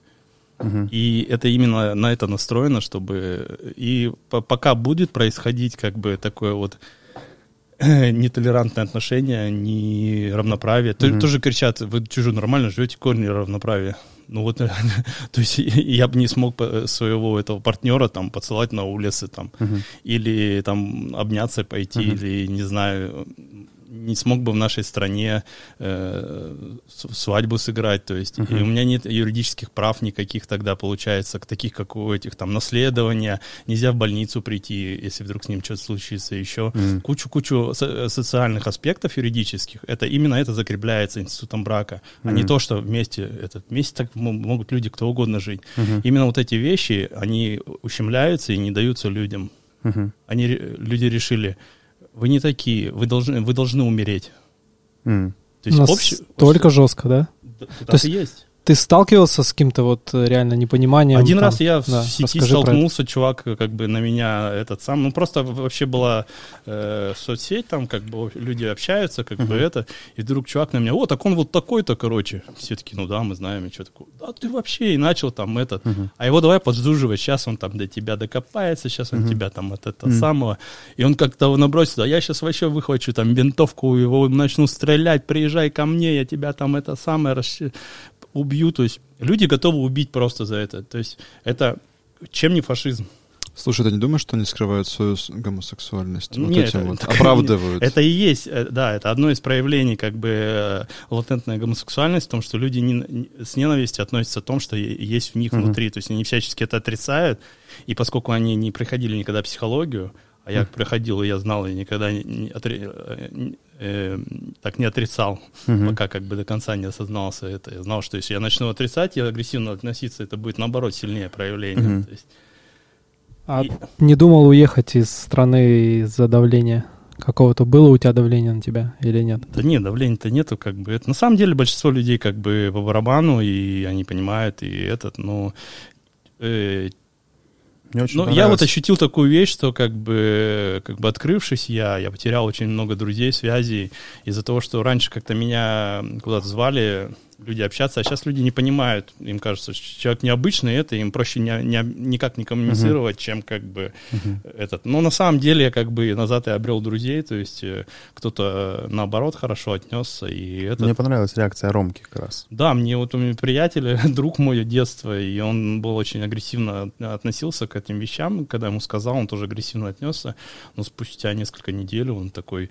Speaker 1: Мгм.
Speaker 2: И это именно на это настроено, чтобы... И по- пока будет происходить как бы такое вот нетолерантное отношение, не равноправие.
Speaker 1: Мгм.
Speaker 2: Тоже кричат, вы чужо нормально живете, корни равноправия. Ну вот, то есть я бы не смог по- своего этого партнера там поцеловать на улице там,
Speaker 1: Мгм.
Speaker 2: или там обняться пойти,
Speaker 1: Мгм.
Speaker 2: или не знаю, не смог бы в нашей стране э, свадьбу сыграть, то есть, и
Speaker 1: Мгм.
Speaker 2: у меня нет юридических прав никаких тогда, получается, таких, как у этих, там, наследования, нельзя в больницу прийти, если вдруг с ним что-то случится еще,
Speaker 1: Мгм.
Speaker 2: кучу-кучу со- социальных аспектов юридических, это именно это закрепляется институтом брака, а не то, что вместе, этот, вместе так могут люди кто угодно жить.
Speaker 1: Мгм.
Speaker 2: Именно вот эти вещи, они ущемляются и не даются людям.
Speaker 1: Мгм.
Speaker 2: Они, люди решили, вы не такие, вы должны, вы должны умереть.
Speaker 1: М.
Speaker 2: То есть
Speaker 4: Настолько жестко, да?
Speaker 2: Да,
Speaker 4: То
Speaker 2: так
Speaker 4: есть
Speaker 2: и есть.
Speaker 4: Ты сталкивался с каким-то вот э, реально непониманием?
Speaker 2: Один
Speaker 4: там?
Speaker 2: раз я в
Speaker 4: Да,
Speaker 2: сети
Speaker 4: про это.
Speaker 2: столкнулся, чувак как бы на меня этот сам, ну просто вообще была э, соцсеть, там как бы люди общаются, как бы это, и вдруг чувак на меня, о, так он вот такой-то, короче. Все таки ну да, мы знаем, и что такое. Да ты вообще, и начал там этот.
Speaker 1: Мгм.
Speaker 2: А его давай подзуживать, сейчас он там до тебя докопается, сейчас он
Speaker 1: Мгм.
Speaker 2: тебя там от этого
Speaker 1: Мгм.
Speaker 2: самого. И он как-то набросится, а я сейчас вообще выхвачу там винтовку, его начну стрелять, приезжай ко мне, я тебя там это самое расщ- убью. То есть люди готовы убить просто за это. То есть это чем не фашизм?
Speaker 3: Слушай, ты не думаешь, что они скрывают свою гомосексуальность? Вот
Speaker 2: Нет,
Speaker 3: этим
Speaker 2: это-
Speaker 3: вот
Speaker 2: это-
Speaker 3: оправдывают.
Speaker 2: Это и есть, э, да, это одно из проявлений как бы э, латентной гомосексуальности, в том, что люди не- с ненавистью относятся к тому, что есть в них
Speaker 1: Мгм.
Speaker 2: внутри, то есть они всячески это отрицают, и поскольку они не проходили никогда психологию, а я проходил, и я знал, и никогда не- не отри- э, так не отрицал,
Speaker 1: Мгм.
Speaker 2: пока как бы до конца не осознался это. Я знал, что если я начну отрицать и агрессивно относиться, это будет наоборот сильнее проявление.
Speaker 1: Мгм.
Speaker 2: То есть
Speaker 4: А
Speaker 2: И-
Speaker 4: не думал уехать из страны из-за давления? Какого-то было у тебя давление на тебя или нет?
Speaker 2: Да нет, давления-то нету, как бы. Это, на самом деле большинство людей как бы по барабану, и они понимают, и этот, но... э,
Speaker 1: Мне очень
Speaker 2: ну, я вот ощутил такую вещь, что как бы, как бы открывшись я, я потерял очень много друзей, связей из-за того, что раньше как-то меня куда-то звали люди общаться, а сейчас люди не понимают, им кажется, что человек необычный, это им проще не, не- никак не коммуницировать, чем как бы
Speaker 1: Мгм.
Speaker 2: этот. Но на самом деле, я как бы назад я обрел друзей, то есть э, кто-то э, наоборот хорошо отнесся, и это...
Speaker 1: Мне понравилась реакция Ромки как раз.
Speaker 2: Да, мне вот у меня приятель, друг мой детства, и он был очень агрессивно относился к этим вещам. Когда ему сказал, он тоже агрессивно отнесся. Но спустя несколько недель он такой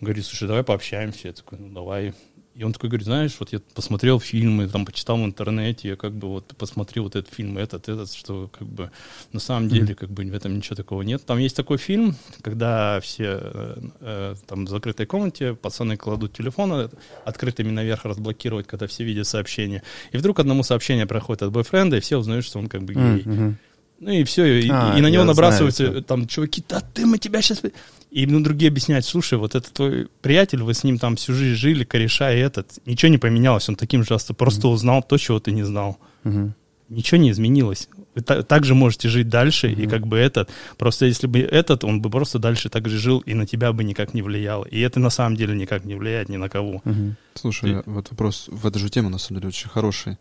Speaker 2: говорит, слушай, давай пообщаемся. Я такой, ну давай. И он такой говорит, знаешь, вот я посмотрел фильмы, там почитал в интернете, я как бы вот посмотрел вот этот фильм, этот, этот, что как бы на самом деле как бы в этом ничего такого нет. Там есть такой фильм, когда все э, э, там в закрытой комнате пацаны кладут телефоны открытыми наверх разблокировать, когда все видят сообщения. И вдруг одному сообщение проходит от бойфренда, и все узнают, что он как бы гей.
Speaker 1: Мгм.
Speaker 2: Ну и все, и,
Speaker 1: А,
Speaker 2: и на него набрасываются
Speaker 1: знаю
Speaker 2: там чуваки, да ты, мы тебя сейчас... И ну, другие объясняют, слушай, вот это твой приятель, вы с ним там всю жизнь жили, кореша и этот. Ничего не поменялось, он таким же остался, просто узнал то, чего ты не знал.
Speaker 1: Мгм.
Speaker 2: Ничего не изменилось. Вы та- так же можете жить дальше, и
Speaker 1: Мгм.
Speaker 2: как бы этот, просто если бы этот, он бы просто дальше так же жил, и на тебя бы никак не влияло. И это на самом деле никак не влияет ни на кого.
Speaker 1: Мгм.
Speaker 3: Слушай,
Speaker 2: Ты-
Speaker 3: вот вопрос в эту же тему, на самом деле, очень хороший.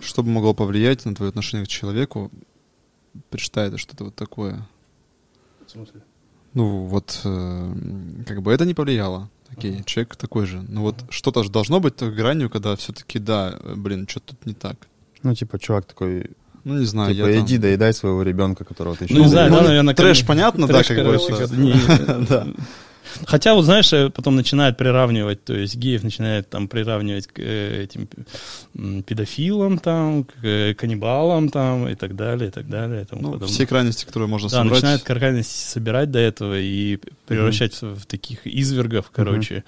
Speaker 3: Что бы могло повлиять на твое отношение к человеку? Это что-то вот такое. Ну, вот, э, как бы это не повлияло. Окей, человек такой же. Ну вот что-то же должно быть той гранью, когда все-таки, да, э, блин, что-то тут не так.
Speaker 1: Ну, типа, чувак такой,
Speaker 3: Ну, не знаю,
Speaker 1: типа,
Speaker 3: я там-
Speaker 1: иди доедай своего ребенка, которого ты еще
Speaker 2: Ну, не знаю, да,
Speaker 3: ну,
Speaker 2: наверное,
Speaker 3: трэш
Speaker 2: как-
Speaker 3: понятно, да,
Speaker 2: Трэш,
Speaker 3: как бы
Speaker 2: короче,
Speaker 3: это-
Speaker 2: как- не-
Speaker 3: Да.
Speaker 2: Хотя, вот знаешь, э, потом начинают приравнивать, то есть геев начинают там приравнивать к э, этим педофилам, там, к э, каннибалам там, и так далее, и так далее. и тому
Speaker 3: Ну,
Speaker 2: подобное.
Speaker 3: все крайности, которые можно
Speaker 2: Да,
Speaker 3: собрать.
Speaker 2: начинают крайности собирать до этого и превращать в, в таких извергов, короче.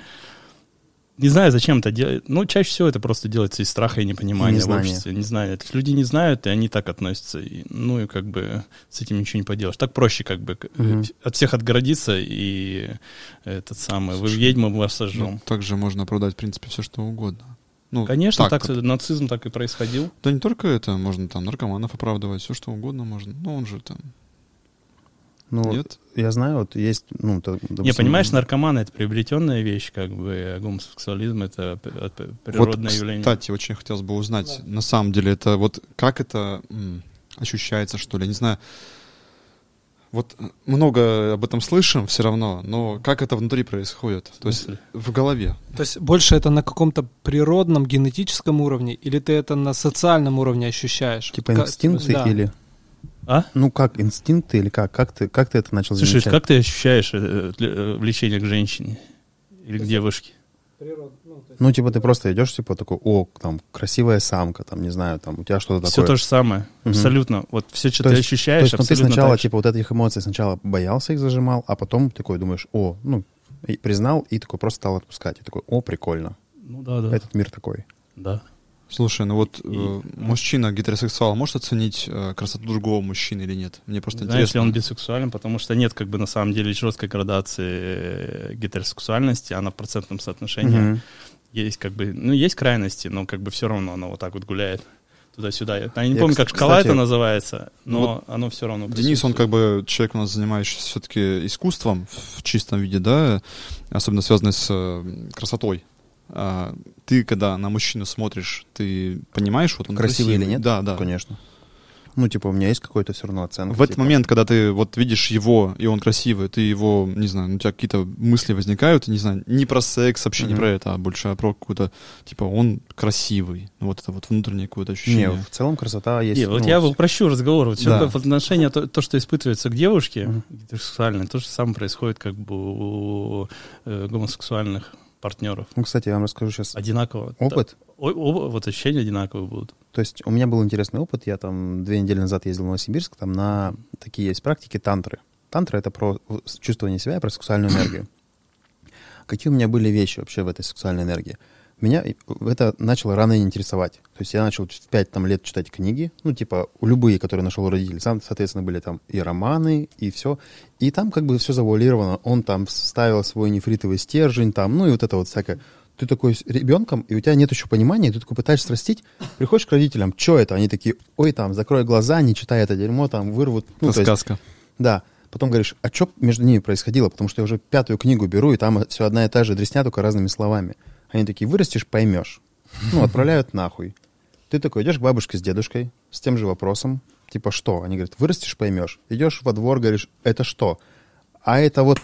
Speaker 2: Не знаю, зачем это делать. Ну, чаще всего это просто делается из страха и непонимания в
Speaker 1: незнания.
Speaker 2: обществе. Не знаю. То есть люди не знают, и они так относятся. И, ну, и как бы с этим ничего не поделаешь. Так проще как бы
Speaker 1: Мгм.
Speaker 2: от всех отгородиться и этот самый, вы
Speaker 3: Слушай,
Speaker 2: ведьмы, мы вас
Speaker 3: Ну,
Speaker 2: сожжем.
Speaker 3: также можно оправдать, в принципе, все что угодно. Ну,
Speaker 2: Конечно, так,
Speaker 3: вот.
Speaker 2: нацизм так и происходил.
Speaker 3: Да не только это, можно там наркоманов оправдывать, все что угодно можно. Ну, он же там...
Speaker 1: Ну, вот
Speaker 3: Нет?
Speaker 1: я знаю, вот есть, ну, то, допустим,
Speaker 2: Не, понимаешь, наркоманы это приобретенная вещь, как бы, а гомосексуализм это п- природное
Speaker 3: вот,
Speaker 2: явление.
Speaker 3: кстати, очень хотелось бы узнать, на самом деле, это вот как это м, ощущается, что ли, не знаю. Вот э, много об этом слышим все равно, но как это внутри происходит? То есть в голове.
Speaker 4: То есть больше это на каком-то природном генетическом уровне, или ты это на социальном уровне ощущаешь?
Speaker 1: Типа
Speaker 4: Как-
Speaker 1: инстинкты
Speaker 4: да.
Speaker 1: или...
Speaker 2: А?
Speaker 1: Ну, как, инстинкты или как? Как ты, как ты это начал
Speaker 2: Слушай,
Speaker 1: замечать?
Speaker 2: как ты ощущаешь э, э, влечение к женщине или к девушке?
Speaker 1: Ну, типа, ты просто идешь, типа, такой, о, там, красивая самка, там, не знаю, там, у тебя что-то
Speaker 2: Все
Speaker 1: такое.
Speaker 2: то же самое,
Speaker 1: Мгм.
Speaker 2: абсолютно. Вот все, что
Speaker 1: То
Speaker 2: ты
Speaker 1: есть- То
Speaker 2: ощущаешь,
Speaker 1: есть, ну, ты сначала,
Speaker 2: так
Speaker 1: типа, вот этих эмоций сначала боялся их зажимал, а потом такой думаешь, о, ну, и признал, и такой просто стал отпускать. И такой, о, прикольно,
Speaker 2: Ну да, да.
Speaker 1: этот мир такой.
Speaker 2: да.
Speaker 3: Слушай, ну вот
Speaker 2: И-
Speaker 3: э, мужчина гетеросексуал может оценить э, красоту другого мужчины или нет? Мне просто
Speaker 2: Знаешь, если
Speaker 3: интересно.
Speaker 2: он бисексуален, потому что нет, как бы на самом деле жесткой градации э, гетеросексуальности, она в процентном соотношении
Speaker 1: Мгм.
Speaker 2: есть как бы, ну есть крайности, но как бы все равно она вот так вот гуляет туда-сюда. Я не
Speaker 1: Я,
Speaker 2: помню, как шкала
Speaker 1: кстати,
Speaker 2: это называется, но
Speaker 3: вот
Speaker 2: оно все равно.
Speaker 3: Денис, он как бы человек у нас занимающийся все-таки искусством в чистом виде, да, особенно связанный с красотой. А ты, когда на мужчину смотришь, ты понимаешь, вот он
Speaker 1: Красивый или
Speaker 3: красивый?
Speaker 1: нет?
Speaker 3: Да, да.
Speaker 1: Конечно. Ну, типа, у меня есть какой-то все равно оценка.
Speaker 3: В этот
Speaker 1: типа.
Speaker 3: момент, когда ты вот видишь его, и он красивый, ты его, не знаю, у тебя какие-то мысли возникают, не знаю, не про секс, вообще не
Speaker 1: Мгм.
Speaker 3: про это, а больше про какую-то, типа, он красивый. Ну, Вот это вот внутреннее какое-то
Speaker 1: Не,
Speaker 3: ощущение.
Speaker 1: в целом красота есть.
Speaker 2: Не, вот
Speaker 1: ну,
Speaker 2: я упрощу разговор. Вот всё
Speaker 1: Да.
Speaker 2: в отношении то, то, что испытывается к девушке,
Speaker 1: Мгм.
Speaker 2: гетеросексуальной, то же самое происходит как бы у э, гомосексуальных партнеров.
Speaker 1: Ну, кстати, я вам расскажу сейчас
Speaker 2: Одинаково.
Speaker 1: опыт.
Speaker 2: О- оба вот ощущения одинаковые будут.
Speaker 1: То есть у меня был интересный опыт. Я там две недели назад ездил в Новосибирск, там на такие есть практики тантры. Тантра — это про чувствование себя, и про сексуальную энергию. Какие у меня были вещи вообще в этой сексуальной энергии? Меня это начало рано интересовать. То есть я начал в 5 там, лет читать книги, ну, типа, любые, которые нашел у родителей. Сам, соответственно, были там и романы, и все. И там как бы все завуалировано. Он там ставил свой нефритовый стержень, там, ну, и вот это вот всякое. Ты такой с ребенком, и у тебя нет еще понимания, и ты такой пытаешься срастить, приходишь к родителям, что это? Они такие, ой, там, закрой глаза, не читай это дерьмо, там, вырвут. Ну,
Speaker 3: это
Speaker 1: то есть-
Speaker 3: сказка.
Speaker 1: да. Потом говоришь, а что между ними происходило? Потому что я уже пятую книгу беру, и там все одна и та же дресня, только разными словами. Они такие, вырастешь, поймешь. Ну, отправляют нахуй. Ты такой идешь к бабушке с дедушкой с тем же вопросом, типа, что? Они говорят, вырастешь, поймешь. Идешь во двор, говоришь, это что? А это вот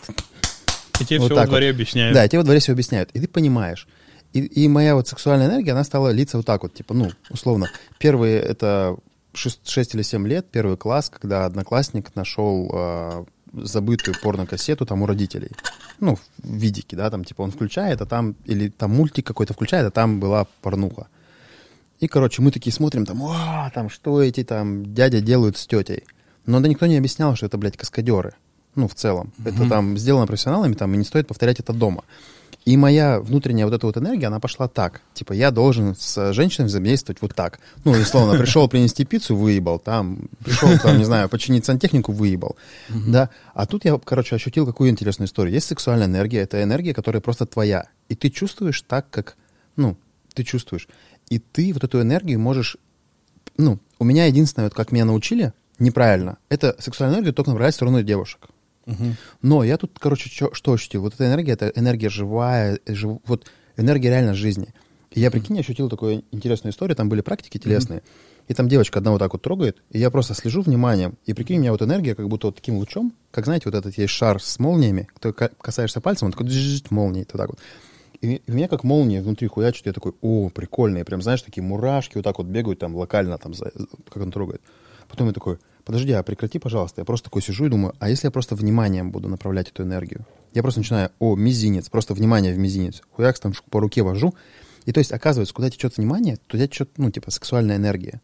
Speaker 2: И тебе
Speaker 1: Вот
Speaker 2: все во дворе
Speaker 1: вот.
Speaker 2: объясняют.
Speaker 1: да, и тебе во дворе все объясняют. И ты понимаешь. И, и моя вот сексуальная энергия, она стала литься вот так вот, типа, ну, условно. Первые это 6, или 7 лет, первый класс, когда одноклассник нашел э, забытую порнокассету там у родителей. Ну, в видике, да, там, типа, он включает, а там, или там мультик какой-то включает, а там была порнуха. И, короче, мы такие смотрим, там, а, там, что эти там дядя делают с тетей. Но да никто не объяснял, что это, блядь, каскадеры. Ну, в целом. Это там сделано профессионалами, там, и не стоит повторять это дома. И моя внутренняя вот эта вот энергия, она пошла так. Типа, я должен с женщиной взаимодействовать вот так. Ну, условно, пришел принести пиццу, выебал. Там, пришел, там, не знаю, починить сантехнику, выебал. Да. А тут я, короче, ощутил какую интересную историю. Есть сексуальная энергия, это энергия, которая просто твоя. И ты чувствуешь так, как, ну, ты чувствуешь. И ты вот эту энергию можешь, ну, у меня единственное, вот как меня научили, неправильно, это сексуальную энергию только направлять в сторону девушек. Но я тут, короче, чё- что ощутил? Вот эта энергия, это энергия живая, жив- вот энергия реально жизни. И я, прикинь, ощутил такую интересную историю, там были практики телесные, и там девочка одна вот так вот трогает, и я просто слежу вниманием, и прикинь, у меня вот энергия как будто вот таким лучом, как, знаете, вот этот есть шар с молниями, ты ка- касаешься пальцем, он такой джжж, молнией, вот так вот. И и у меня как молния внутри хуячит, я такой, о, прикольно, и прям, знаешь, такие мурашки вот так вот бегают там локально, там, за- как он трогает. Потом я такой, подожди, а прекрати, пожалуйста. Я просто такой сижу и думаю, а если я просто вниманием буду направлять эту энергию? Я просто начинаю, о, мизинец, просто внимание в мизинец. Хуякс там по руке вожу. И то есть, оказывается, куда течет внимание, туда течет, ну, типа, сексуальная энергия.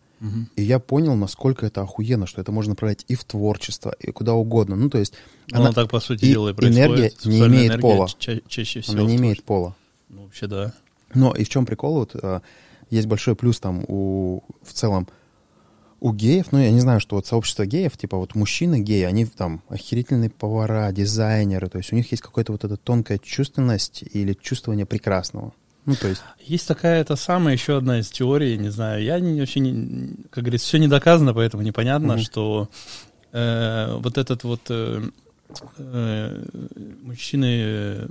Speaker 1: И я понял, насколько это охуенно, что это можно направлять и в творчество, и куда угодно. Ну, то есть,
Speaker 2: Ну,
Speaker 1: она,
Speaker 2: оно так, по сути
Speaker 1: и
Speaker 2: дела, и происходит.
Speaker 1: энергия не имеет
Speaker 2: энергия
Speaker 1: пола.
Speaker 2: ча- чаще всего.
Speaker 1: она не имеет пола.
Speaker 2: Ну, вообще, да.
Speaker 1: Но и в чем прикол? Вот, э, есть большой плюс там у, в целом у геев, ну, я не знаю, что вот сообщество геев, типа вот мужчины геи, они там охерительные повара, дизайнеры, то есть у них есть какая-то вот эта тонкая чувственность или чувствование прекрасного. Ну, то есть,
Speaker 2: Есть такая, это самая еще одна из теорий, не знаю, я не, вообще, не, как говорится, все не доказано, поэтому непонятно,
Speaker 1: Мгм.
Speaker 2: что э, вот этот вот э, э, мужчины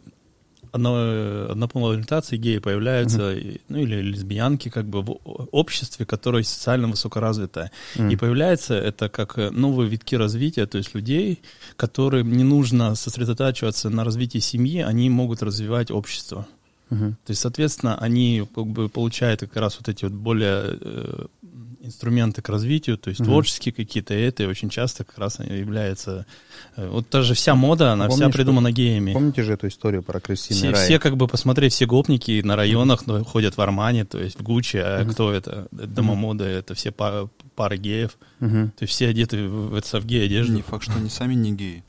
Speaker 2: одно, однополой ориентации геи появляются, и- ну или лесбиянки как бы в обществе, которое социально высокоразвитое.
Speaker 1: м,
Speaker 2: И появляется это как э, новые витки развития, то есть людей, которым не нужно сосредотачиваться на развитии семьи, они могут развивать общество.
Speaker 1: мгм.
Speaker 2: То есть, соответственно, они как бы получают как раз вот эти вот более э, инструменты к развитию, то есть
Speaker 1: Мгм.
Speaker 2: творческие какие-то, и это очень часто как раз является... э, вот даже вся мода, она вся
Speaker 1: Помнишь,
Speaker 2: придумана геями.
Speaker 1: помните же эту историю про крысиный
Speaker 2: Все,
Speaker 1: рай?
Speaker 2: все как бы посмотреть, все гопники на районах ну, ходят в Армане, то есть в Гуччи, а
Speaker 1: Мгм.
Speaker 2: кто это? Домомода, это все па- пары геев.
Speaker 1: Мгм.
Speaker 2: То есть все одеты в, в, это, в гей-одежде.
Speaker 3: Не факт, что они сами не геи.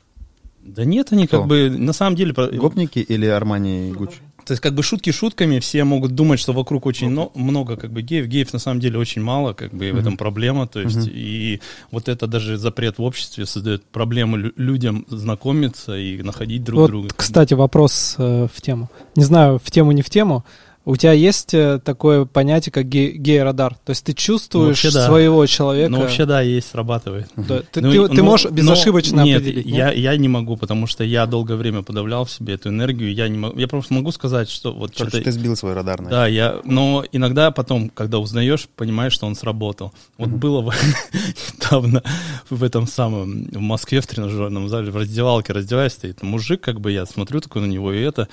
Speaker 2: Да нет, они
Speaker 1: Кто?
Speaker 2: как бы, на самом деле...
Speaker 1: Гопники или Армани и Гуччи?
Speaker 2: То есть как бы шутки шутками, все могут думать, что вокруг очень но- много как бы геев. Геев на самом деле очень мало, как бы и в этом проблема. То есть и вот это даже запрет в обществе создает проблему лю- людям знакомиться и находить друг
Speaker 4: вот,
Speaker 2: друга.
Speaker 4: кстати, вопрос э, в тему. Не знаю, в тему, не в тему. У тебя есть э, такое понятие, как ге- гей-радар? То есть ты чувствуешь
Speaker 2: вообще да.
Speaker 4: своего человека?
Speaker 2: Ну, вообще, да, есть, срабатывает.
Speaker 4: Да, ты,
Speaker 2: Ну,
Speaker 4: ты- ты
Speaker 2: ну,
Speaker 4: можешь
Speaker 2: но-
Speaker 4: безошибочно
Speaker 2: нет,
Speaker 4: определить?
Speaker 2: Я, я не могу, потому что я долгое время подавлял в себе эту энергию. Я, не могу, я просто могу сказать, что вот
Speaker 1: Короче,
Speaker 2: что-то...
Speaker 1: ты сбил свой радар, наверное.
Speaker 2: Да, я, но иногда потом, когда узнаешь, понимаешь, что он сработал. Вот было в- недавно в этом самом, в Москве в тренажерном зале, в раздевалке раздеваюсь, стоит мужик, как бы я смотрю такой на него, и это...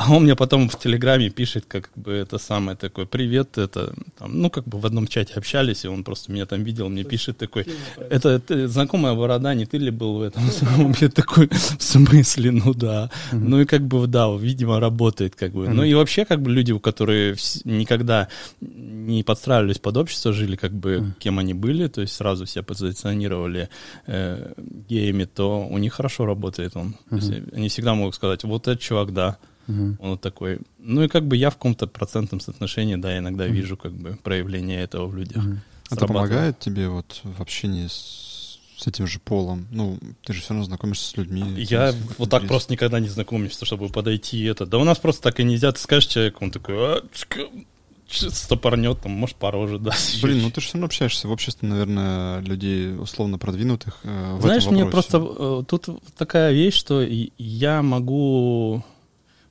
Speaker 2: А он мне потом в Телеграме пишет, как бы это самое такое, привет, это, там, ну, как бы в одном чате общались, и он просто меня там видел, мне пишет такой, это ты- знакомая борода, не ты ли был в этом самом? Я такой, в смысле, ну да. Ну и как бы, да, видимо, работает как бы. Ну и вообще, как бы люди, которые никогда не подстраивались под общество, жили как бы кем они были, то есть сразу себя позиционировали э, геями, то у них хорошо работает он. Есть они всегда могут сказать, вот этот чувак, да, он вот такой. Ну и как бы я в каком-то процентном соотношении, да, иногда вижу как бы проявление этого в людях.
Speaker 3: Это
Speaker 2: Срабатывает.
Speaker 3: помогает тебе вот в общении с, с этим же полом? Ну, ты же все равно знакомишься с людьми.
Speaker 2: Я
Speaker 3: это
Speaker 2: вот так просто никогда не знакомлюсь, чтобы подойти и это. Да у нас просто так и нельзя. Ты скажешь человеку, он такой, а, стопорнет, там, может, по роже даст.
Speaker 3: Блин, ну ты же все равно общаешься в обществе, наверное, людей условно продвинутых э, в
Speaker 2: Знаешь,
Speaker 3: этом
Speaker 2: мне просто э, тут такая вещь, что я могу...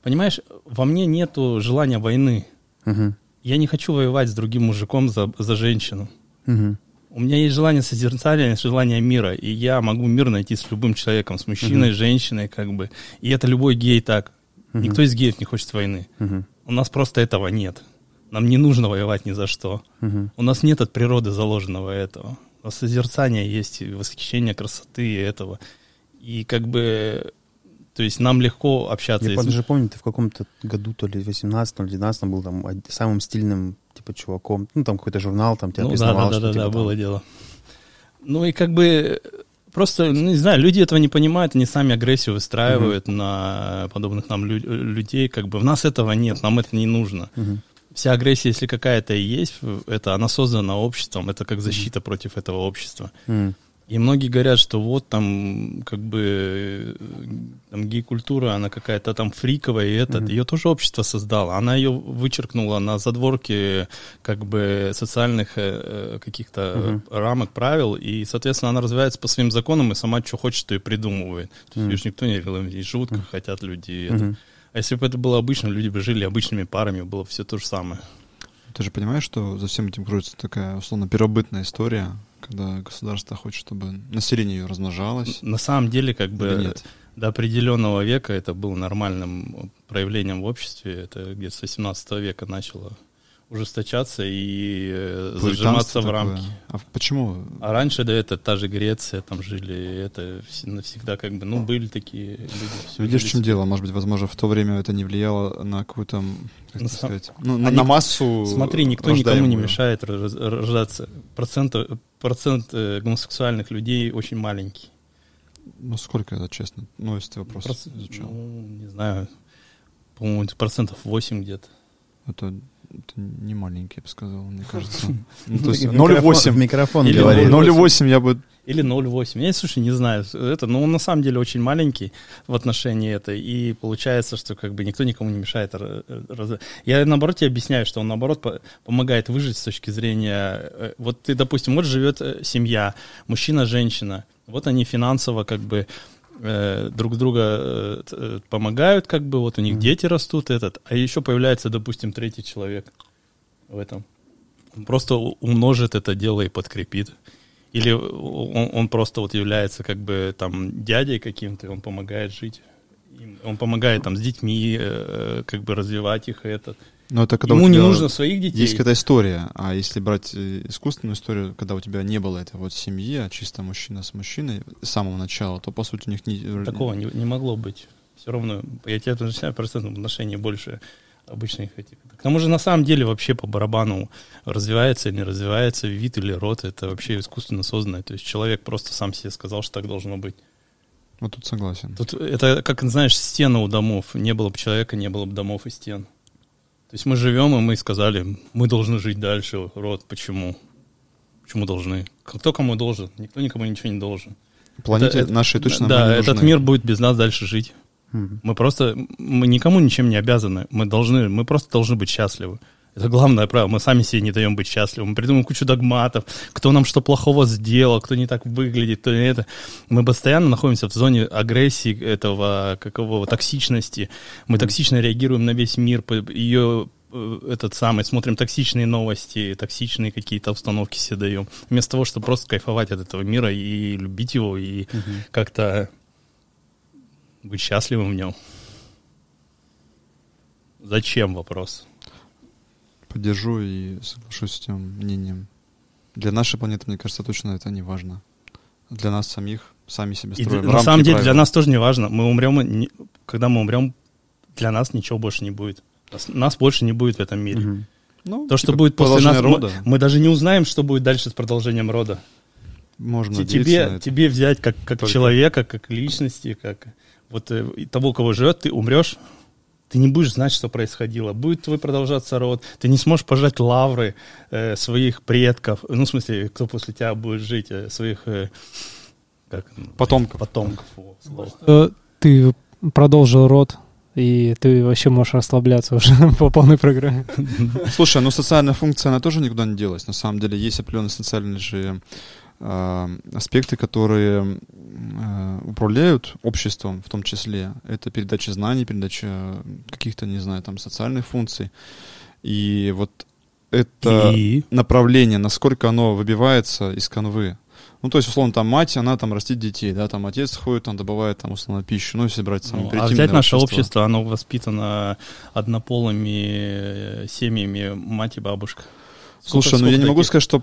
Speaker 2: Понимаешь, во мне нету желания войны.
Speaker 1: Мгм.
Speaker 2: Я не хочу воевать с другим мужиком за, за женщину.
Speaker 1: Мгм.
Speaker 2: У меня есть желание созерцания, желание мира, и я могу мир найти с любым человеком, с мужчиной, женщиной, как бы. И это любой гей так. Никто из геев не хочет войны.
Speaker 1: Мгм.
Speaker 2: У нас просто этого нет. Нам не нужно воевать ни за что.
Speaker 1: Мгм.
Speaker 2: У нас нет от природы заложенного этого. У нас созерцание есть, и восхищение красоты этого. И как бы, то есть нам легко общаться.
Speaker 1: Я
Speaker 2: если-
Speaker 1: даже помню, ты в каком-то году, то ли в 18 или 19 был там самым стильным, типа, чуваком. Ну, там какой-то журнал, там тебя
Speaker 2: Ну да,
Speaker 1: признавал,
Speaker 2: да, да, да,
Speaker 1: типа,
Speaker 2: да,
Speaker 1: там-
Speaker 2: было дело. Ну и как бы просто, ну, не знаю, люди этого не понимают, они сами агрессию выстраивают на подобных нам лю- людей. Как бы в нас этого нет, нам это не нужно.
Speaker 1: Мгм.
Speaker 2: Вся агрессия, если какая-то и есть, это она создана обществом, это как защита против этого общества.
Speaker 1: Мгм.
Speaker 2: И многие говорят, что вот там как бы там гей-культура, она какая-то там фриковая, и этот, ее тоже общество создало. Она ее вычеркнула на задворке как бы социальных э, э, каких-то э, рамок, правил, и, соответственно, она развивается по своим законам, и сама что хочет, то и придумывает. То есть её ж никто не регламентирует, живут как хотят люди. и это.
Speaker 1: Мгм.
Speaker 2: А если бы это было обычно, люди бы жили обычными парами, было бы все то же самое.
Speaker 3: Ты же понимаешь, что за всем этим крутится такая, условно, первобытная история, когда государство хочет, чтобы население ее размножалось?
Speaker 2: На самом деле, как бы
Speaker 3: нет?
Speaker 2: до определенного века это было нормальным проявлением в обществе. Это где-то с 18 века начало ужесточаться и э, зажиматься
Speaker 3: Пуританство
Speaker 2: в
Speaker 3: такое.
Speaker 2: рамки.
Speaker 3: А почему?
Speaker 2: А раньше, да, это та же Греция, там жили, это вс- навсегда как бы, ну, были такие люди.
Speaker 3: Видишь, в чем дело? Может быть, возможно, в то время это не влияло на какую-то, как
Speaker 2: На сам-
Speaker 3: сказать, ну, на,
Speaker 2: А
Speaker 3: на
Speaker 2: ник-
Speaker 3: массу
Speaker 2: Смотри, никто никому не мешает рождаться. Процент, процент э, гомосексуальных людей очень маленький.
Speaker 3: Ну, сколько это, честно? Ну, если ты вопрос
Speaker 2: Проц-
Speaker 3: изучал.
Speaker 2: ну, не знаю, по-моему, процентов 8 где-то.
Speaker 3: Это, это не маленький, я бы сказал, мне кажется. Ну,
Speaker 1: Ну,
Speaker 3: то есть
Speaker 1: в микрофон-
Speaker 3: 0,8.
Speaker 1: В микрофон
Speaker 2: Или
Speaker 1: говори.
Speaker 3: 0,8 я бы...
Speaker 2: Или 0,8. Я, слушай, не знаю. Это, ну, он на самом деле очень маленький в отношении этой. И получается, что как бы никто никому не мешает. раз- Я, наоборот, тебе объясняю, что он, наоборот, по- помогает выжить с точки зрения... э, Вот ты, допустим, вот живет э, семья, мужчина, женщина. Вот они финансово как бы э, друг друга э, э, помогают, как бы, вот у них дети растут, этот, а еще появляется, допустим, третий человек в этом. Он просто умножит это дело и подкрепит. Или он, он просто вот является как бы там дядей каким-то, и он помогает жить. Он помогает там с детьми, э, как бы развивать их и этот.
Speaker 3: Но это когда
Speaker 2: Ему не нужно своих детей.
Speaker 3: Есть какая-то история, а если брать э, искусственную историю, когда у тебя не было этой вот семьи, а чисто мужчина с мужчиной с самого начала, то, по сути, у них не...
Speaker 2: Такого не, не могло быть. Все равно, я тебе отвечаю, процентном отношении больше обычных этих. К тому же, на самом деле, вообще по барабану развивается или не развивается вид или род, это вообще искусственно созданное. То есть человек просто сам себе сказал, что так должно быть.
Speaker 3: Вот тут согласен.
Speaker 2: Тут это, как, знаешь, стены у домов. Не было бы человека, не было бы домов и стен. То есть мы живем, и мы сказали, мы должны жить дальше, род. Почему? Почему должны? Кто кому должен? Никто никому ничего не должен.
Speaker 3: Планете
Speaker 2: Это-
Speaker 3: нашей точно
Speaker 2: Да,
Speaker 3: не
Speaker 2: этот
Speaker 3: нужны.
Speaker 2: мир будет без нас дальше жить.
Speaker 1: Мгм.
Speaker 2: Мы просто, мы никому ничем не обязаны. Мы должны, мы просто должны быть счастливы. Это главное правило. Мы сами себе не даем быть счастливым. Мы придумываем кучу догматов, кто нам что плохого сделал, кто не так выглядит, кто не это. Мы постоянно находимся в зоне агрессии этого, какого токсичности. Мы токсично реагируем на весь мир, ее э, этот самый, смотрим токсичные новости, токсичные какие-то установки себе даем. Вместо того, чтобы просто кайфовать от этого мира и любить его, и как-то быть счастливым в нем. Зачем вопрос?
Speaker 3: Поддержу и соглашусь с тем мнением. Для нашей планеты, мне кажется, точно это не важно. Для нас самих, сами себе
Speaker 2: И
Speaker 3: строим
Speaker 2: для- на самом
Speaker 3: и
Speaker 2: деле для
Speaker 3: правила.
Speaker 2: нас тоже не важно. Мы умрем, и не- когда мы умрем, для нас ничего больше не будет. Нас, нас больше не будет в этом мире.
Speaker 1: Мгм.
Speaker 3: Ну,
Speaker 2: То, что
Speaker 3: типа,
Speaker 2: будет после
Speaker 3: продолжение
Speaker 2: нас, мы-
Speaker 3: рода,
Speaker 2: мы, даже не узнаем, что будет дальше с продолжением рода.
Speaker 3: можно
Speaker 2: тебе, тебе взять как, как
Speaker 3: Только.
Speaker 2: человека, как личности, как вот э, и того, кого живет, ты умрешь, ты не будешь знать, что происходило. Будет твой продолжаться род, ты не сможешь пожать лавры э, своих предков, ну, в смысле, кто после тебя будет жить, э, своих э, как,
Speaker 3: Потомков.
Speaker 2: потомков. слово.
Speaker 4: Э, Ты продолжил род, и ты вообще можешь расслабляться уже по полной программе.
Speaker 3: Слушай, ну социальная функция, она тоже никуда не делась. На самом деле есть определенные социальные же аспекты, которые э, управляют обществом в том числе. Это передача знаний, передача каких-то, не знаю, там социальных функций. И вот это
Speaker 2: И
Speaker 3: направление, насколько оно выбивается из канвы. Ну, то есть, условно, там мать, она там растит детей, да, там отец ходит, там добывает, там, условно, пищу, ну, если брать самое
Speaker 2: Ну, а взять наше
Speaker 3: общество.
Speaker 2: общество, оно воспитано однополыми э, семьями, мать и бабушка.
Speaker 3: Слушай,
Speaker 2: Сколько-
Speaker 3: ну я не могу
Speaker 2: таких?
Speaker 3: сказать, что э,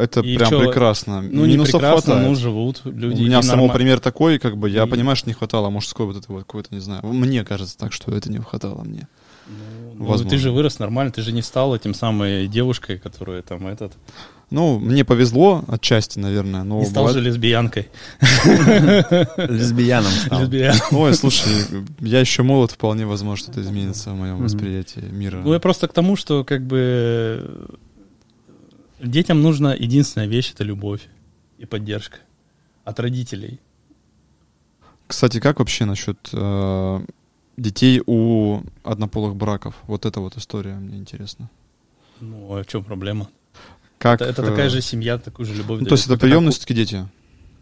Speaker 3: это
Speaker 2: И
Speaker 3: прям
Speaker 2: чё,
Speaker 3: прекрасно.
Speaker 2: Ну, не
Speaker 3: Минусов
Speaker 2: прекрасно,
Speaker 3: хватает.
Speaker 2: ну, живут люди.
Speaker 3: У меня самого
Speaker 2: норма-
Speaker 3: пример такой, как бы, я
Speaker 2: И-
Speaker 3: понимаю, что не хватало мужской вот этой вот какой-то, не знаю. Мне кажется так, что это не хватало мне.
Speaker 2: Ну, ну,
Speaker 3: Возможно.
Speaker 2: ты же вырос нормально, ты же не стал этим самой девушкой, которая там этот...
Speaker 3: Ну, мне повезло отчасти, наверное, но
Speaker 2: не стал
Speaker 3: бывает-
Speaker 2: же лесбиянкой.
Speaker 1: Лесбияном стал.
Speaker 3: Ой, слушай, я еще молод, вполне возможно, что-то изменится в моем восприятии мира.
Speaker 2: Ну, я просто к тому, что как бы детям нужна единственная вещь — это любовь и поддержка от родителей.
Speaker 3: Кстати, как вообще насчет э, детей у однополых браков? Вот эта вот история мне интересна.
Speaker 2: Ну, а в чем проблема?
Speaker 3: Как,
Speaker 2: это, это
Speaker 3: э,
Speaker 2: такая же семья, такую же любовь.
Speaker 3: Ну, то есть это
Speaker 2: как
Speaker 3: приемные все-таки дети?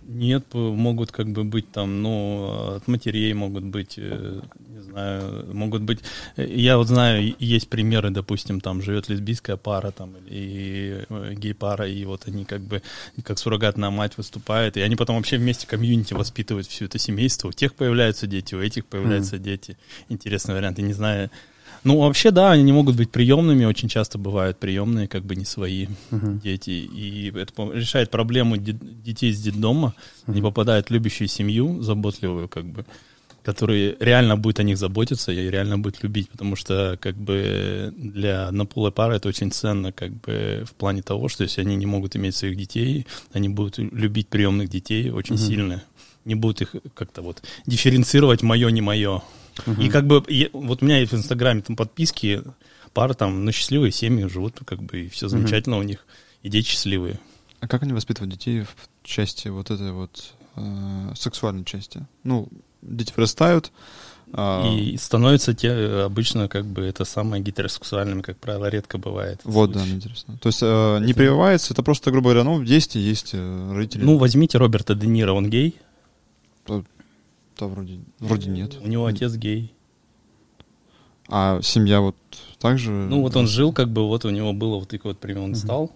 Speaker 2: Нет, могут как бы быть там, ну, от матерей могут быть, э, не знаю, могут быть... э, Я вот знаю, есть примеры, допустим, там живет лесбийская пара там и э, гей-пара, и вот они как бы как суррогатная мать выступает, и они потом вообще вместе комьюнити воспитывают все это семейство. У тех появляются дети, у этих появляются дети. Интересный вариант, я не знаю... Ну, вообще, да, они не могут быть приемными, очень часто бывают приемные, как бы не свои
Speaker 1: Мгм.
Speaker 2: дети. И это решает проблему де- детей из детдома. Они попадают в любящую семью, заботливую, как бы, которая реально будет о них заботиться и реально будет любить, потому что как бы для однополой пары это очень ценно, как бы в плане того, что если они не могут иметь своих детей, они будут любить приемных детей очень сильно, не будут их как-то вот дифференцировать мое не мое. И как бы и вот у меня есть в Инстаграме там подписки пары там, ну счастливые семьи живут, как бы и все замечательно у них, и дети счастливые.
Speaker 3: А как они воспитывают детей в части вот этой вот э, сексуальной части? Ну, дети вырастают. а,
Speaker 2: И становятся те э, обычно как бы это самое гетеросексуальными, как правило, редко бывает.
Speaker 3: Вот, да,
Speaker 2: случай.
Speaker 3: мне интересно. То есть э, не
Speaker 2: Это-
Speaker 3: прививается, это просто, грубо говоря, ну, есть и есть э, родители.
Speaker 2: Ну, возьмите Роберта Де Ниро, он гей,
Speaker 3: да, вроде, вроде нет.
Speaker 2: у него отец гей.
Speaker 3: А семья вот также...
Speaker 2: Ну, вот он жил, как бы, вот у него было вот такой вот пример, он стал.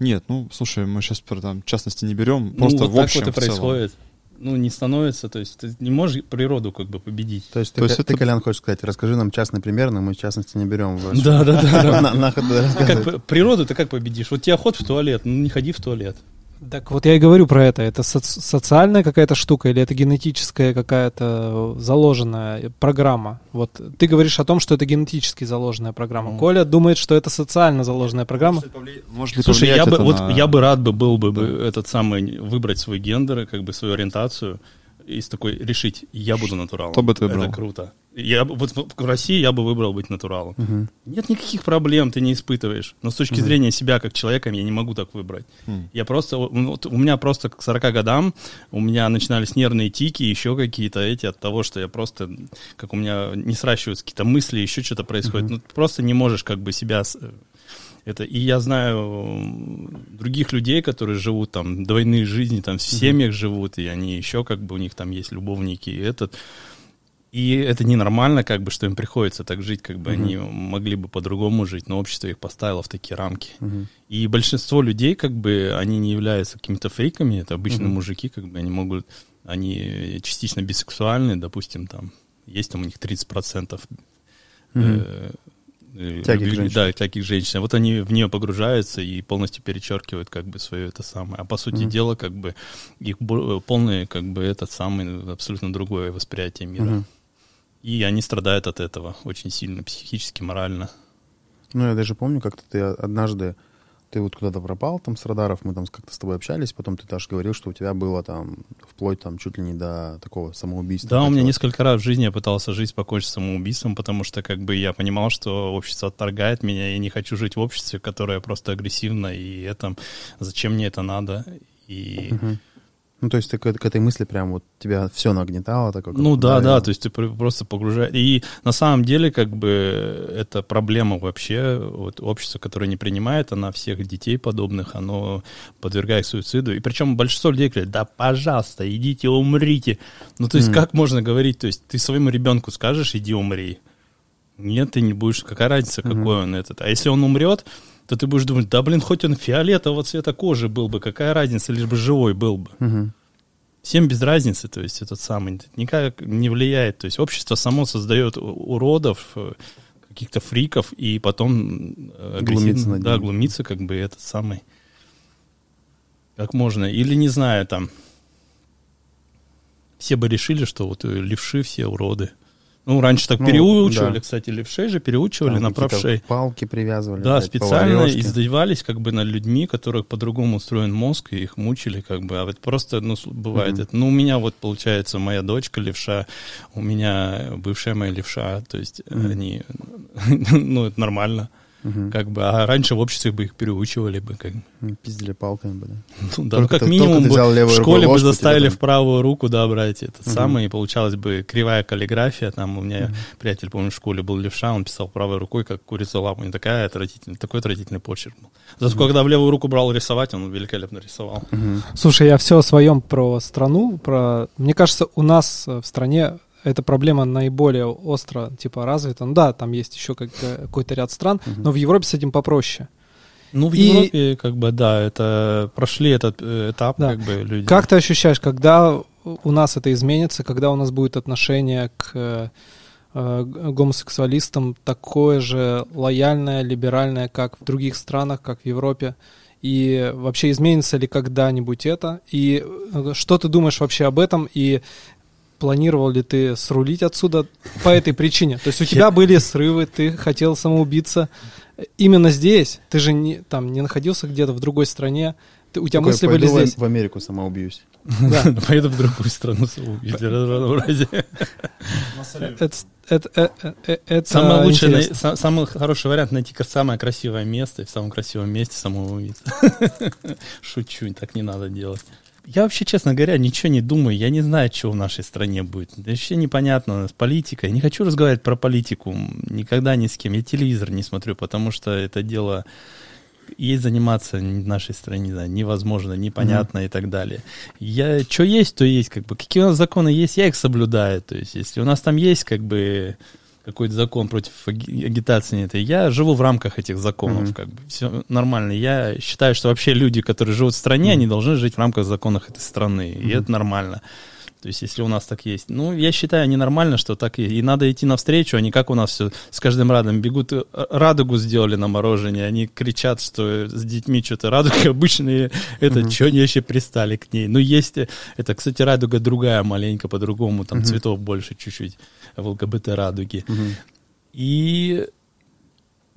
Speaker 3: Нет, ну, слушай, мы сейчас про там частности не берем,
Speaker 2: Ну,
Speaker 3: просто
Speaker 2: вот
Speaker 3: в
Speaker 2: так
Speaker 3: общем,
Speaker 2: вот и
Speaker 3: в целом.
Speaker 2: происходит. Ну, не становится, то есть ты не можешь природу как бы победить.
Speaker 1: То есть,
Speaker 3: То
Speaker 1: ты,
Speaker 3: есть
Speaker 1: ты,
Speaker 3: это-
Speaker 1: Колян, хочешь сказать, расскажи нам частный пример, но мы частности не берем. в-
Speaker 2: Да, да, да. Природу ты как победишь? Вот тебе ход в туалет, ну не ходи в туалет.
Speaker 4: Так вот я и говорю про это. Это соц- социальная какая-то штука или это генетическая какая-то заложенная программа? Вот ты говоришь о том, что это генетически заложенная программа.
Speaker 2: Ну.
Speaker 4: Коля думает, что это социально заложенная программа.
Speaker 3: Может ли
Speaker 2: Слушай, я бы,
Speaker 3: это
Speaker 2: вот
Speaker 3: на-
Speaker 2: я бы рад бы был бы, бы этот самый выбрать свой гендер, и как бы свою ориентацию и с такой решить, я буду натуралом.
Speaker 3: Что бы ты
Speaker 2: Это
Speaker 3: выбрал?
Speaker 2: круто. Я, вот в России я бы выбрал быть натуралом.
Speaker 1: Мгм.
Speaker 2: Нет никаких проблем, ты не испытываешь. Но с точки зрения себя как человека я не могу так выбрать. Я просто, ну, вот у меня просто к 40 годам, у меня начинались нервные тики, еще какие-то эти от того, что я просто, как у меня не сращиваются какие-то мысли, еще что-то происходит. Ну, ты просто не можешь как бы себя... с- Это, и я знаю м, других людей, которые живут там двойные жизни, там в семьях живут, и они еще как бы у них там есть любовники, и этот. И это ненормально, как бы, что им приходится так жить, как бы они могли бы по-другому жить, но общество их поставило в такие рамки. И большинство людей, как бы, они не являются какими-то фриками, это обычные мужики, как бы, они могут, они частично бисексуальны, допустим, там, есть там у них 30% э, э,
Speaker 1: Тяги к женщине.
Speaker 2: Да, тяги к женщине. Вот они в нее погружаются и полностью перечеркивают как бы свое это самое. А по сути дела, как бы их полное, как бы этот самый абсолютно другое восприятие мира.
Speaker 1: Мгм.
Speaker 2: И они страдают от этого очень сильно, психически, морально.
Speaker 1: Ну, я даже помню, как-то ты однажды, ты вот куда-то пропал там с радаров, мы там как-то с тобой общались, потом ты даже говорил, что у тебя было там вплоть там чуть ли не до такого самоубийства.
Speaker 2: Да, у меня несколько раз в жизни я пытался жизнь покончить самоубийством, потому что как бы я понимал, что общество отторгает меня, я не хочу жить в обществе, которое просто агрессивно, и это зачем мне это надо? И
Speaker 1: Мгм. Ну, то есть ты к, к этой мысли прям вот тебя все нагнетало. Такое,
Speaker 2: Ну да, да, то есть ты пр- просто погружаешь. И на самом деле, как бы, это проблема вообще. Вот общество, которое не принимает, она всех детей подобных, оно подвергает суициду. И причем большинство людей говорят, да, пожалуйста, идите, умрите. Ну, то есть,
Speaker 1: Мгм.
Speaker 2: как можно говорить? То есть, ты своему ребенку скажешь, иди умри. Нет, ты не будешь. Какая разница,
Speaker 1: Мгм.
Speaker 2: какой он этот. А если он умрет, то ты будешь думать, да, блин, хоть он фиолетового цвета кожи был бы, какая разница, лишь бы живой был бы.
Speaker 1: Мгм.
Speaker 2: Всем без разницы, то есть этот самый никак не влияет. То есть общество само создает уродов, э, каких-то фриков, и потом э,
Speaker 1: Глумится
Speaker 2: да, глумится как бы этот самый. Как можно? Или не знаю, там все бы решили, что вот левши все уроды. Ну, раньше так
Speaker 1: Ну,
Speaker 2: переучивали,
Speaker 1: да.
Speaker 2: кстати, левшей же переучивали
Speaker 1: Там
Speaker 2: на правшей.
Speaker 1: Палки привязывали.
Speaker 2: Да,
Speaker 1: блядь,
Speaker 2: специально
Speaker 1: поварёшки.
Speaker 2: издевались как бы над людьми, которых по-другому устроен мозг, и их мучили как бы. А вот просто, ну, бывает
Speaker 1: Мгм.
Speaker 2: это. Ну, у меня вот, получается, моя дочка левша, у меня бывшая моя левша, то есть
Speaker 1: Мгм.
Speaker 2: они, ну, это нормально.
Speaker 1: Мгм.
Speaker 2: Как бы, а раньше в обществе бы их переучивали бы, как
Speaker 1: Пиздили палками бы, да.
Speaker 2: Ну, да,
Speaker 1: Только
Speaker 2: ну, как
Speaker 1: ты-
Speaker 2: минимум бы в школе бы заставили
Speaker 1: там-
Speaker 2: в правую руку, да, брать этот
Speaker 1: Мгм.
Speaker 2: самый, и получалась бы кривая каллиграфия, там у меня приятель, помню, в школе был левша, он писал правой рукой, как курица лапу, не такая отвратительная, такой отвратительный почерк был. Зато когда в левую руку брал рисовать, он великолепно рисовал.
Speaker 1: Мгм.
Speaker 4: Слушай, я все о своем про страну, про... Мне кажется, у нас э, в стране эта проблема наиболее остро, типа, развита. Ну да, там есть еще как- какой-то ряд стран,
Speaker 1: Мгм.
Speaker 4: но в Европе с этим попроще.
Speaker 2: Ну, в
Speaker 4: И-
Speaker 2: Европе, как бы, да, это прошли этот э, этап,
Speaker 4: Да.
Speaker 2: как бы, люди.
Speaker 4: Как ты ощущаешь, когда у нас это изменится, когда у нас будет отношение к э, э, гомосексуалистам такое же лояльное, либеральное, как в других странах, как в Европе? И вообще изменится ли когда-нибудь это? И э, что ты думаешь вообще об этом? И планировал ли ты срулить отсюда по этой причине? То есть у тебя были срывы, ты хотел самоубиться. Именно здесь? Ты же не, там, не находился где-то в другой стране? Ты- у тебя
Speaker 1: Такой,
Speaker 4: мысли были
Speaker 1: в-
Speaker 4: здесь?
Speaker 1: В Америку самоубьюсь.
Speaker 4: Да.
Speaker 2: Поеду в другую страну, разнообразие.
Speaker 4: Это, это, э, э, э,
Speaker 2: Самое лучшее, самый хороший вариант найти самое красивое место и в самом красивом месте самоубийца. Шучу, так не надо делать. Я вообще, честно говоря, ничего не думаю. Я не знаю, что в нашей стране будет. Вообще непонятно с политикой. Не хочу разговаривать про политику никогда ни с кем. Я телевизор не смотрю, потому что это дело ей заниматься в нашей стране не знаю, невозможно, непонятно и так далее. Я что есть, то есть, как бы какие у нас законы есть, я их соблюдаю. То есть, если у нас там есть как бы какой-то закон против аги- агитации этой, я живу в рамках этих законов,
Speaker 1: Мгм.
Speaker 2: как бы все нормально. Я считаю, что вообще люди, которые живут в стране, они должны жить в рамках законов этой страны, и
Speaker 1: Мгм.
Speaker 2: это нормально. То есть, если у нас так есть. Ну, я считаю, ненормально, что так и. И надо идти навстречу, а не как у нас все с каждым радом бегут. э, Радугу сделали на мороженое. Они кричат, что с детьми что-то радуга обычные. Это
Speaker 1: Мгм.
Speaker 2: что они вообще пристали к ней? Ну, есть... э, Это, кстати, радуга другая, маленько по-другому. Там
Speaker 1: Мгм.
Speaker 2: цветов больше чуть-чуть в ЛГБТ радуги.
Speaker 1: Мгм.
Speaker 2: И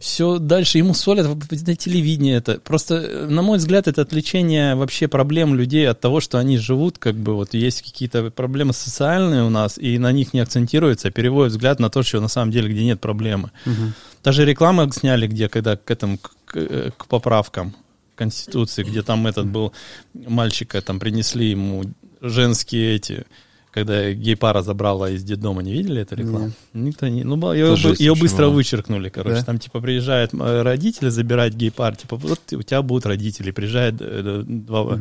Speaker 2: все дальше ему солят на телевидении это. Просто, э, на мой взгляд, это отвлечение вообще проблем людей от того, что они живут, как бы вот есть какие-то проблемы социальные у нас, и на них не акцентируются, а переводят взгляд на то, что на самом деле где нет проблемы.
Speaker 1: Мгм.
Speaker 2: Даже рекламы сняли, где, когда к этому, к, к- к поправкам Конституции, где там этот был, мальчика там принесли ему женские эти, когда гей-пара забрала из детдома, не видели эту рекламу? Никто не... Ну, ее, ее
Speaker 3: очень
Speaker 2: быстро вычеркнули, короче.
Speaker 1: Да?
Speaker 2: Там, типа, приезжают э, родители забирать гей-пар, типа, вот у тебя будут родители. Приезжают э, два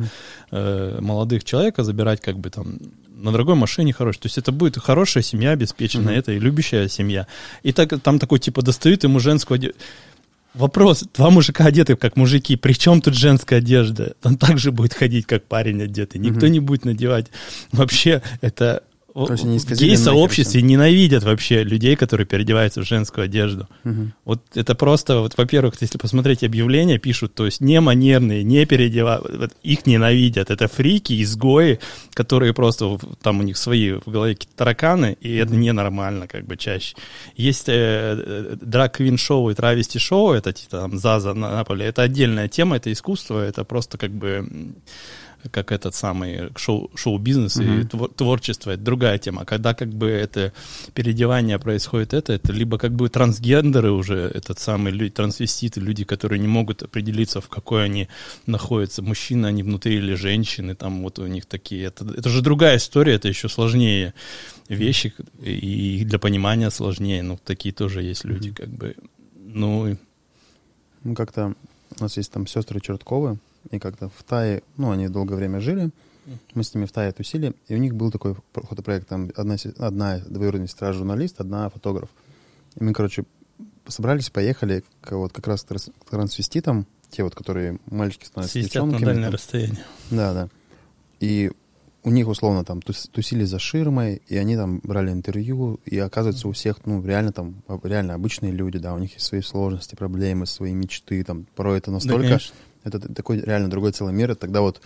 Speaker 2: э, молодых человека забирать, как бы, там, на дорогой машине хорошей. То есть это будет хорошая семья, обеспеченная, это и любящая семья. И так, там такой, типа, достают ему женскую одежду. Вопрос, два мужика одеты как мужики, при чем тут женская одежда? Он также будет ходить, как парень одетый. Никто не будет надевать. Вообще, это... Гей-сообществе ненавидят вообще людей, которые переодеваются в женскую одежду.
Speaker 1: Мгм.
Speaker 2: Вот это просто, вот, во-первых, если посмотреть объявления, пишут, то есть не манерные, не переодевают, вот их ненавидят. Это фрики, изгои, которые просто, там у них свои в голове какие-то тараканы, и это ненормально, как бы, чаще. Есть э, драг-квин-шоу и травести-шоу, это типа там Заза на Наполе, это отдельная тема, это искусство, это просто как бы как этот самый шоу, шоу-бизнес и твор- творчество, это другая тема. Когда как бы это переодевание происходит, это, это либо как бы трансгендеры уже, этот самый люди, трансвеститы, люди, которые не могут определиться, в какой они находятся, мужчины они внутри или женщины, там вот у них такие, это, это же другая история, это еще сложнее вещи, и для понимания сложнее, ну, такие тоже есть люди, как бы, ну,
Speaker 1: Ну, как-то у нас есть там сестры Чертковы, и как-то в Тае, ну, они долгое время жили, мы с ними в Тае тусили, и у них был такой про- фотопроект, там одна, одна двоюродная сестра журналист, одна фотограф. И мы, короче, собрались, поехали к, вот как раз к трансвеститам, те вот, которые мальчики становятся
Speaker 2: свистят на
Speaker 1: девчонками.
Speaker 2: дальнее
Speaker 1: там.
Speaker 2: расстояние.
Speaker 1: Да, да. И у них, условно, там тус- тусили за ширмой, и они там брали интервью, и оказывается, у всех, ну, реально там, об- реально обычные люди, да, у них есть свои сложности, проблемы, свои мечты, там, порой это
Speaker 2: Да,
Speaker 1: настолько...
Speaker 2: конечно.
Speaker 1: Это такой реально другой целый мир, и тогда вот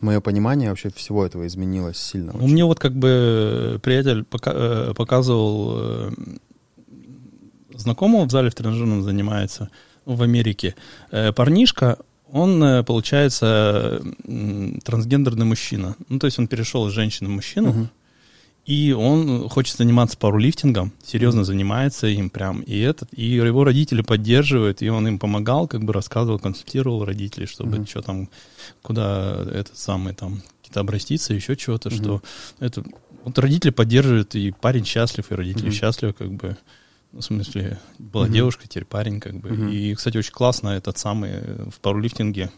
Speaker 1: мое понимание вообще всего этого изменилось сильно.
Speaker 2: Ну, мне вот как бы приятель пока- э, показывал э, знакомого в зале в тренажерном занимается в Америке. Э, Парнишка, он, э, получается, трансгендерный мужчина. Ну, то есть он перешел из женщины в мужчину,
Speaker 1: Мгм.
Speaker 2: И он хочет заниматься пауэрлифтингом, серьезно занимается им прям. И этот, и его родители поддерживают, и он им помогал, как бы рассказывал, консультировал родителей, чтобы
Speaker 1: Мгм.
Speaker 2: что там, куда этот самый там какие-то обратиться, еще чего-то,
Speaker 1: Мгм.
Speaker 2: что это вот родители поддерживают, и парень счастлив, и родители
Speaker 1: Мгм.
Speaker 2: счастливы, как бы. Ну, в смысле, была
Speaker 1: Мгм.
Speaker 2: девушка, теперь парень, как бы.
Speaker 1: Мгм.
Speaker 2: И, кстати, очень классно этот самый э, в пауэрлифтинге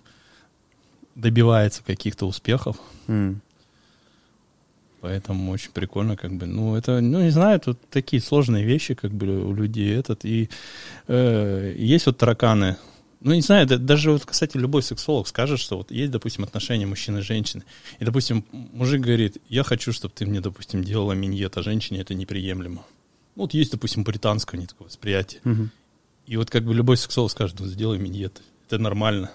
Speaker 2: добивается каких-то успехов.
Speaker 1: М.
Speaker 2: Поэтому очень прикольно, как бы, ну, это, ну, не знаю, тут такие сложные вещи, как бы, у людей этот, и э, есть вот тараканы, ну, не знаю, да- даже вот, кстати, любой сексолог скажет, что вот есть, допустим, отношения мужчины и женщины, и, допустим, мужик говорит, я хочу, чтобы ты мне, допустим, делала миньет, а женщине это неприемлемо. Ну, вот есть, допустим, британское не такое восприятие.
Speaker 1: Мгм.
Speaker 2: И вот как бы любой сексолог скажет, вот сделай миньет, это нормально.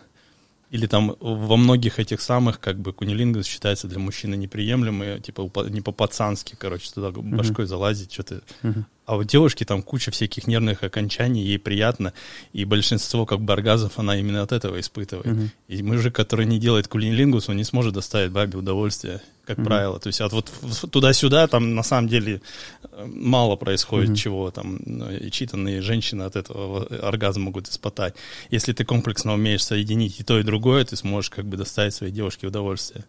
Speaker 2: Или там во многих этих самых, как бы, кунилингус считается для мужчины неприемлемый, типа не по-пацански, короче, туда башкой залазить, что-то.
Speaker 1: Мгм.
Speaker 2: А у девушки там куча всяких нервных окончаний, ей приятно, и большинство как бы оргазмов она именно от этого испытывает.
Speaker 1: Мгм.
Speaker 2: И мужик, который не делает кулинилингус, он не сможет доставить бабе удовольствие, как
Speaker 1: Мгм.
Speaker 2: правило. То есть от вот туда-сюда там на самом деле э, мало происходит
Speaker 1: Мгм.
Speaker 2: чего там. ну, И читанные женщины от этого оргазм могут испытать. Если ты комплексно умеешь соединить и то, и другое, ты сможешь как бы доставить своей девушке удовольствие.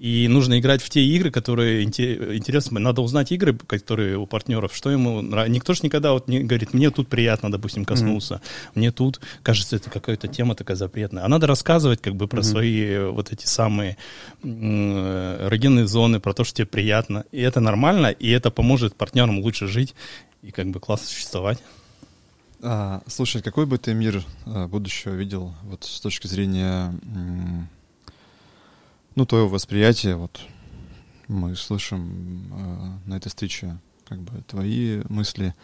Speaker 2: И нужно играть в те игры, которые инте- интересны. Надо узнать игры, которые у партнеров, что ему нравится. Никто же никогда вот не говорит, мне тут приятно, допустим, коснуться, мне тут, кажется, это какая-то тема такая запретная. А надо рассказывать как бы про свои э, вот эти самые эрогенные зоны, про то, что тебе приятно. И это нормально, и это поможет партнерам лучше жить и как бы классно существовать.
Speaker 3: А, слушай, какой бы ты мир а, будущего видел вот с точки зрения ну, твоего восприятия, вот мы слышим а, на этой встрече как бы твои мысли,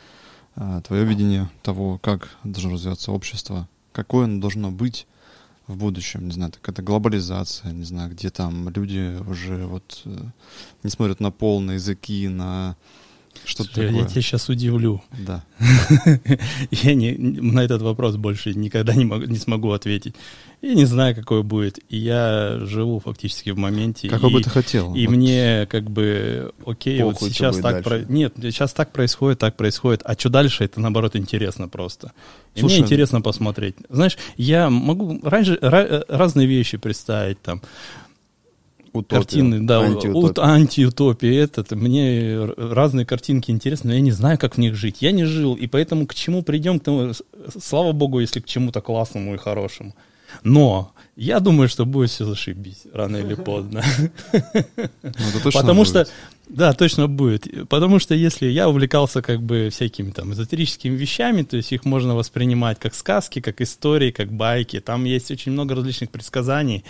Speaker 3: а, твое видение того, как должно развиваться общество, какое оно должно быть в будущем, не знаю, так это глобализация, не знаю, где там люди уже вот э, не смотрят на пол, на языки, на Что-то
Speaker 2: Я
Speaker 3: такое.
Speaker 2: тебя сейчас удивлю.
Speaker 3: Да.
Speaker 2: Я не, на этот вопрос больше никогда не, могу, не смогу ответить. Я не знаю, какой будет. И я живу фактически в моменте.
Speaker 3: Какой
Speaker 2: и,
Speaker 3: бы ты хотел?
Speaker 2: И
Speaker 3: Вот
Speaker 2: мне как бы окей, вот
Speaker 1: что
Speaker 2: сейчас так про... нет, сейчас так происходит, так происходит. А что дальше? Это наоборот интересно просто. И
Speaker 3: Слушай,
Speaker 2: мне интересно посмотреть. Знаешь, я могу раньше, ра- разные вещи представить там.
Speaker 1: Утопия,
Speaker 2: картины, да,
Speaker 1: антиутопия.
Speaker 2: ут- антиутопия, этот, мне разные картинки интересны, но я не знаю, как в них жить. Я не жил, и поэтому к чему придем, к тому, слава богу, если к чему-то классному и хорошему. Но я думаю, что будет все зашибись рано или поздно.
Speaker 3: Ну,
Speaker 2: Потому что, да, точно будет. Потому что если я увлекался как бы всякими там эзотерическими вещами, то есть их можно воспринимать как сказки, как истории, как байки. Там есть очень много различных предсказаний.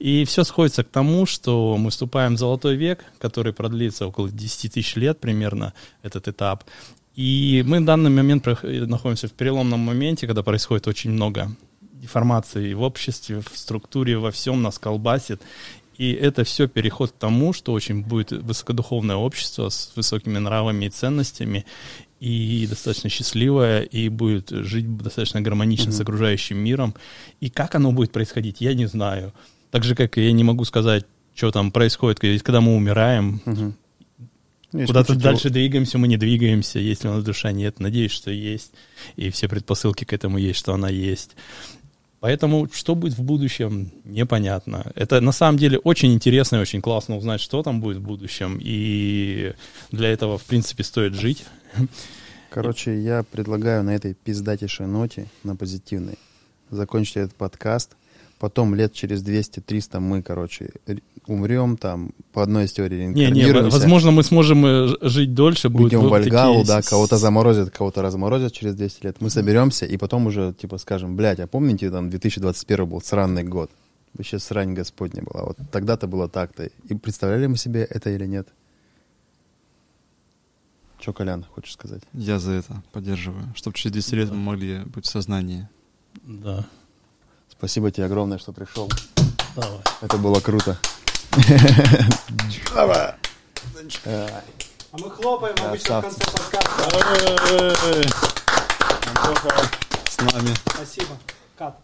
Speaker 2: И все сходится к тому, что мы вступаем в золотой век, который продлится около 10 тысяч лет примерно, этот этап. И мы в данный момент прох- находимся в переломном моменте, когда происходит очень много деформации в обществе, в структуре, во всем нас колбасит. И это все переход к тому, что очень будет высокодуховное общество с высокими нравами и ценностями, и достаточно счастливое, и будет жить достаточно гармонично с окружающим миром. И как оно будет происходить, я не знаю. Так же, как и я не могу сказать, что там происходит, когда мы умираем.
Speaker 1: Есть
Speaker 2: Куда-то дальше двигаемся, мы не двигаемся, если у нас душа нет. Надеюсь, что есть. И все предпосылки к этому есть, что она есть. Поэтому что будет в будущем, непонятно. Это на самом деле очень интересно и очень классно узнать, что там будет в будущем. И для этого, в принципе, стоит жить.
Speaker 1: Короче, я предлагаю на этой пиздатейшей ноте, на позитивной, закончить этот подкаст. Потом лет через 200-300 мы, короче, умрем там по одной из теорий
Speaker 2: Не, не, возможно, мы сможем э, жить дольше. будет
Speaker 1: Уйдем в Альгалу,
Speaker 2: такие
Speaker 1: да, кого-то заморозят, кого-то разморозят через 200 лет. Мы соберемся и потом уже, типа, скажем, блядь, а помните, там, 2021 был сранный год? Вообще срань Господня была. Вот тогда-то было так-то. И представляли мы себе это или нет? Че, Колян, хочешь сказать?
Speaker 3: Я за это поддерживаю. Чтобы через 10 лет мы могли быть в сознании.
Speaker 2: Да.
Speaker 1: Спасибо тебе огромное, что пришел.
Speaker 2: Давай.
Speaker 1: Это было круто.
Speaker 4: А мы хлопаем обычно в конце подкаста.
Speaker 3: С нами.
Speaker 4: Спасибо. Кат.